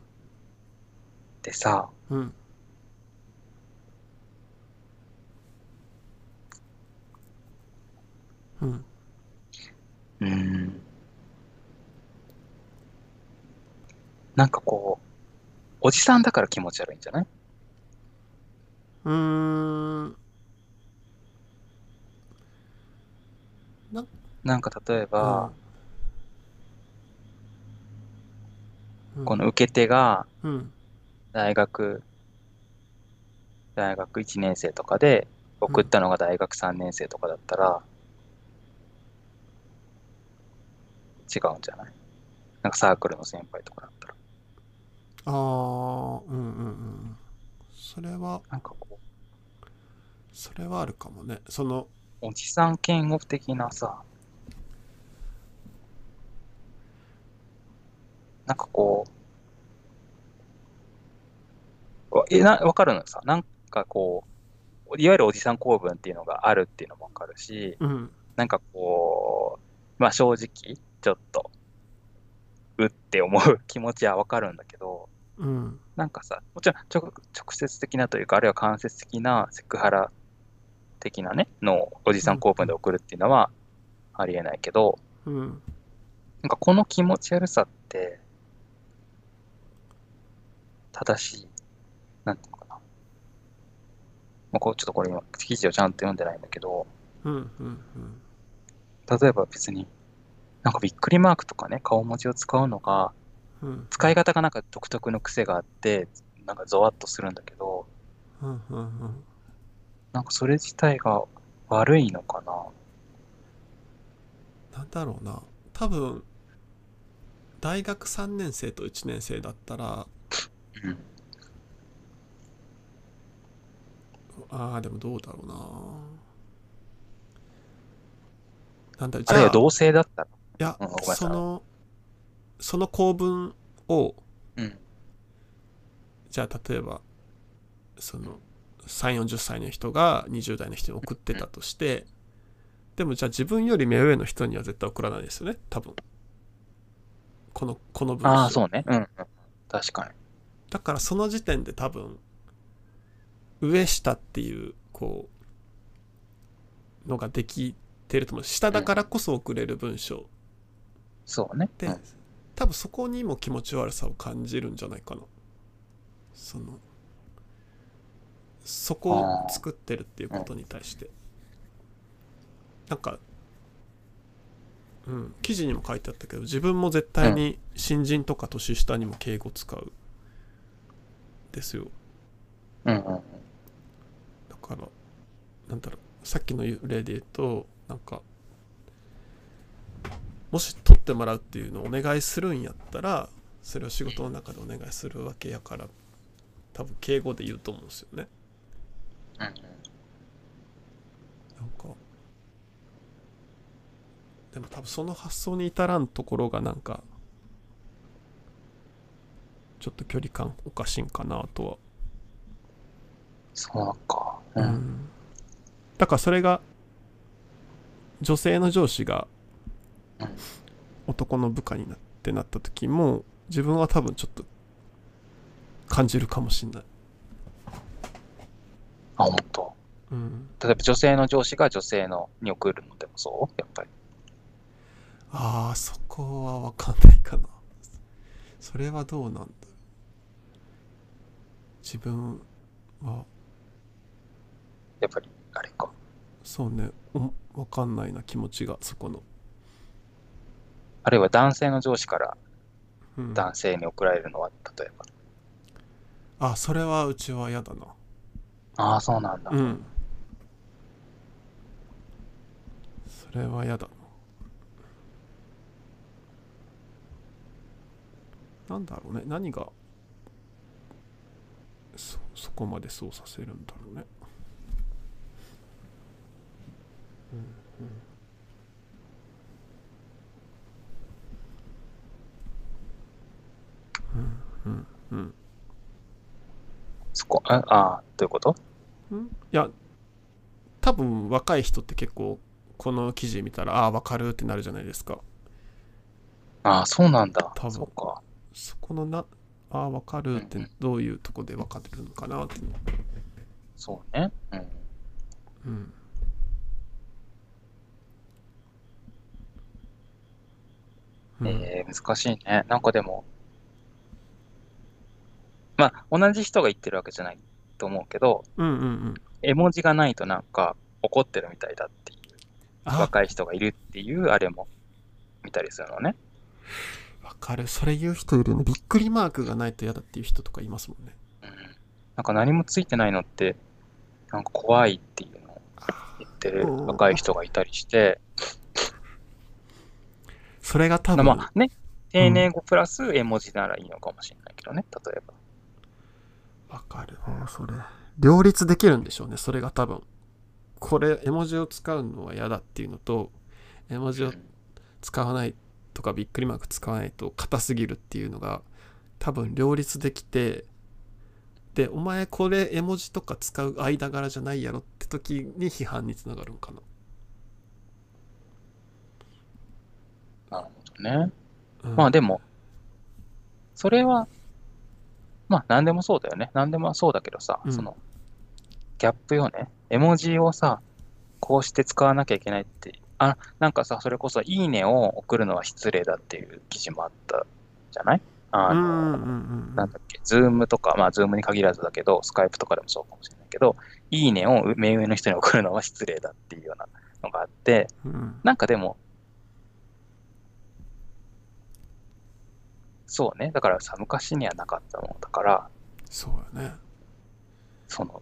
でさ、うんうん。うーん。なんかこう、おじさんだから気持ち悪いんじゃない？うーん。なんか例えば、うん。この受け手がうん。大学、大学1年生とかで、送ったのが大学3年生とかだったら、違うんじゃない？なんかサークルの先輩とかだったら。ああうんうんうん。それはなんかこう、それはあるかもね。そのおじさん嫌悪的なさ、なんかこう、わえなわかるのさ、なんかこう、いわゆるおじさん公文っていうのがあるっていうのもわかるし、うん。なんかこう、まあ正直、ちょっと、うって思う [LAUGHS] 気持ちはわかるんだけど、うん。なんかさ、もちろん直直接的なというか、あるいは間接的なセクハラ的なね、のをおじさん公文で送るっていうのはありえないけど、うん。なんかこの気持ち悪さって、正しいなんていうのかな。まあ、こうちょっとこれ今、記事をちゃんと読んでないんだけど、うんうんうん。例えば別に、なんかびっくりマークとかね、顔文字を使うのが、うん使い方がなんか独特の癖があって、なんかゾワッとするんだけど、うんうんうんなんかそれ自体が悪いのかな。なんだろうな多分大学3年生と1年生だったらうん。ああでもどうだろうななんだじゃあ同性だったら。いや、うんそのその構文をうん。じゃあ例えばその3 4 0歳の人が20代の人に送ってたとしてでもじゃあ自分より目上の人には絶対送らないですよね多分このこの文章ああ、そうね。うん、うん。確かに。だからその時点で多分上下っていうこうのができてると思う下だからこそ送れる文章そうね。で、うん多分そこにも気持ち悪さを感じるんじゃないかな。そのそこを作ってるっていうことに対して。なんかうん記事にも書いてあったけど自分も絶対に新人とか年下にも敬語使う。ですよ。うんうんうん。だからなんだろうさっきの例で言うとなんかもし取ってもらうっていうのをお願いするんやったらそれを仕事の中でお願いするわけやから多分敬語で言うと思うんですよねうんなんかでも多分その発想に至らんところがなんかちょっと距離感おかしいんかなとはそうか。う。うんんだからそれが女性の上司がうん男の部下になってなった時も自分は多分ちょっと感じるかもしんない、あ、本当。うん、例えば女性の上司が女性のに送るのでもそう？やっぱり。ああそこは分かんないかな。それはどうなんだ自分は。やっぱり、あれか。そうね。お分かんないな気持ちがそこの、あるいは男性の上司からうん、男性に送られるのは、例えば。あそれはうちは嫌だな。ああ、そうなんだ。うん。それは嫌だ。ななんだろうね。何がそそこまでそうさせるんだろうね。うんうんうんうんそこ、ああー、どういうこと？んいや多分若い人って結構この記事見たらああ分かるってなるじゃないですかああ、そうなんだ。多分か。そこのなああ分かるってどういうとこで分かってるのかなってそうね。うん。うんうんえー、難しいね。なんかでも、まあ、同じ人が言ってるわけじゃないと思うけど、うんうんうん。絵文字がないとなんか怒ってるみたいだっていう、あ。若い人がいるっていうあれも見たりするのね。分かる。それ言う人いるね。びっくりマークがないと嫌だっていう人とかいますもんね。うん。なんか何もついてないのって、なんか怖いっていうのを言ってる若い人がいたりして、それが多分まあね、丁寧語プラス絵文字ならいいのかもしれないけどね、例えば。わかる。わそれ。両立できるんでしょうねそれが多分。これ絵文字を使うのは嫌だっていうのと絵文字を使わないとかびっくりマーク使わないと硬すぎるっていうのが多分両立できてでお前これ絵文字とか使う間柄じゃないやろって時に批判につながるんかな、なるほどね。うん。まあでも、それは、まあ何でもそうだよね。何でもそうだけどさ、うん。その、ギャップよね。絵文字をさ、こうして使わなきゃいけないって、あ、なんかさ、それこそいいねを送るのは失礼だっていう記事もあったじゃない？あの、うんうんうんなんだっけ、ズームとか、まあ、ズームに限らずだけど、スカイプとかでもそうかもしれないけど、いいねを目上の人に送るのは失礼だっていうようなのがあって、うん。なんかでも、そうね、だからさ、昔にはなかったものだから、そうやね。その、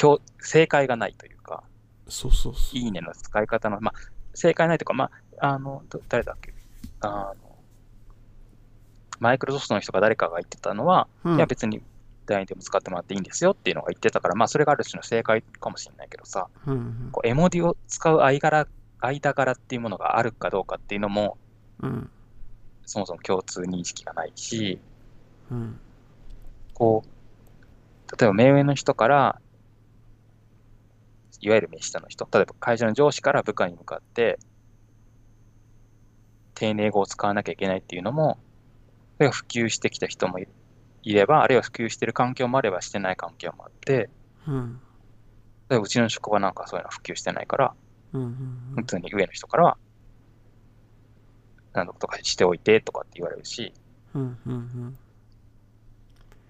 今日、正解がないというか、そうそうそう。いいねの使い方の、まあ、正解ないというか、まあ、あの、ど誰だっけ、あの、マイクロソフトの人が誰かが言ってたのは、うん。いや別に誰にでも使ってもらっていいんですよっていうのが言ってたから、まあそれがある種の正解かもしれないけどさ、うんうん。こうエモディを使う間柄間柄っていうものがあるかどうかっていうのも、うん。そもそも共通認識がないし、うん。こう、例えば目上の人から、いわゆる目下の人、例えば会社の上司から部下に向かって、丁寧語を使わなきゃいけないっていうのも、それが普及してきた人もいいれば、あるいは普及してる環境もあればしてない環境もあって、うん。例えばうちの職場なんかそういうの普及してないから、うんうん。普通に上の人からは、何度とかしておいてとかって言われるし、うんうんうん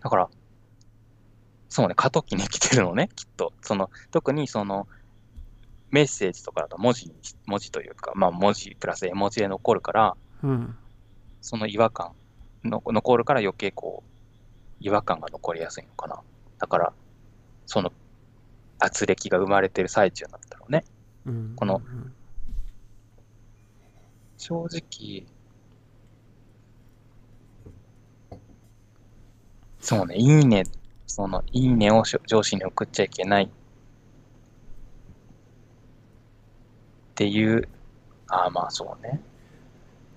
だから、そうね、過渡期に来てるのね、[LAUGHS] きっと。その、特にその、メッセージとかだと文字に、文字というか、まあ文字プラス絵文字で残るから、うんその違和感の残るから余計こう、違和感が残りやすいのかな。だから、その、圧力が生まれてる最中なんだろうね。うんこのうん正直、そうね、いいね、その、いいねを上司に送っちゃいけない。っていう、ああ、まあそうね。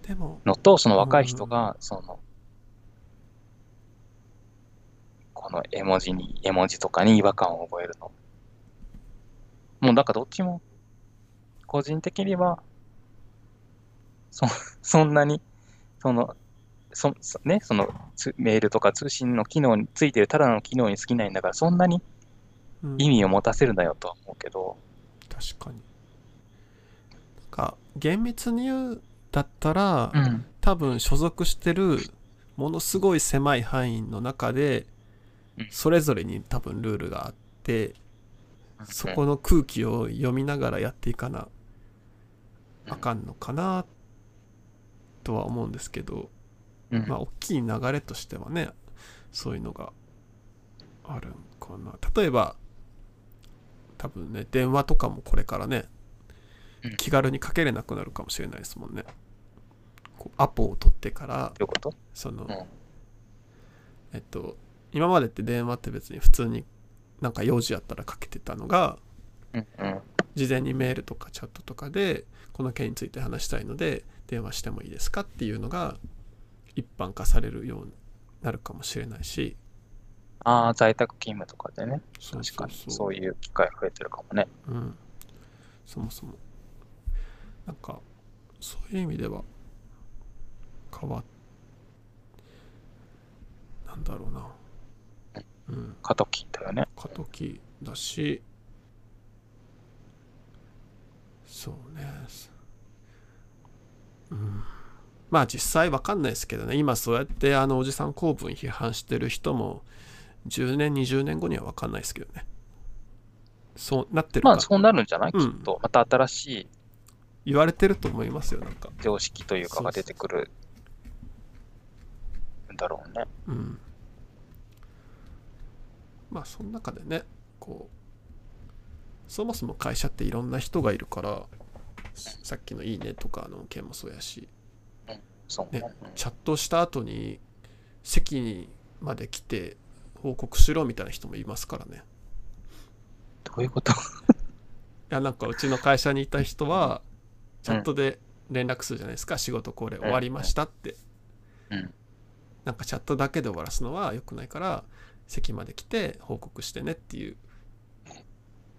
でも。のと、その若い人が、その、この絵文字に、絵文字とかに違和感を覚えるの。もう、だからどっちも、個人的には、そ、[LAUGHS] そんなに、その、そ、そね、そのつメールとか通信の機能についてるただの機能に過ぎないんだから、そんなにうん。意味を持たせるなよとは思うけど、確かに。なんか厳密に言うだったら、うん。多分所属してるものすごい狭い範囲の中でうん。それぞれに多分ルールがあってそこの空気を読みながらやっていかなあかんのかなとは思うんですけどうん、まあ大きい流れとしてはねそういうのがあるんかな。例えば多分ね電話とかもこれからねうん。気軽にかけれなくなるかもしれないですもんね。こうアポを取ってからどういうこと？その、うん。えっと今までって電話って別に普通になんか用事やったらかけてたのがうんうん。事前にメールとかチャットとかでこの件について話したいので電話してもいいですかっていうのが一般化されるようになるかもしれないし。ああ、在宅勤務とかでね。そう確かに。そういう機会増えてるかもね。うん、そもそも。なんかそういう意味では変わっなんだろうな。うん。過渡期だよね。過渡期だし。そうねうん。まあ実際わかんないですけどね。今そうやってあのおじさん公文批判してる人も10年20年後にはわかんないですけどね。そうなってるか。まあそうなるんじゃない？きうん。っと。また新しい言われてると思いますよなんか。常識というかが出てくるんだろうね。うん。まあその中でねこうそもそも会社っていろんな人がいるからさっきの「いいね」とかの件もそうやし。ね。ねチャットした後に席にまで来て報告しろみたいな人もいますからね。どういうこと？[LAUGHS] いやなんかうちの会社にいた人はチャットで連絡するじゃないですか、仕事これ終わりましたって、うん。なんかチャットだけで終わらすのは良くないから席まで来て報告してねっていう。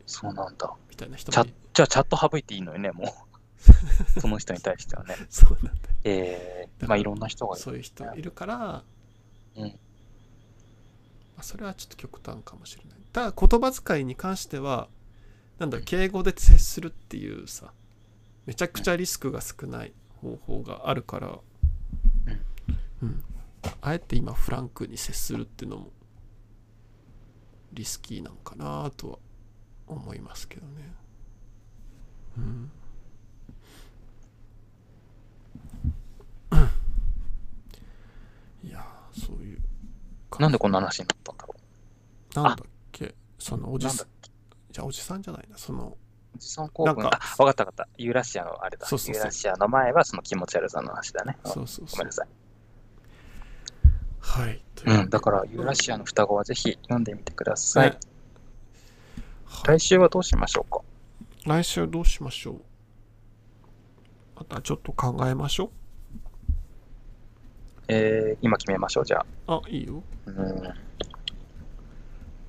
そうなんだ。みたいな人もいじゃあチャット省いていいのよね、もう。[LAUGHS] その人に対してはね。そうなんだよ。えー、まあいろんな人がいる。そういう人いるから、うん。まあ、それはちょっと極端かもしれない。ただ言葉遣いに関してはなんだ敬語で接するっていうさめちゃくちゃリスクが少ない方法があるからうん。あえて今フランクに接するっていうのもリスキーなんかなとは思いますけどねうん。いやーそういう。なんでこんな話になったんだろなんだっけ？そのおう。じさん。じゃあおじさんじゃないな。その。おじさん興奮なんか。あ、わかったわかった。ユーラシアのあれだ。ユーラシアの前はその気持ち悪さの話だね。うんそうそう。ごめんなさい。はい。といううん、だからユーラシアの双子はぜひ読んでみてください。ね。来週はどうしましょうか？来週どうしましょう？またちょっと考えましょえー、今決めましょう、じゃあ。うあいいよ。うん。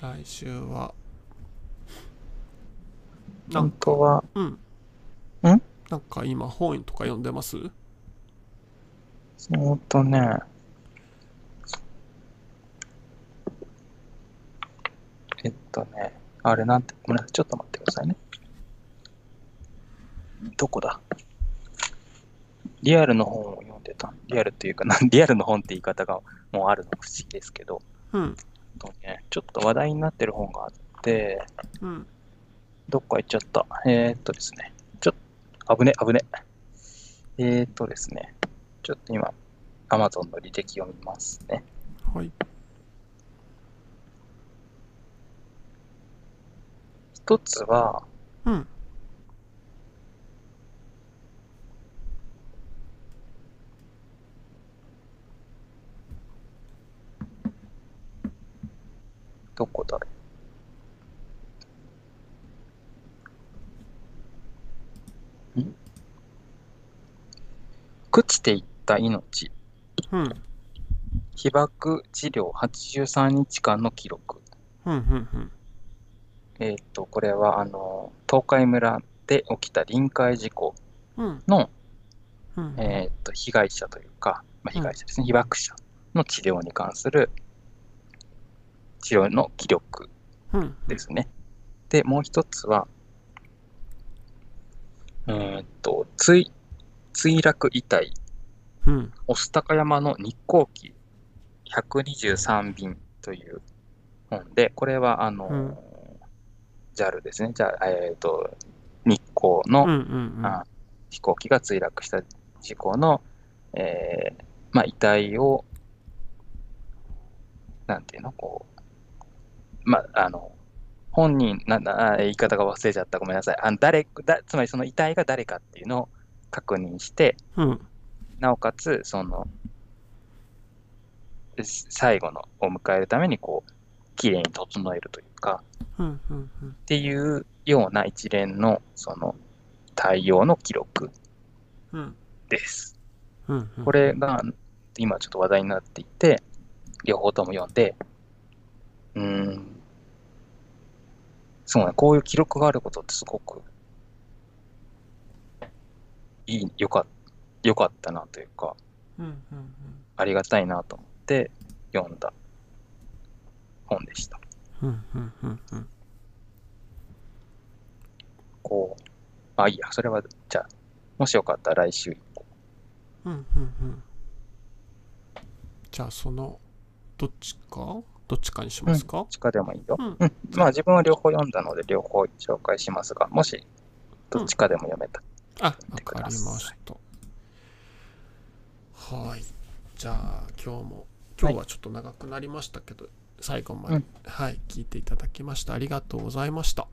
来週は。なん本当は、うん。ん？なんか今本とか読んでます？そうとね、えっとね、あれなんて、ごめんなさい、ちょっと待ってくださいね。どこだ？リアルの本を読んでた。リアルっていうか、な [LAUGHS] んリアルの本って言い方がもうあるの不思議ですけど、うんとね、ちょっと話題になってる本があって、うんどっか行っちゃった。えー、っとですね。ちょっと、危ね、危ね。えー、っとですね。ちょっと今、Amazon の履歴を見ますね。はい一つは、うんどこだろう。ん？朽ちていった命。うん。被爆治療83日間の記録。うんうんうん。えーっと、これは、あの、東海村で起きた臨界事故うん。の、うん。えーっと、被害者というか、まあ、被害者ですね、被爆者の治療に関する治療の記録うん。ですね。で、もう一つは、えーっと、墜墜落遺体、うん。御巣鷹山の日航機。123便という本で、これは、あの、うん。JAL ですね。じゃあ、えーっと、日光の、うんうんうん。あ飛行機が墜落した事故の、えーまあ、遺体を、なんていうの、こう、まあ、あの、本人、なんだ、あ言い方が忘れちゃった、ごめんなさい。あの誰だつまりその遺体が誰かっていうのを確認して、うん。なおかつ、その、す最後のを迎えるために、こう、綺麗に整えるというか、うんうんうん。っていうような一連の、その、対応の記録うん。です。うんうん。これが今ちょっと話題になっていて、両方とも読んで、うーん、そうね、こういう記録があることってすごくいい、よかっよかったなというか、うんうんありがたいなと思って読んだ本でした。うんうんうんうん。こう、あ、いいや、それは、じゃあ、もしよかったら来週。うんうんうん。じゃあそのどっちか？どっちかにしますか？地下でもいいよ。うんうん。まあ自分は両方読んだので、両方紹介しますが、もし、どっちかでも読めた。あ、わてくかりました。はい。じゃあ、今日も、今日はちょっと長くなりましたけど、最後まで、うんはい、聞いていただきましてありがとうございました。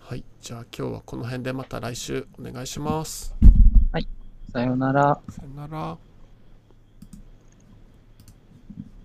はい。じゃあ、今日はこの辺でまた来週お願いします。さようなら。さよなら。